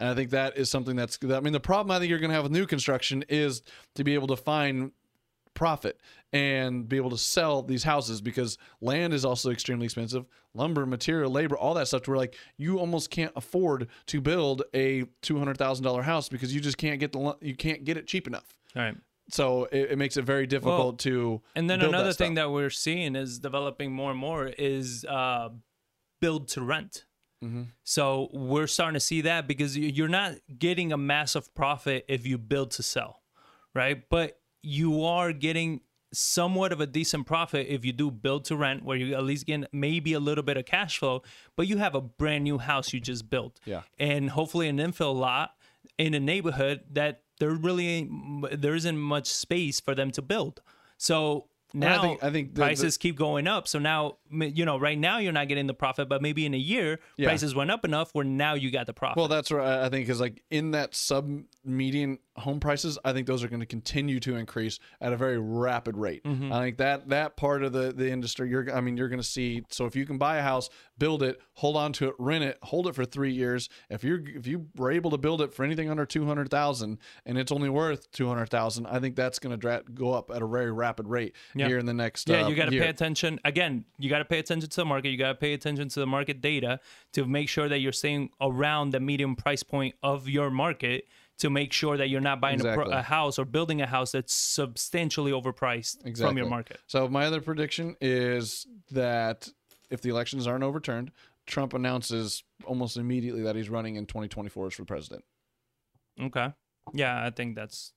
And I think that is something that's. I mean, the problem I think you're going to have with new construction is to be able to find profit and be able to sell these houses because land is also extremely expensive lumber material labor all that stuff to where like you almost can't afford to build a $200000 house because you just can't get the you can't get it cheap enough All right. so it, it makes it very difficult to And then another that thing that we're seeing is developing more and more is uh, build to rent. Mm-hmm. So we're starting to see that because you're not getting a massive profit if you build to sell, right? But you are getting somewhat of a decent profit if you do build to rent, where you at least get maybe a little bit of cash flow, but you have a brand new house you just built, Yeah. and hopefully an infill lot in a neighborhood that there really ain't, there isn't much space for them to build. So And I now think- I think the- prices keep going up. So now you know right now you're not getting the profit, but maybe in a year Yeah. prices went up enough where now you got the profit. Well, that's right. I think is like in that sub median home prices, I think those are going to continue to increase at a very rapid rate. Mm-hmm. I think that that part of the the industry, you're, I mean, you're going to see. So if you can buy a house, build it, hold on to it, rent it, hold it for three years. If you're if you were able to build it for anything under two hundred thousand and it's only worth two hundred thousand, I think that's going to dra- go up at a very rapid rate Yeah. here in the next. yeah, uh, you got to pay attention. Again, you got to pay attention to the market. You got to pay attention to the market data to make sure that you're staying around the medium price point of your market to make sure that you're not buying a, pro- a house or building a house that's substantially overpriced from your market. So my other prediction is that if the elections aren't overturned, Trump announces almost immediately that he's running in 2024 as for president. Okay. Yeah, I think that's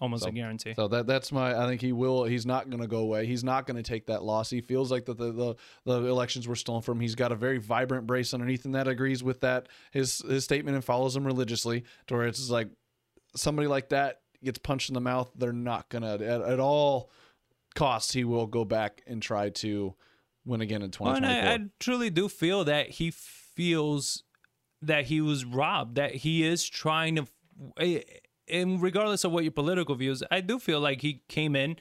almost So- a guarantee. So that that's my. I think he will. He's not going to go away. He's not going to take that loss. He feels like that the, the the elections were stolen from him. He's got a very vibrant brace underneath, and that agrees with that his his statement and follows him religiously. To where it's like somebody like that gets punched in the mouth, they're not gonna at, at all costs. He will go back and try to win again in Well, 2024. I, I truly do feel that he feels that he was robbed, that he is trying to, eh, and regardless of what your political views, I do feel like he came in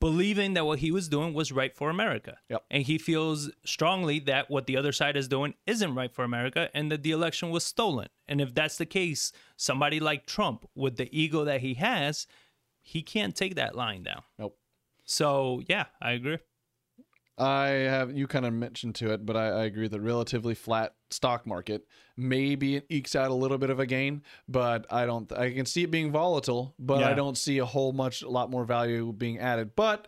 believing that what he was doing was right for America. Yep. And he feels strongly that what the other side is doing isn't right for America and that the election was stolen. And if that's the case, somebody like Trump, with the ego that he has, he can't take that line down. Nope. So, yeah, I agree. I have you kind of mentioned to it, but I, I agree that relatively flat stock market. Maybe it ekes out a little bit of a gain, but I don't. I can see it being volatile, but I don't see a whole much a lot more value being added. But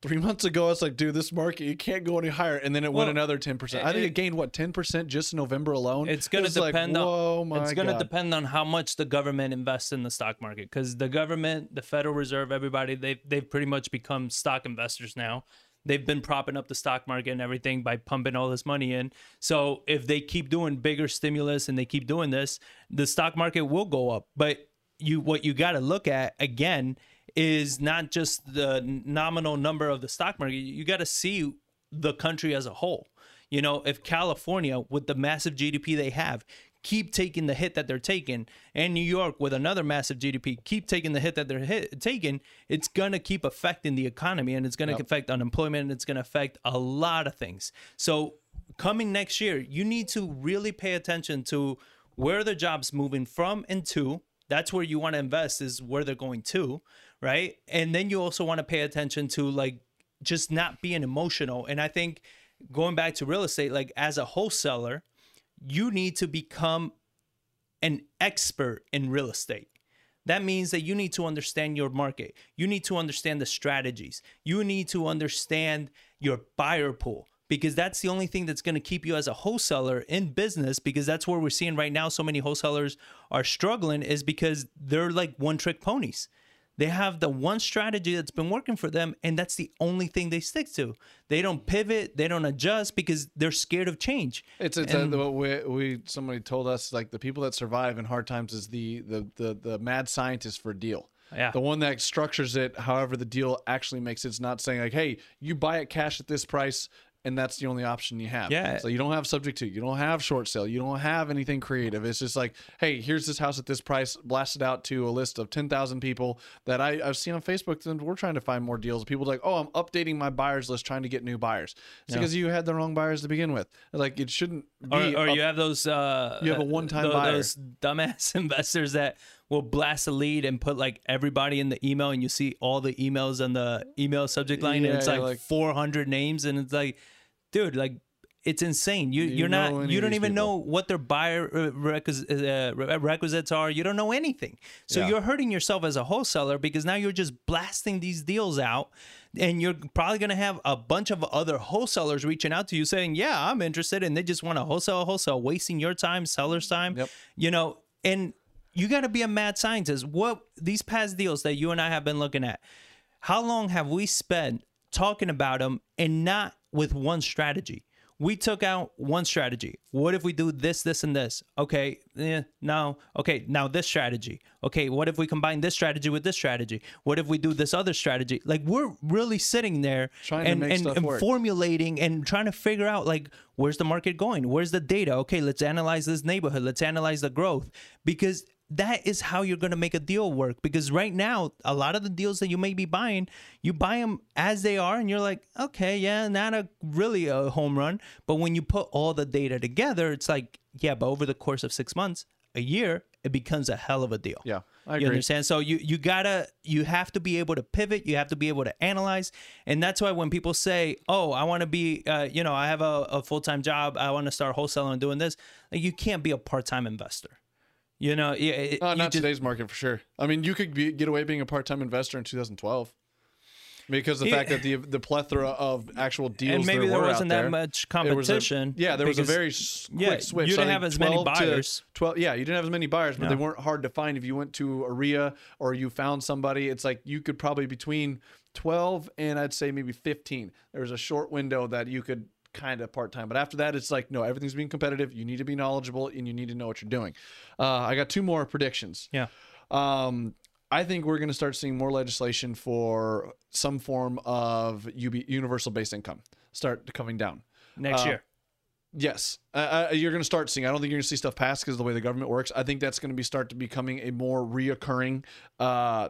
three months ago, it's like, dude, this market you can't go any higher, and then it Well, went another ten percent. I think it- it gained what ten percent just in November alone. It's going to like, depend Whoa, on it's going to depend on how much the government invests in the stock market because the government, the Federal Reserve, everybody they they've pretty much become stock investors now. They've been propping up the stock market and everything by pumping all this money in. So if they keep doing bigger stimulus and they keep doing this, the stock market will go up. But you what you got to look at again is not just the nominal number of the stock market. You got to see the country as a whole. You know, if California, with the massive GDP they have, keep taking the hit that they're taking, and New York, with another massive GDP, keep taking the hit that they're hit, taking, it's going to keep affecting the economy and it's going to affect unemployment and it's going to affect a lot of things. So, coming next year, you need to really pay attention to where the jobs moving from and to. That's where you want to invest, is where they're going to, right? And then you also want to pay attention to like just not being emotional. And I think going back to real estate, like as a wholesaler, you need to become an expert in real estate. That means that you need to understand your market. You need to understand the strategies. You need to understand your buyer pool because that's the only thing that's going to keep you as a wholesaler in business because that's where we're seeing right now so many wholesalers are struggling is because they're like one trick ponies. They have the one strategy that's been working for them, and that's the only thing they stick to. They don't pivot, they don't adjust because they're scared of change. It's it's uh, what we, we somebody told us like the people that survive in hard times is the the the, the mad scientist for a deal. Yeah. The one that structures it however the deal actually makes it. It's not saying like, hey, you buy it cash at this price and that's the only option you have. Yeah. So you don't have subject to, you don't have short sale, you don't have anything creative. It's just like, hey, here's this house at this price, blasted out to a list of ten thousand people that I, I've seen on Facebook. And we're trying to find more deals. People like, oh, I'm updating my buyers list, trying to get new buyers. It's because you had the wrong buyers to begin with. Like it shouldn't be. or, or up- you have those uh You have a one-time buyer. those dumbass investors that will blast a lead and put like everybody in the email and you see all the emails on the email subject line Yeah, and it's like, like- 400 names and it's like dude like it's insane you, you you're not you don't even people? know what their buyer uh, requis- uh, re- requisites are you don't know anything so Yeah. you're hurting yourself as a wholesaler because now you're just blasting these deals out and you're probably going to have a bunch of other wholesalers reaching out to you saying yeah i'm interested and they just want to wholesale wholesale wasting your time seller's time Yep. you know and you got to be a mad scientist what these past deals that you and i have been looking at how long have we spent talking about them and not with one strategy we took out one strategy. What if we do this, this, and this? Okay, eh, no. Okay, now this strategy. Okay, what if we combine this strategy with this strategy? What if we do this other strategy? Like we're really sitting there Trying to and, make and, and formulating and trying to figure out like where's the market going? Where's the data? Okay, let's analyze this neighborhood. Let's analyze the growth because that is how you're going to make a deal work because right now a lot of the deals that you may be buying you buy them as they are and you're like okay yeah not a really a home run. But when you put all the data together it's like yeah but over the course of six months a year it becomes a hell of a deal. Yeah, I you agree. understand? So you you gotta you have to be able to pivot you have to be able to analyze and that's why when people say oh i want to be uh, you know i have a, a full-time job i want to start wholesaling and doing this like, you can't be a part-time investor you know, yeah, it, Uh, not just- today's market for sure. I mean, you could be, get away being a part-time investor in 2012 because the Yeah. fact that the the plethora of actual deals and maybe there, there wasn't that there, much was a- competition. yeah, there was a very s- quick yeah, switch. you didn't have as many 12 to buyers. 12, yeah, you didn't have as many buyers, but they weren't hard to find. If you went to ARIA or you found somebody, it's like you could probably between 12 and I'd say maybe 15. There was a short window that you could kind of part time. But after that, it's like, no, everything's being competitive. You need to be knowledgeable and you need to know what you're doing. Uh, I got two more predictions. Yeah. Um, I think we're going to start seeing more legislation for some form of UB, universal base income start coming down. next Uh, year. Yes, uh, you're going to start seeing. I don't think you're going to see stuff pass because of the way the government works. I think that's going to be start to becoming a more reoccurring uh,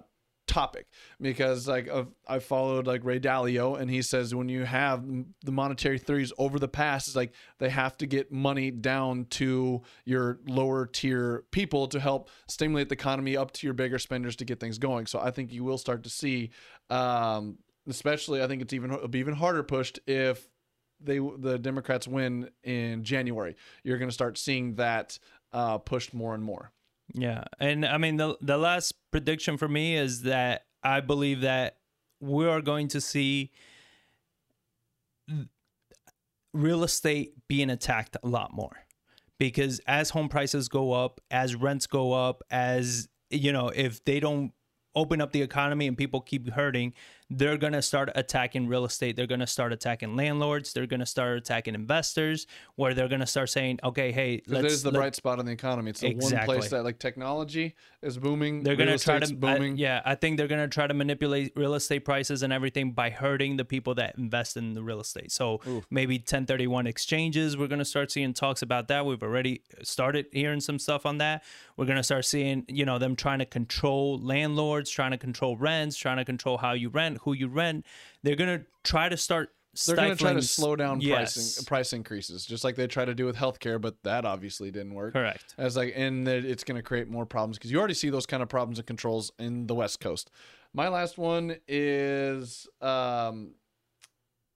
topic because like of, I followed like Ray Dalio and he says when you have the monetary theories over the past, it's like they have to get money down to your lower tier people to help stimulate the economy up to your bigger spenders to get things going. So I think you will start to see, um, especially I think it's even it'll be even harder pushed if they the Democrats win in January, you're going to start seeing that uh, pushed more and more. Yeah, and I mean the the last prediction for me is that I believe that we are going to see real estate being attacked a lot more because as home prices go up, as rents go up, as you know, if they don't open up the economy and people keep hurting, they're going to start attacking real estate. They're going to start attacking landlords. They're going to start attacking investors where they're going to start saying, okay, hey, let's is the let- bright spot in the economy. It's the one place that like technology is booming. they're going to try to I- yeah i think they're going to try to manipulate real estate prices and everything by hurting the people that invest in the real estate so maybe 1031 exchanges we're going to start seeing talks about that we've already started hearing some stuff on that we're going to start seeing you know them trying to control landlords trying to control rents trying to control how you rent who you rent they're going to try to start They're going to try to slow down Yes. pricing price increases, just like they try to do with healthcare, but that obviously didn't work. correct As like, and that it's going to create more problems because you already see those kind of problems and controls in the West Coast. My last one is, um,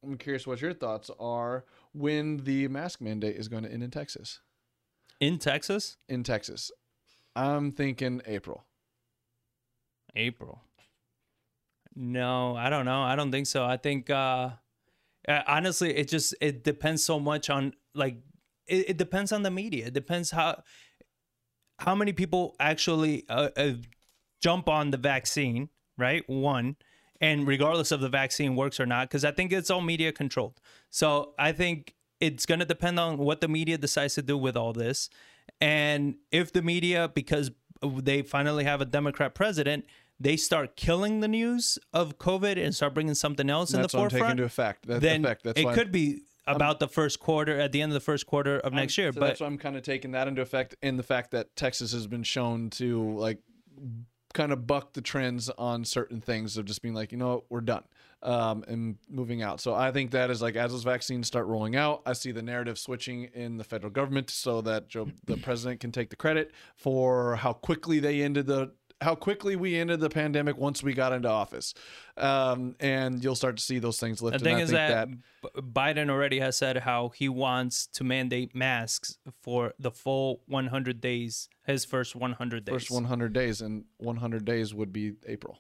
I'm curious what your thoughts are when the mask mandate is going to end in Texas. in texas In Texas, I'm thinking April. April. No, I don't know. I don't think so. I think uh honestly it just it depends so much on like it, it depends on the media. It depends how how many people actually uh, uh, jump on the vaccine, right? One, and regardless of the vaccine works or not because I think it's all media controlled. So, I think it's going to depend on what the media decides to do with all this. And if the media because they finally have a Democrat president, they start killing the news of COVID and start bringing something else in the That's what I'm taking forefront, into effect. Then effect. That's it could be about the first quarter at the end of the first quarter of next year. So but that's why I'm kind of taking that into effect in the fact that Texas has been shown to like kind of buck the trends on certain things of just being like, you know, what, we're done um, and moving out. So I think that is like as those vaccines start rolling out, I see the narrative switching in the federal government so that Joe, the president can take the credit for how quickly they ended the how quickly we ended the pandemic once we got into office, um, and you'll start to see those things lift. the thing I is think that, B- Biden already has said how he wants to mandate masks for the full 100 days, his first 100 days. first 100 days and 100 days would be April.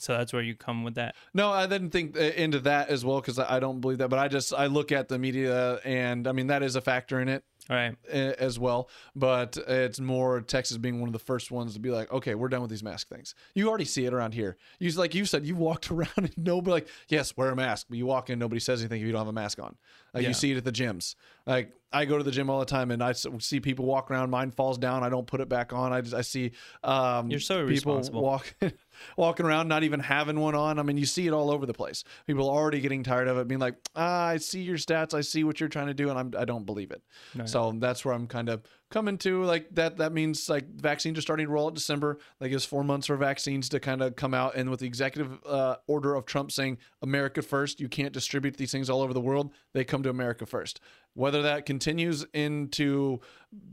So that's where you come with that. No, I didn't think uh, into that as well because I don't believe that. But I just I look at the media, and I mean that is a factor in it All right. as well. But it's more Texas being one of the first ones to be like, okay, we're done with these mask things. You already see it around here. You like you said, you walked around and nobody like, yes, wear a mask, but you walk in, nobody says anything if you don't have a mask on. Like Yeah. you see it at the gyms. Like I go to the gym all the time, and I see people walk around. Mine falls down. I don't put it back on. I just I see um, You're so people irresponsible. walk walking around not even having one on. I mean, you see it all over the place. People are already getting tired of it, being like, ah, I see your stats, I see what you're trying to do, and I'm I don't believe it. So that's where I'm kind of coming to like that. That means like vaccines are starting to roll out December. That gives four months for vaccines to kind of come out, and with the executive uh, order of Trump saying America first, you can't distribute these things all over the world. They come to America first. Whether that continues into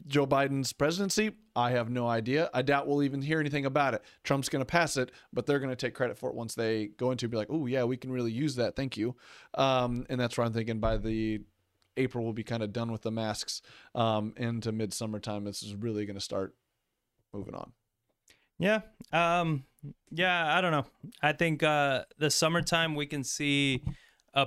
Joe Biden's presidency, I have no idea. I doubt we'll even hear anything about it. Trump's going to pass it, but they're going to take credit for it once they go into be like, oh, yeah, we can really use that. Thank you. Um, and that's where I'm thinking by the April, we'll be kind of done with the masks um, into midsummer time. This is really going to start moving on. Yeah. Um yeah, I don't know. I think uh the summertime we can see uh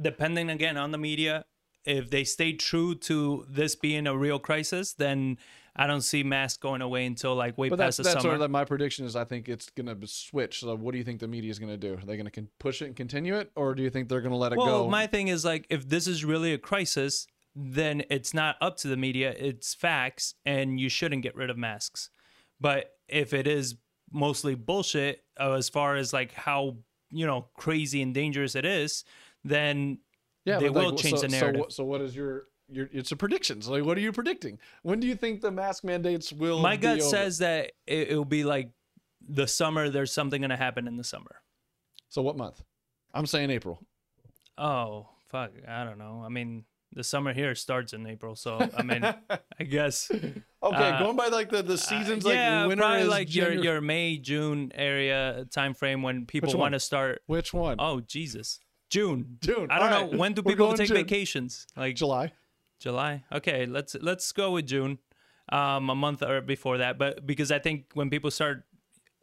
depending again on the media, if they stay true to this being a real crisis, then I don't see masks going away until like way But past that's the that's summer. sort of like my prediction is I think it's going to switch. So what do you think the media is going to do? Are they going to push it and continue it, or do you think they're going to let it well, go? Well, my thing is like if this is really a crisis, then it's not up to the media, it's facts and you shouldn't get rid of masks. But if it is mostly bullshit uh, as far as like how, you know, crazy and dangerous it is, then yeah, they but, like, will change so, the narrative. So, so what is your your? It's a prediction. So like, what are you predicting? When do you think the mask mandates will? My gut over? says that it, it'll be like the summer. There's something going to happen in the summer. So what month? I'm saying April. Oh fuck! I don't know. I mean, the summer here starts in April, so I mean, I guess. Okay, Uh, going by like the the seasons, like yeah, winter probably is like your January- your May June area time frame when people want to start. Which one? Oh Jesus, June. June. I don't All know right. when do people take June. vacations? Like July. July. Okay, let's let's go with June. Um, a month or before that, but because I think when people start,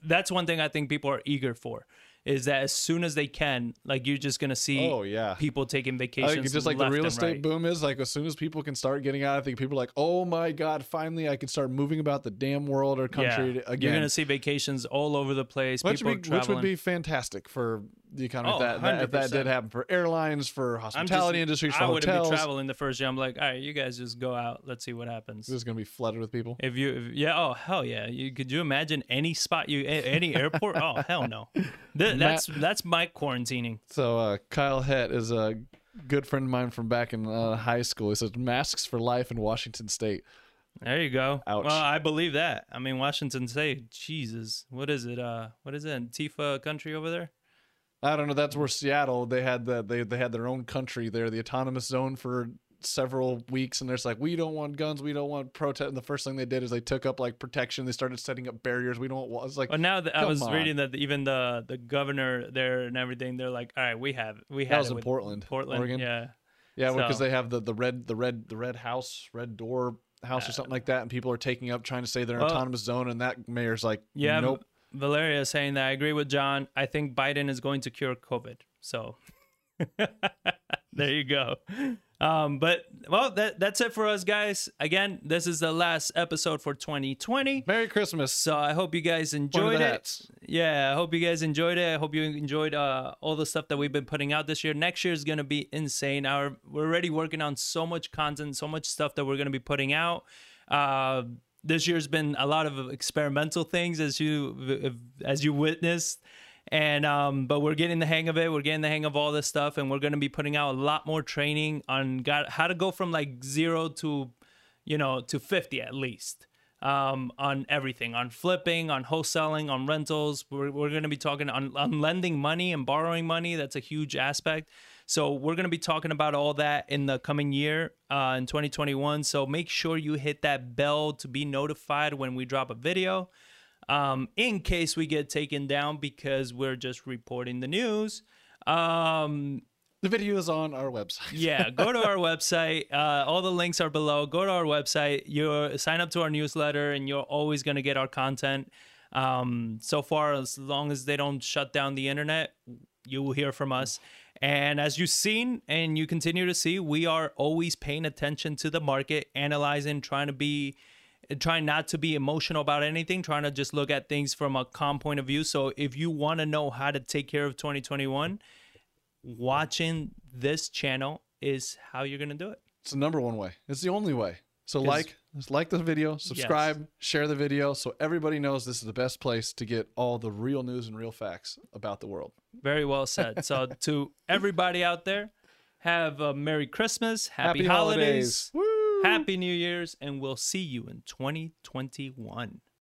that's one thing I think people are eager for is that as soon as they can, like you're just gonna see Oh yeah. people taking I vacations. think just like the real estate right. boom is like as soon as people can start getting out, I think people are like, oh my god, finally I can start moving about the damn world or country yeah. again. You're gonna see vacations all over the place. which, people would be, which would be fantastic for the economy Oh, if, that, that, if that did happen for airlines, for I'm just- hospitality industries, for I hotels. be traveling the first year. I'm like, all right, you guys just go out. Let's see what happens. This is gonna be flooded with people. If you, if, yeah, oh hell yeah! You could you imagine any spot you, any airport? oh hell no! Th- that's that's my quarantining. So uh, Kyle Het is a good friend of mine from back in uh, high school. He says masks for life in Washington State. There you go. Ouch. Well, I believe that. I mean, Washington State. Jesus, what is it? Uh, what is it? Antifa country over there? I don't know. That's where Seattle they had the they they had their own country there, the autonomous zone for several weeks, and there's like we don't want guns, we don't want protest. And the first thing they did is they took up like protection. They started setting up barriers. We don't want. It's like Well, now that I was on. reading that even the the governor there and everything, they're like, all right, we have we have. that was in Portland, Portland, Oregon. yeah. yeah, because so- they have the the red the red the red house, red door house or uh, something like that, and people are taking up trying to say they're in Well- autonomous zone, and that mayor's like, Yeah, nope. Valeria is saying that I agree with John. I think Biden is going to cure COVID. So there you go. Um, but well, that that's it for us, guys. Again, this is the last episode for 2020. Merry Christmas. So I hope you guys enjoyed it. Yeah, I hope you guys enjoyed it. I hope you enjoyed uh, all the stuff that we've been putting out this year. Next year is gonna be insane. Our we're already working on so much content, so much stuff that we're gonna be putting out. Uh, this year's been a lot of experimental things, as you as you witnessed, And um, but we're getting the hang of it. We're getting the hang of all this stuff, and we're gonna be putting out a lot more training on got how to go from like zero to, you know, to fifty at least um, on everything on flipping, on wholesaling, on rentals. We're, we're going to be talking on, on lending money and borrowing money. That's a huge aspect. So we're going to be talking about all that in the coming year uh, in 2021. So make sure you hit that bell to be notified when we drop a video. Um, in case we get taken down because we're just reporting the news. Um, the video is on our website. yeah, go to our website. Uh, all the links are below. Go to our website. You sign up to our newsletter, and you're always going to get our content. Um, so far, as long as they don't shut down the internet, you will hear from us. And as you've seen and you continue to see, we are always paying attention to the market, analyzing, trying to be trying not to be emotional about anything, trying to just look at things from a calm point of view. So if you want to know how to take care of 2021, watching this channel is how you're going to do it. It's the number one way. It's the only way. So like like the video, subscribe, yes. share the video so everybody knows this is the best place to get all the real news and real facts about the world. Very well said. so to everybody out there, have a Merry Christmas, Happy, Happy holidays, holidays. Happy New Year's, and we'll see you in 2021.